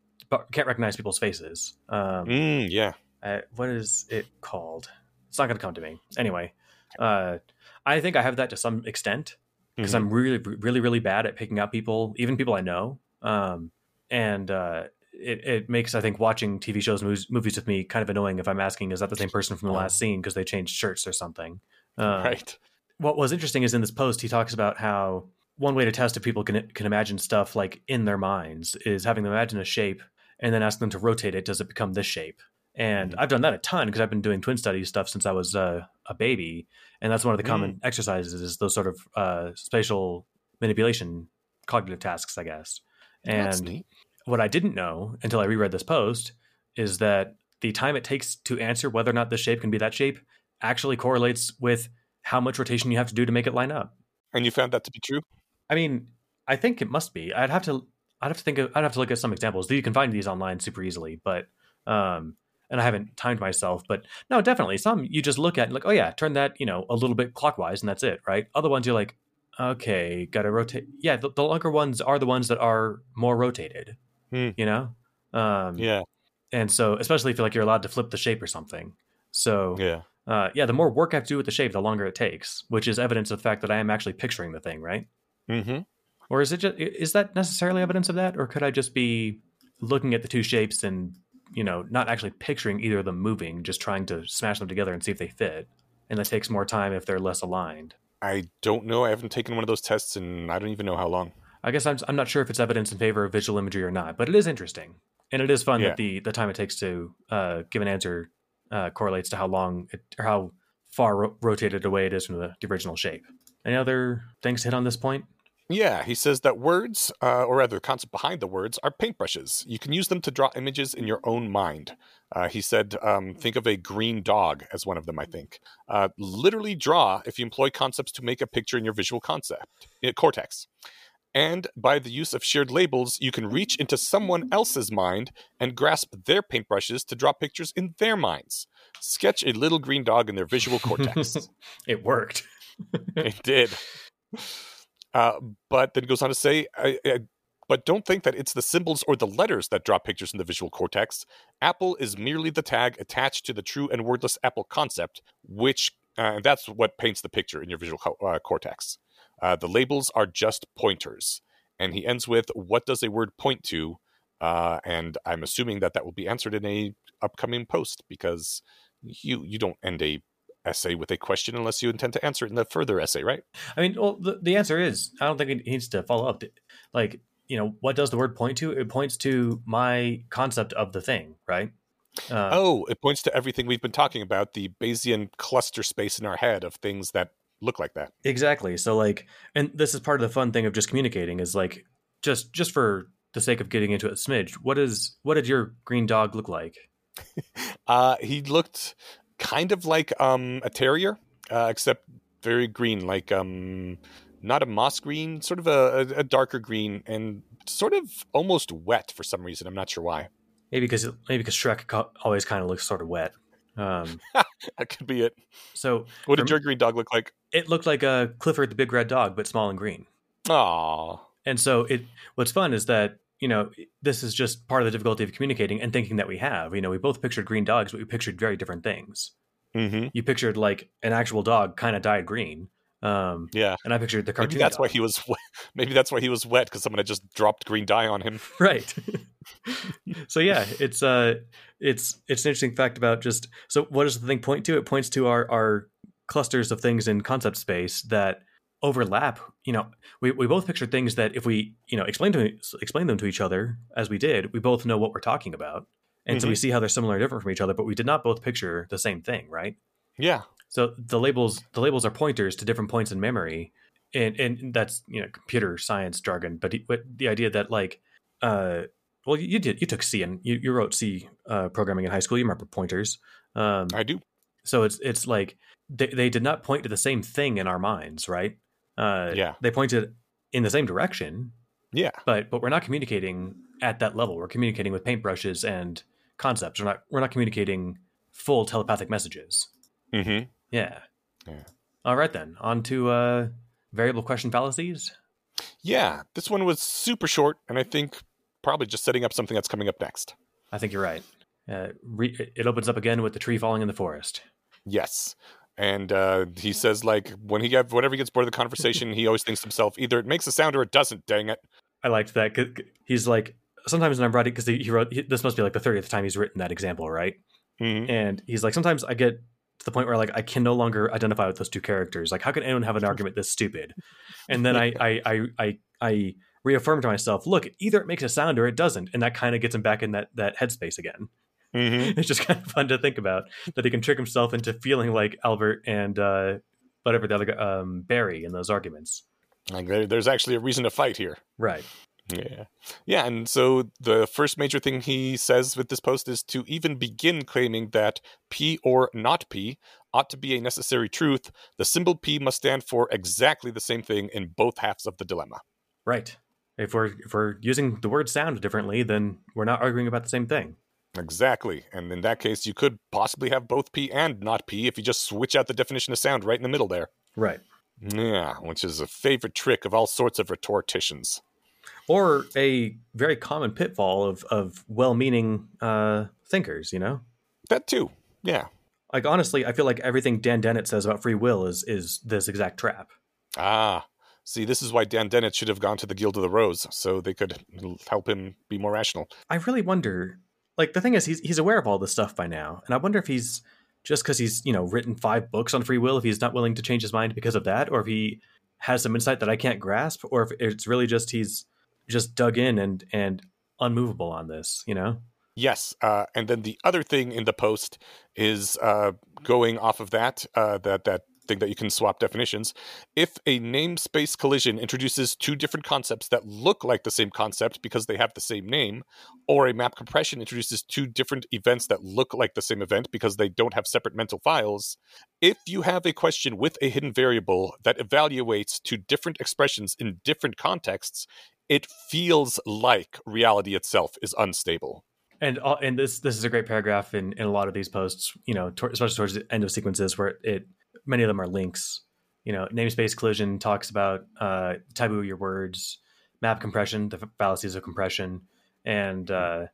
can't recognize people's faces. Um, Mm, yeah. uh, what is it called? It's not going to come to me. Anyway, uh, I think I have that to some extent because Mhm. I'm really, really, really bad at picking out people, even people I know. Um, and uh, it, it makes, I think, watching TV shows, movies, movies with me kind of annoying if I'm asking, is that the same person from the last scene because they changed shirts or something? Uh, right. what was interesting is in this post he talks about how one way to test if people can can imagine stuff like in their minds is having them imagine a shape and then ask them to rotate it does it become this shape and Mhm. i've done that a ton because i've been doing twin studies stuff since i was uh, a baby and that's one of the common exercises is those sort of uh, spatial manipulation cognitive tasks i guess and what I didn't know until I reread this post is that the time it takes to answer whether or not this shape can be that shape actually correlates with how much rotation you have to do to make it line up. And you found that to be true? I mean, I think it must be. I'd have to I'd have to think of, I'd have to look at some examples. You can find these online super easily, but um and I haven't timed myself, but no, definitely some you just look at and like, oh yeah, turn that, you know, a little bit clockwise and that's it, right? Other ones you're like, okay, got to rotate. Yeah, the, the longer ones are the ones that are more rotated. Hmm. You know? Um Yeah. and so especially if you're like you're allowed to flip the shape or something so Yeah. uh, yeah the more work i have to do with the shape the longer it takes which is evidence of the fact that i am actually picturing the thing right Mm-hmm. or is it just is that necessarily evidence of that or could i just be looking at the two shapes and you know not actually picturing either of them moving just trying to smash them together and see if they fit and that takes more time if they're less aligned I don't know. I haven't taken one of those tests and I don't even know how long. I guess I'm, I'm not sure if it's evidence in favor of visual imagery or not, but it is interesting, and it is fun Yeah. that the the time it takes to uh, give an answer uh, correlates to how long it, or how far ro- rotated away it is from the, the original shape. Any other things to hit on this point? Yeah, he says that words, uh, or rather, the concept behind the words, are paintbrushes. You can use them to draw images in your own mind. Uh, he said, um, think of a green dog as one of them, I think. Uh, literally draw if you employ concepts to make a picture in your visual concept, uh, cortex. And by the use of shared labels, you can reach into someone else's mind and grasp their paintbrushes to draw pictures in their minds. Sketch a little green dog in their visual cortex. [LAUGHS] it worked. [LAUGHS] it did. Uh, but then it goes on to say, I, I, but don't think that it's the symbols or the letters that draw pictures in the visual cortex. Apple is merely the tag attached to the true and wordless Apple concept, which uh, that's what paints the picture in your visual co- uh, cortex. Uh, the labels are just pointers. And he ends with, "What does a word point to?" Uh, and I'm assuming that that will be answered in a upcoming post because you you don't end a essay with a question unless you intend to answer it in the further essay, right? I mean, well, the, the answer is I don't think it needs to follow up. Like, you know, what does the word point to? It points to my concept of the thing, right? Uh, oh, it points to everything we've been talking about the Bayesian cluster space in our head of things that look like that. Exactly. So like and this is part of the fun thing of just communicating is like just just for the sake of getting into it a smidge, what is what did your green dog look like? [LAUGHS] Uh, he looked kind of like um, a terrier, uh, except very green, like um, not a moss green, sort of a, a, darker green, and sort of almost wet for some reason. I'm not sure why. Maybe because maybe because Shrek always kind of looks sort of wet. Um, [LAUGHS] That could be it. so What did your green dog look like? it looked like a Clifford the Big Red Dog, but small and green. Aw. And so it what's fun is that you know this is just part of the difficulty of communicating and thinking that we have. You know, we both pictured green dogs, but we pictured very different things. Mm-hmm. You pictured like an actual dog kind of dyed green, um, Yeah. and I pictured the cartoon. [LAUGHS] Maybe that's why he was. Wet. Maybe that's why he was wet because someone had just dropped green dye on him. [LAUGHS] right [LAUGHS] so yeah it's uh it's it's an interesting fact about just so what does the thing point to it points to our our clusters of things in concept space that overlap you know we, we both picture things that if we you know explain to explain them to each other as we did we both know what we're talking about and so we see how they're similar and different from each other but we did not both picture the same thing right Yeah. so the labels the labels are pointers to different points in memory, and and that's you know computer science jargon. But, but the idea that like, uh, well, you did you took C and you, you wrote C uh, programming in high school. You remember pointers. Um, I do. so it's it's like they they did not point to the same thing in our minds, right? Uh, Yeah. they pointed in the same direction, Yeah. but but we're not communicating at that level. We're communicating with paintbrushes and concepts. We're not we're not communicating full telepathic messages. Mm-hmm. Yeah. Yeah. All right then. On to uh, variable question fallacies. Yeah, this one was super short, and I think probably just setting up something that's coming up next. I think you're right. Uh, re- it opens up again with the tree falling in the forest. Yes. And uh, he says, like, when he get, whenever he gets bored of the conversation, he always thinks to himself, either it makes a sound or it doesn't, dang it. I liked that. He's like, sometimes when I'm writing, because he wrote, he, this must be like the 30th time he's written that example, right? Mhm. And he's like, sometimes I get to the point where like I can no longer identify with those two characters. Like, how can anyone have an argument this stupid? And then I, I, I, I, I reaffirm to myself, look, either it makes a sound or it doesn't, and that kind of gets him back in that that headspace again. Mhm. [LAUGHS] It's just kind of fun to think about that he can trick himself into feeling like Albert and uh, whatever the other guy, um, Barry in those arguments. Like, there, there's actually a reason to fight here. Right. Yeah. Yeah. And so the first major thing he says with this post is to even begin claiming that P or not P ought to be a necessary truth, the symbol P must stand for exactly the same thing in both halves of the dilemma. Right. If we're if we're using the word sound differently, then we're not arguing about the same thing. Exactly. And in that case, you could possibly have both P and not P if you just switch out the definition of sound right in the middle there. Right. Yeah, which is a favorite trick of all sorts of rhetoricians. Or a very common pitfall of of well-meaning uh, thinkers. You know, That too. Yeah. like honestly, I feel like everything Dan Dennett says about free will is is this exact trap. Ah. See, this is why Dan Dennett should have gone to the Guild of the Rose, so they could help him be more rational. I really wonder. Like the thing is, he's he's aware of all this stuff by now, and I wonder if he's just because he's you know written five books on free will, if he's not willing to change his mind because of that, or if he has some insight that I can't grasp, or if it's really just he's just dug in and and unmovable on this. You know? Yes, uh, and then the other thing in the post is uh, going off of that uh, that that thing that you can swap definitions. If a namespace collision introduces two different concepts that look like the same concept because they have the same name, or a map compression introduces two different events that look like the same event because they don't have separate mental files, if you have a question with a hidden variable that evaluates two different expressions in different contexts, it feels like reality itself is unstable. And all, and this this is a great paragraph in, in a lot of these posts. You know, especially towards the end of sequences where it many of them are links. You know, namespace collision talks about uh, taboo your words, map compression, the fallacies of compression, and uh,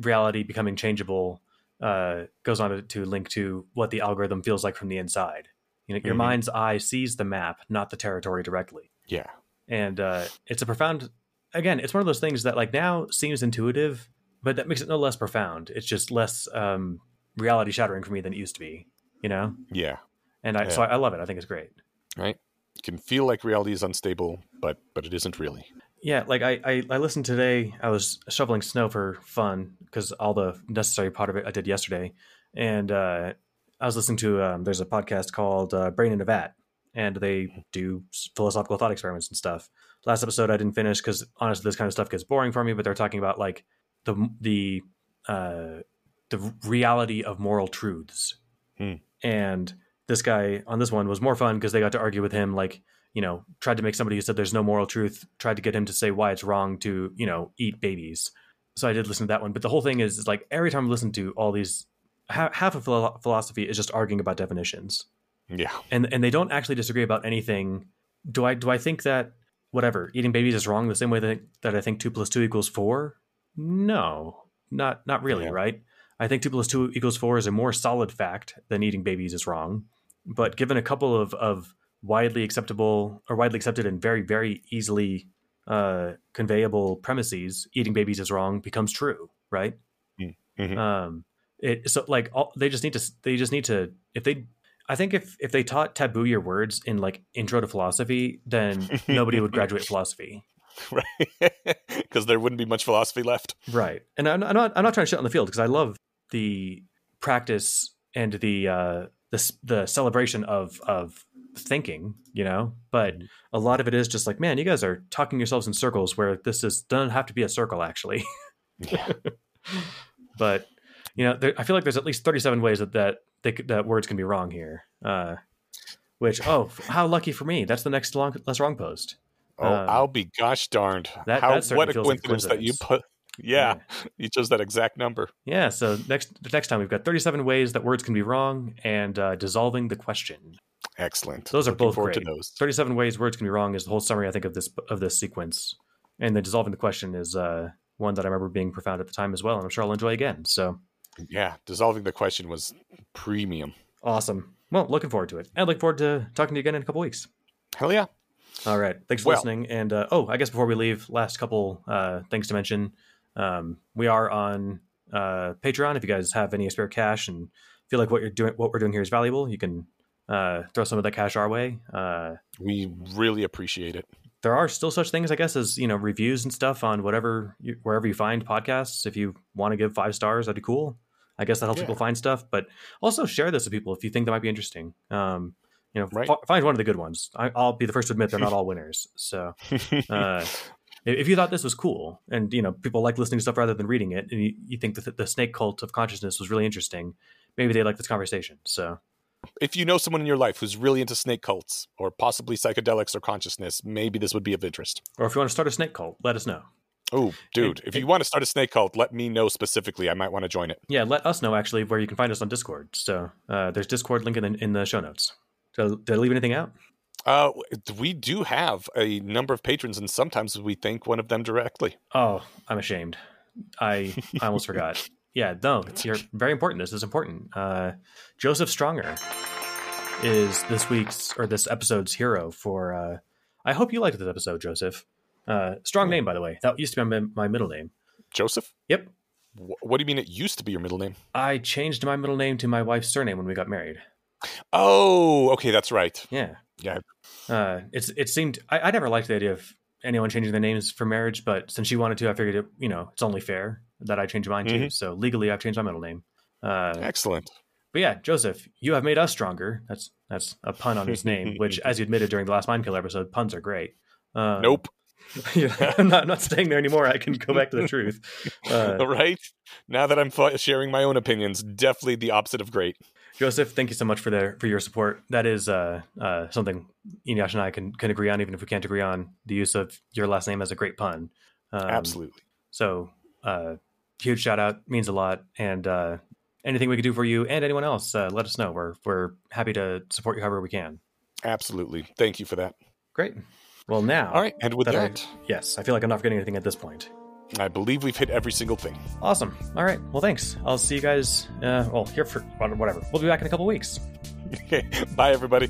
reality becoming changeable. Uh, goes on to, to link to what the algorithm feels like from the inside. You know, your Mhm. mind's eye sees the map, not the territory directly Yeah. and uh, it's a profound again it's one of those things that like now seems intuitive but that makes it no less profound it's just less um, reality shattering for me than it used to be you know Yeah. And i so I, I love it. I think it's great. Right? It can feel like reality is unstable, but but it isn't really. yeah like i i, I listened today. I was shoveling snow for fun because all the necessary part of it i did yesterday. And uh, i was listening to um, there's a podcast called uh, brain in a vat. And they do philosophical thought experiments and stuff. Last episode i didn't finish because honestly this kind of stuff gets boring for me but they're talking about like the the uh the reality of moral truths. Hmm. and this guy on this one was more fun because they got to argue with him like you know tried to make somebody who said there's no moral truth tried to get him to say why it's wrong to you know eat babies so i did listen to that one but the whole thing is, is like every time i listen to all these ha- half of philosophy is just arguing about definitions Yeah. and and they don't actually disagree about anything. Do I do I think that whatever eating babies is wrong the same way that that I think two plus two equals four? No, not not really, Yeah. right? I think two plus two equals four is a more solid fact than eating babies is wrong. But given a couple of of widely acceptable or widely accepted and very very easily uh, conveyable premises, eating babies is wrong becomes true, right? Mhm. Um, it so like all, they just need to they just need to if they I think if if they taught taboo your words in like intro to philosophy, then [LAUGHS] nobody would graduate philosophy. right? [LAUGHS] Because there wouldn't be much philosophy left. Right. And I'm, I'm not I'm not trying to shit on the field because I love the practice and the uh the the celebration of of thinking, you know. But a lot of it is just like, man, you guys are talking yourselves in circles where this is doesn't have to be a circle actually. Yeah. [LAUGHS] but you know, there, I feel like there's at least 37 ways that that they, that words can be wrong here. Uh, which [SIGHS] oh, how lucky for me! That's the next long, less wrong post. Oh, Um, I'll be gosh darned. that- How that what a a coincidence that you put yeah, [LAUGHS] you chose that exact number. Yeah. So next the next time we've got 37 ways that words can be wrong and uh, dissolving the question. Excellent. Those are Looking both forward great. 37 ways words can be wrong is the whole summary I think of this of this sequence. And then dissolving the question is uh, one that I remember being profound at the time as well, and I'm sure I'll enjoy again. So Yeah, dissolving the question was premium. awesome. Well, looking forward to it. And look forward to talking to you again in a couple weeks. Hell yeah. All right. Thanks for Well- listening. And uh, oh, I guess before we leave, last couple uh, things to mention. Um, we are on uh, Patreon. If you guys have any spare cash and feel like what you're doing, what we're doing here is valuable, you can uh, throw some of that cash our way. Uh, We really appreciate it. there are still such things, I guess, as you know, reviews and stuff on whatever you, wherever you find podcasts. If you want to give five stars, that'd be cool. I guess that helps Yeah. people find stuff. But also share this with people if you think that might be interesting. Um, you know, Right. fi- find one of the good ones. I, I'll be the first to admit they're not [LAUGHS] all winners. So [LAUGHS] uh, if you thought this was cool and you know people like listening to stuff rather than reading it and you, you think that the snake cult of consciousness was really interesting maybe they like this conversation so if you know someone in your life who's really into snake cults or possibly psychedelics or consciousness, maybe this would be of interest. or if you want to start a snake cult let us know Oh, dude, if you want to start a snake cult, let me know specifically. I might want to join it. yeah let us know actually where you can find us on discord so uh, there's discord link in the, in the show notes did I, did I leave anything out Uh, we do have a number of patrons, and sometimes we thank one of them directly. oh i'm ashamed. I i almost forgot. [LAUGHS] Yeah no it's you're very important. This is important. Uh, joseph stronger is this week's or this episode's hero for uh, i hope you liked this episode joseph. Uh, strong name by the way. That used to be my, my middle name. Joseph, yep. Wh- what do you mean it used to be your middle name? i changed my middle name to my wife's surname when we got married. Oh, okay, that's right. yeah Yeah. uh, it's it seemed I, I never liked the idea of anyone changing their names for marriage but since she wanted to i figured it you know it's only fair that i change mine too Mhm. so legally i've changed my middle name uh, Excellent. But yeah, Joseph, you have made us stronger. That's that's a pun on his name, which, [LAUGHS] as you admitted during the last Mind Killer episode, puns are great. Um, nope. [LAUGHS] I'm not I'm not staying there anymore. I can go back to the truth. [LAUGHS] Uh, right? Now that I'm f- sharing my own opinions, definitely the opposite of great. Joseph, thank you so much for the for your support. That is uh, uh, something Eneasz and I can can agree on, even if we can't agree on the use of your last name as a great pun. Um, Absolutely. So, uh, huge shout out means a lot, and uh, anything we can do for you and anyone else, uh, let us know. We're we're happy to support you however we can. Absolutely. Thank you for that. Great. Well, now, All right. And with that I- that, yes, I feel like I'm not forgetting anything at this point. I believe we've hit every single thing. Awesome. All right. Well, thanks. I'll see you guys. Uh, well, here for whatever. We'll be back in a couple weeks. [LAUGHS] Bye, everybody.